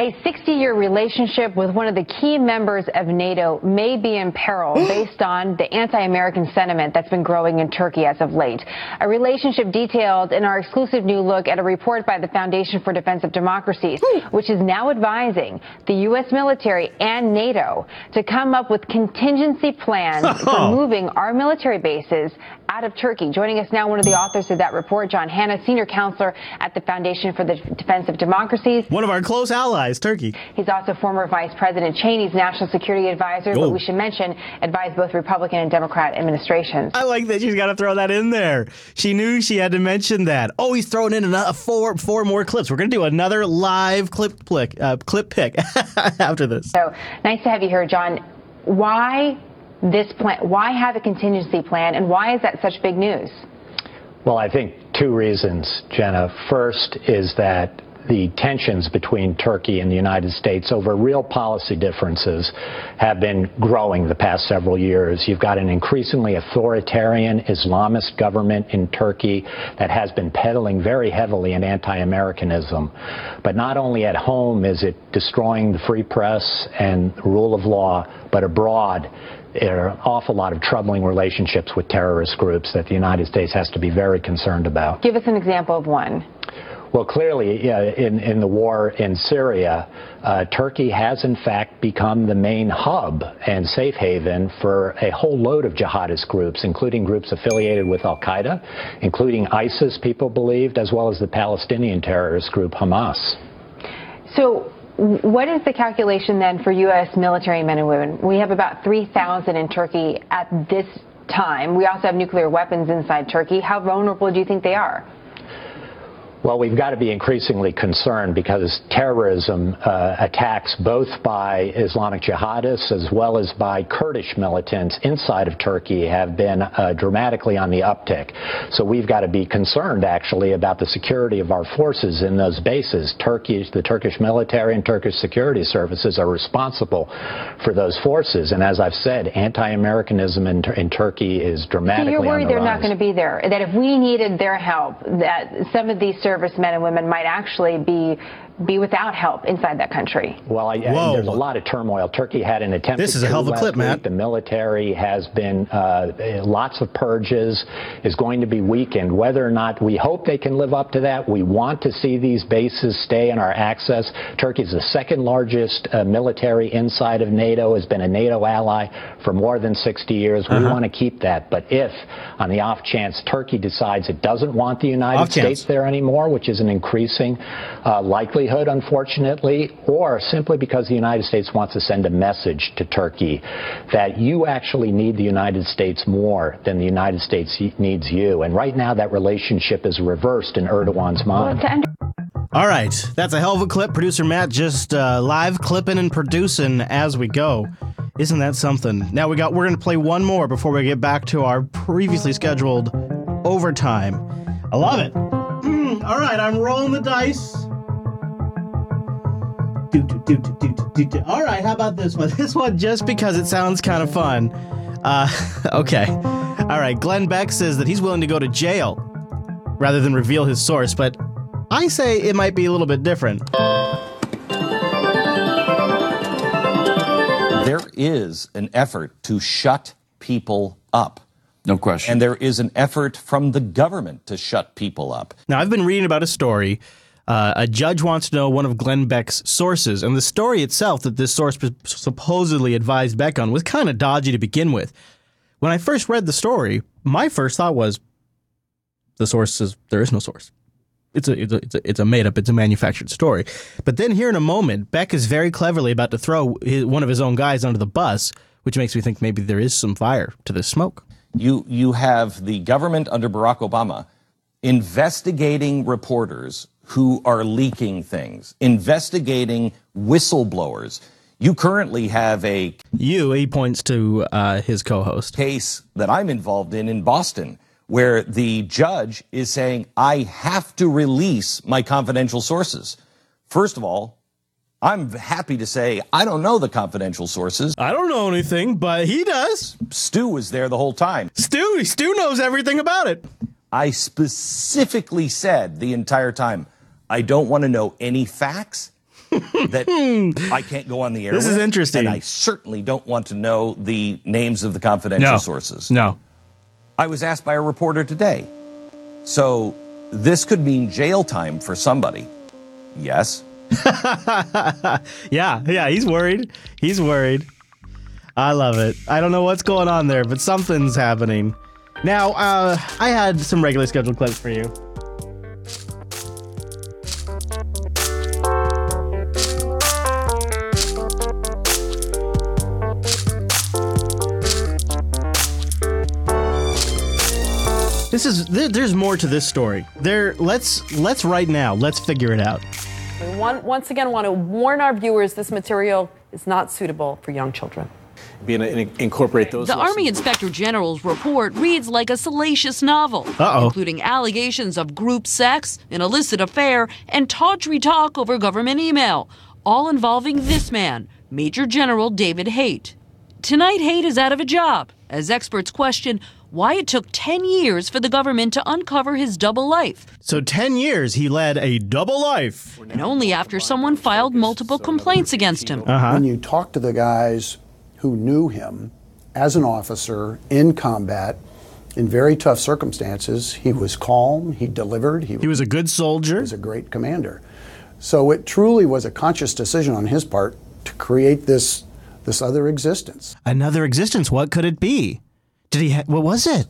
A 60 year relationship with one of the key members of NATO may be in peril based on the anti American sentiment that's been growing in Turkey as of late. A relationship detailed in our exclusive new look at a report by the Foundation for Defense of Democracies, which is now advising the U.S. military and NATO to come up with contingency plans for moving our military bases out of Turkey. Joining us now, one of the authors of that report, John Hannah, senior counselor at the Foundation for the Defense of Democracies. One of our close allies, Turkey. He's also former Vice President Cheney's national security advisor, but we should mention advised both Republican and Democrat administrations. I like that she's got to throw that in there. She knew she had to mention that. Oh, he's throwing in another four four more clips. We're gonna do another live clip uh, clip pick after this. So nice to have you here, John. Why this plan? Why have a contingency plan, and why is that such big news? Well, I think two reasons, Jenna. First is that the tensions between Turkey and the United States over real policy differences have been growing the past several years. You've got an increasingly authoritarian Islamist government in Turkey that has been peddling very heavily in anti-Americanism. But not only at home is it destroying the free press and rule of law, but abroad there are an awful lot of troubling relationships with terrorist groups that the United States has to be very concerned about. Give us an example of one. Well, clearly, yeah, in, in the war in Syria, uh, Turkey has in fact become the main hub and safe haven for a whole load of jihadist groups, including groups affiliated with Al Qaeda, including ISIS, people believed, as well as the Palestinian terrorist group Hamas. So, what is the calculation then for U.S. military men and women? We have about 3,000 in Turkey at this time. We also have nuclear weapons inside Turkey. How vulnerable do you think they are? Well, we've got to be increasingly concerned because terrorism uh, attacks both by Islamic jihadists as well as by Kurdish militants inside of Turkey have been uh, dramatically on the uptick. So we've got to be concerned actually about the security of our forces in those bases. Turkey, the Turkish military and Turkish security services are responsible for those forces. And as I've said, anti-Americanism in, in Turkey is dramatically so you're worried the they're rise. not going to be there. That if we needed their help, that some of these servicemen and women might actually be be without help inside that country. Well, I, I, there's a lot of turmoil. Turkey had an attempt. This is a hell of a clip, week. Matt. The military has been uh, lots of purges, is going to be weakened. Whether or not we hope they can live up to that, we want to see these bases stay in our access. Turkey is the second largest uh, military inside of NATO, has been a NATO ally for more than 60 years. We Uh-huh. want to keep that. But if, on the off chance, Turkey decides it doesn't want the United Off chance. States there anymore, which is an increasing uh, likelihood, unfortunately, or simply because the United States wants to send a message to Turkey that you actually need the United States more than the United States needs you. And right now, that relationship is reversed in Erdogan's mind. All right, that's a hell of a clip. Producer Matt just uh, live clipping and producing as we go. Isn't that something? Now we got. We're gonna play one more before we get back to our previously scheduled overtime. I love it. Mm, all right, I'm rolling the dice. Do, do, do, do, do, do, do. All right, how about this one? This one just because it sounds kind of fun. Uh, okay. All right, Glenn Beck says that he's willing to go to jail rather than reveal his source, but I say it might be a little bit different. There is an effort to shut people up. No question. And there is an effort from the government to shut people up. Now, I've been reading about a story. Uh, a judge wants to know one of Glenn Beck's sources, and the story itself that this source supposedly advised Beck on was kind of dodgy to begin with. When I first read the story, my first thought was the source is there is no source. It's a, it's a it's a it's a made up, it's a manufactured story. But then here in a moment, Beck is very cleverly about to throw his, one of his own guys under the bus, which makes me think maybe there is some fire to this smoke. You you have the government under Barack Obama investigating reporters who are leaking things, investigating whistleblowers. You currently have a You, he points to uh, his co-host case that I'm involved in in Boston where the judge is saying I have to release my confidential sources. First of all, I'm happy to say I don't know the confidential sources. I don't know anything, but he does. Stu was there the whole time. Stu, Stu knows everything about it. I specifically said the entire time, I don't want to know any facts that I can't go on the air. This is interesting. And I certainly don't want to know the names of the confidential No. sources. No. I was asked by a reporter today. So this could mean jail time for somebody. Yes. yeah, yeah, he's worried. He's worried. I love it. I don't know what's going on there, but something's happening. Now, uh, I had some regular scheduled clips for you. This is there, there's more to this story. There, let's let's right now let's figure it out. We want, once again want to warn our viewers this material is not suitable for young children. Being incorporate those. The Army Inspector General's report reads like a salacious novel, Uh-oh. including allegations of group sex, an illicit affair, and tawdry talk over government email, all involving this man, Major General David Haight. Tonight, Haight is out of a job as experts question why it took 10 years for the government to uncover his double life, So ten years he led a double life. and only after someone filed multiple complaints against him. Uh-huh. When you talk to the guys who knew him as an officer in combat in very tough circumstances, he was calm, he delivered, he, He was a good soldier. He was a great commander. So it truly was a conscious decision on his part to create this this other existence. Another existence. What could it be? Did he? Ha- what was it?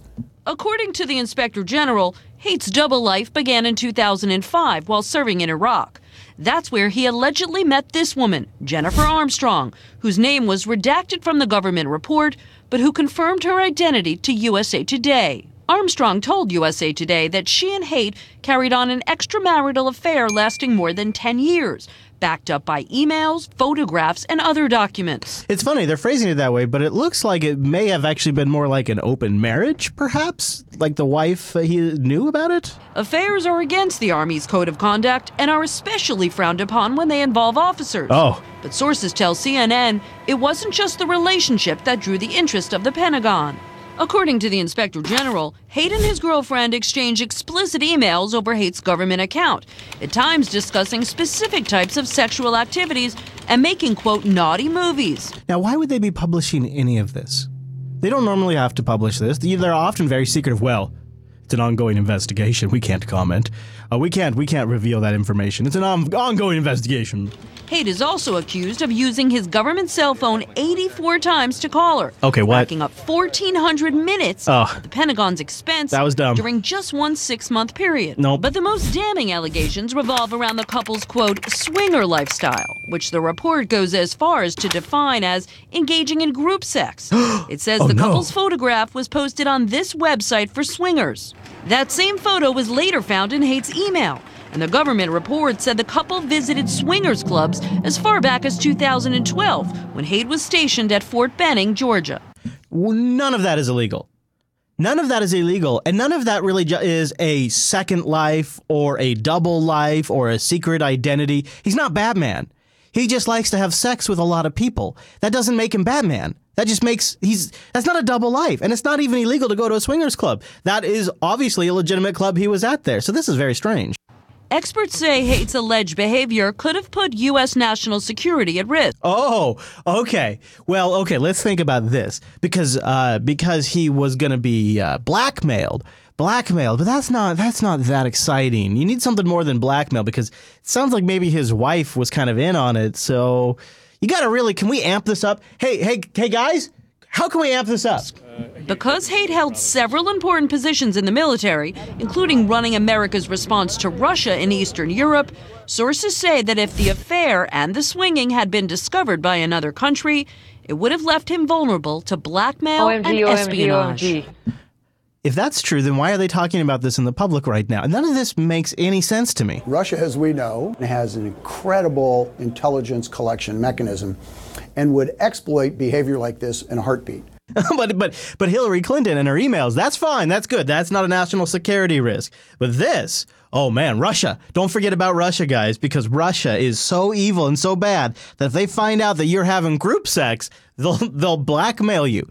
According to the Inspector General, Haight's double life began in 2005 while serving in Iraq. That's where he allegedly met this woman, Jennifer Armstrong, whose name was redacted from the government report, but who confirmed her identity to USA Today. Armstrong told USA Today that she and Haight carried on an extramarital affair lasting more than 10 years, backed up by emails, photographs, and other documents. It's funny they're phrasing it that way, but it looks like it may have actually been more like an open marriage, perhaps. Like the wife uh, he knew about it. Affairs are against the Army's code of conduct and are especially frowned upon when they involve officers. Oh. But sources tell CNN it wasn't just the relationship that drew the interest of the Pentagon. According to the Inspector General, Haight and his girlfriend exchanged explicit emails over Haight's government account, at times discussing specific types of sexual activities and making, quote, naughty movies. Now, why would they be publishing any of this? They don't normally have to publish this. They're often very secretive. Well, it's an ongoing investigation. We can't comment. Uh, we can't. We can't reveal that information. It's an on- ongoing investigation. Haight is also accused of using his government cell phone 84 times to call her. Okay, what? Racking up 1,400 minutes Oh. at the Pentagon's expense. That was dumb. During just one six month period. Nope. But the most damning allegations revolve around the couple's, quote, swinger lifestyle, which the report goes as far as to define as engaging in group sex. it says Oh, the no. couple's photograph was posted on this website for swingers. That same photo was later found in Haight's email. And the government report said the couple visited swingers clubs as far back as 2012 when Haight was stationed at Fort Benning, Georgia. None of that is illegal. None of that is illegal, and none of that really ju- is a second life or a double life or a secret identity. He's not Batman. He just likes to have sex with a lot of people. That doesn't make him Batman. That just makes he's that's not a double life, and it's not even illegal to go to a swingers club. That is obviously a legitimate club he was at there. So this is very strange. Experts say Haight's alleged behavior could have put U.S. national security at risk. Oh, okay. Well, okay. Let's think about this because uh, because he was going to be uh, blackmailed, blackmailed. But that's not that's not that exciting. You need something more than blackmail because it sounds like maybe his wife was kind of in on it. So you got to really. Can we amp this up? Hey, hey, hey, guys. How can we amp this up? Because Haight held several important positions in the military, including running America's response to Russia in Eastern Europe, sources say that if the affair and the swinging had been discovered by another country, it would have left him vulnerable to blackmail and OMG, OMG, espionage. OMG. If that's true, then why are they talking about this in the public right now? None of this makes any sense to me. Russia, as we know, has an incredible intelligence collection mechanism and would exploit behavior like this in a heartbeat. but but but Hillary Clinton and her emails, that's fine, that's good. That's not a national security risk. But this, oh man, Russia. Don't forget about Russia, guys, because Russia is so evil and so bad that if they find out that you're having group sex, they'll they'll blackmail you.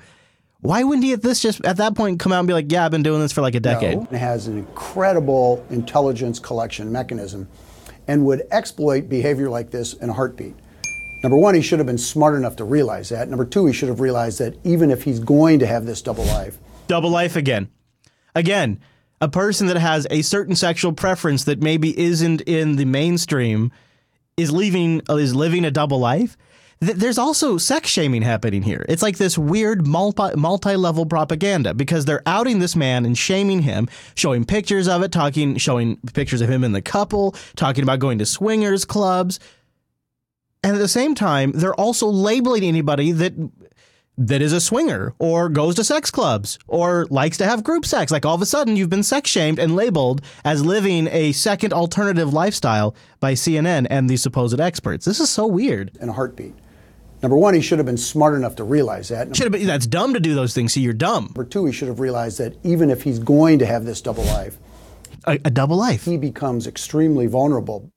Why wouldn't he at this just at that point come out and be like, "Yeah, I've been doing this for like a decade." No, it has an incredible intelligence collection mechanism and would exploit behavior like this in a heartbeat. Number one, he should have been smart enough to realize that. Number two, he should have realized that even if he's going to have this double life, Double life again. Again, a person that has a certain sexual preference that maybe isn't in the mainstream is leaving is living a double life. Th- there's also sex shaming happening here. It's like this weird multi level propaganda because they're outing this man and shaming him, showing pictures of it, talking, showing pictures of him and the couple, talking about going to swingers clubs, and at the same time, they're also labeling anybody that that is a swinger or goes to sex clubs or likes to have group sex. Like all of a sudden, you've been sex shamed and labeled as living a second alternative lifestyle by CNN and these supposed experts. This is so weird. In a heartbeat. Number one, he should have been smart enough to realize that. Should have been, that's dumb to do those things. See, you're dumb. Number two, he should have realized that even if he's going to have this double life, a, a double life, he becomes extremely vulnerable.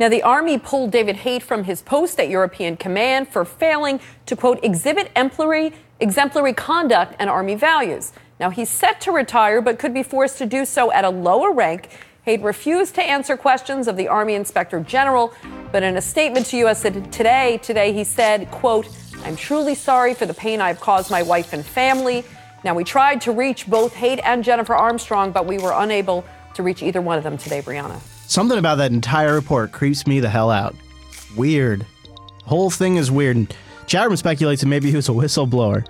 Now, the Army pulled David Haight from his post at European Command for failing to, quote, exhibit exemplary, exemplary conduct and Army values. Now, he's set to retire, but could be forced to do so at a lower rank. Haight refused to answer questions of the Army Inspector General, but in a statement to U.S. Today, today he said, quote, I'm truly sorry for the pain I've caused my wife and family. Now, we tried to reach both Haight and Jennifer Armstrong, but we were unable to reach either one of them today, Brianna. Something about that entire report creeps me the hell out. Weird. Whole thing is weird. Chat room speculates that maybe he was a whistleblower.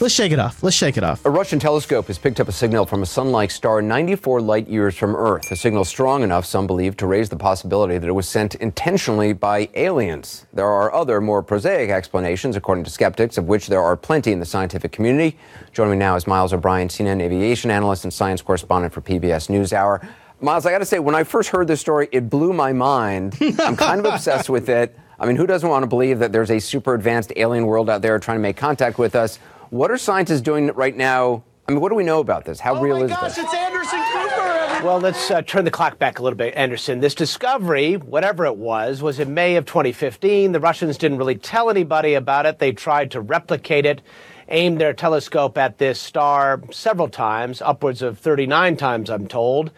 Let's shake it off. Let's shake it off. A Russian telescope has picked up a signal from a sun like star 94 light years from Earth. A signal strong enough, some believe, to raise the possibility that it was sent intentionally by aliens. There are other, more prosaic explanations, according to skeptics, of which there are plenty in the scientific community. Joining me now is Miles O'Brien, CNN aviation analyst and science correspondent for PBS NewsHour. Miles, I got to say, when I first heard this story, it blew my mind. I'm kind of obsessed with it. I mean, who doesn't want to believe that there's a super advanced alien world out there trying to make contact with us? What are scientists doing right now? I mean, what do we know about this? How oh real my is gosh, this? it's Anderson Cooper. Well, let's uh, turn the clock back a little bit, Anderson. This discovery, whatever it was, was in May of 2015. The Russians didn't really tell anybody about it. They tried to replicate it, aimed their telescope at this star several times, upwards of 39 times, I'm told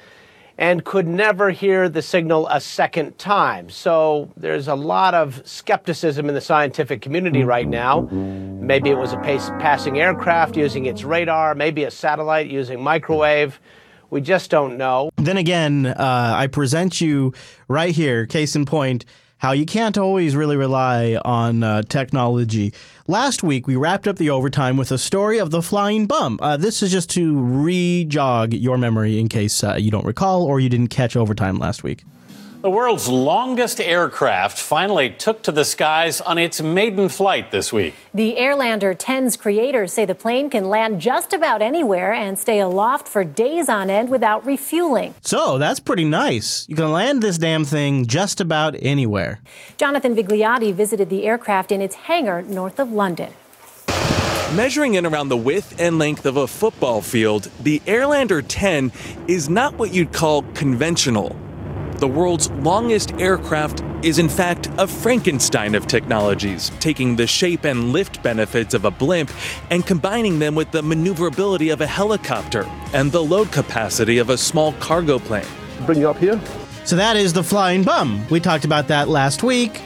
and could never hear the signal a second time. So there's a lot of skepticism in the scientific community right now. Maybe it was a pace, passing aircraft using its radar, maybe a satellite using microwave. We just don't know. Then again, uh, I present you right here, case in point, how you can't always really rely on uh, technology. Last week, we wrapped up the overtime with a story of the flying bum. Uh, this is just to re jog your memory in case uh, you don't recall or you didn't catch overtime last week. The world's longest aircraft finally took to the skies on its maiden flight this week. The Airlander 10's creators say the plane can land just about anywhere and stay aloft for days on end without refueling. So that's pretty nice. You can land this damn thing just about anywhere. Jonathan Vigliotti visited the aircraft in its hangar north of London. Measuring in around the width and length of a football field, the Airlander 10 is not what you'd call conventional the world's longest aircraft is in fact a Frankenstein of technologies, taking the shape and lift benefits of a blimp and combining them with the maneuverability of a helicopter and the load capacity of a small cargo plane. Bring you up here. So that is the flying bum. We talked about that last week.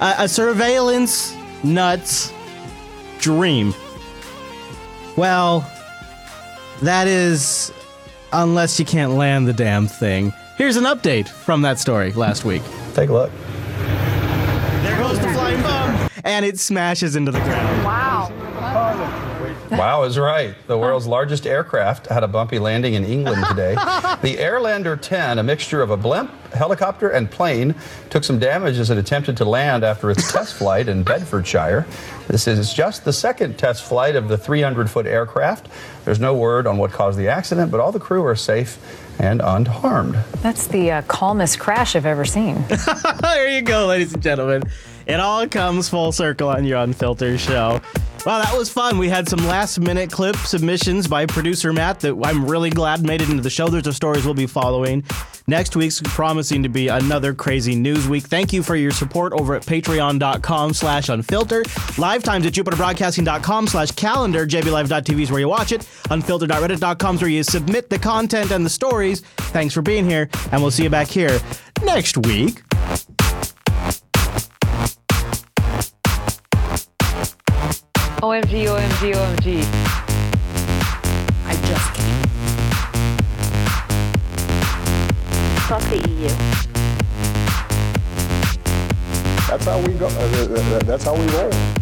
Uh, a surveillance nuts dream. Well, that is unless you can't land the damn thing. Here's an update from that story last week. Take a look. There goes the flying bum. And it smashes into the ground. Wow. Wow is right. The world's largest aircraft had a bumpy landing in England today. the Airlander 10, a mixture of a blimp, helicopter, and plane, took some damage as it attempted to land after its test flight in Bedfordshire. This is just the second test flight of the 300 foot aircraft. There's no word on what caused the accident, but all the crew are safe and unharmed. That's the uh, calmest crash I've ever seen. there you go, ladies and gentlemen. It all comes full circle on your Unfilter show. Well, that was fun. We had some last minute clip submissions by producer Matt that I'm really glad made it into the show. There's the stories we'll be following. Next week's promising to be another crazy news week. Thank you for your support over at patreon.com slash unfilter. Live times at jupiterbroadcasting.com slash calendar. jblive.tv is where you watch it. Unfilter.reddit.com is where you submit the content and the stories. Thanks for being here, and we'll see you back here next week. OMG, OMG, OMG. I just came. Fuck the EU. That's how we go. Uh, that's how we roll.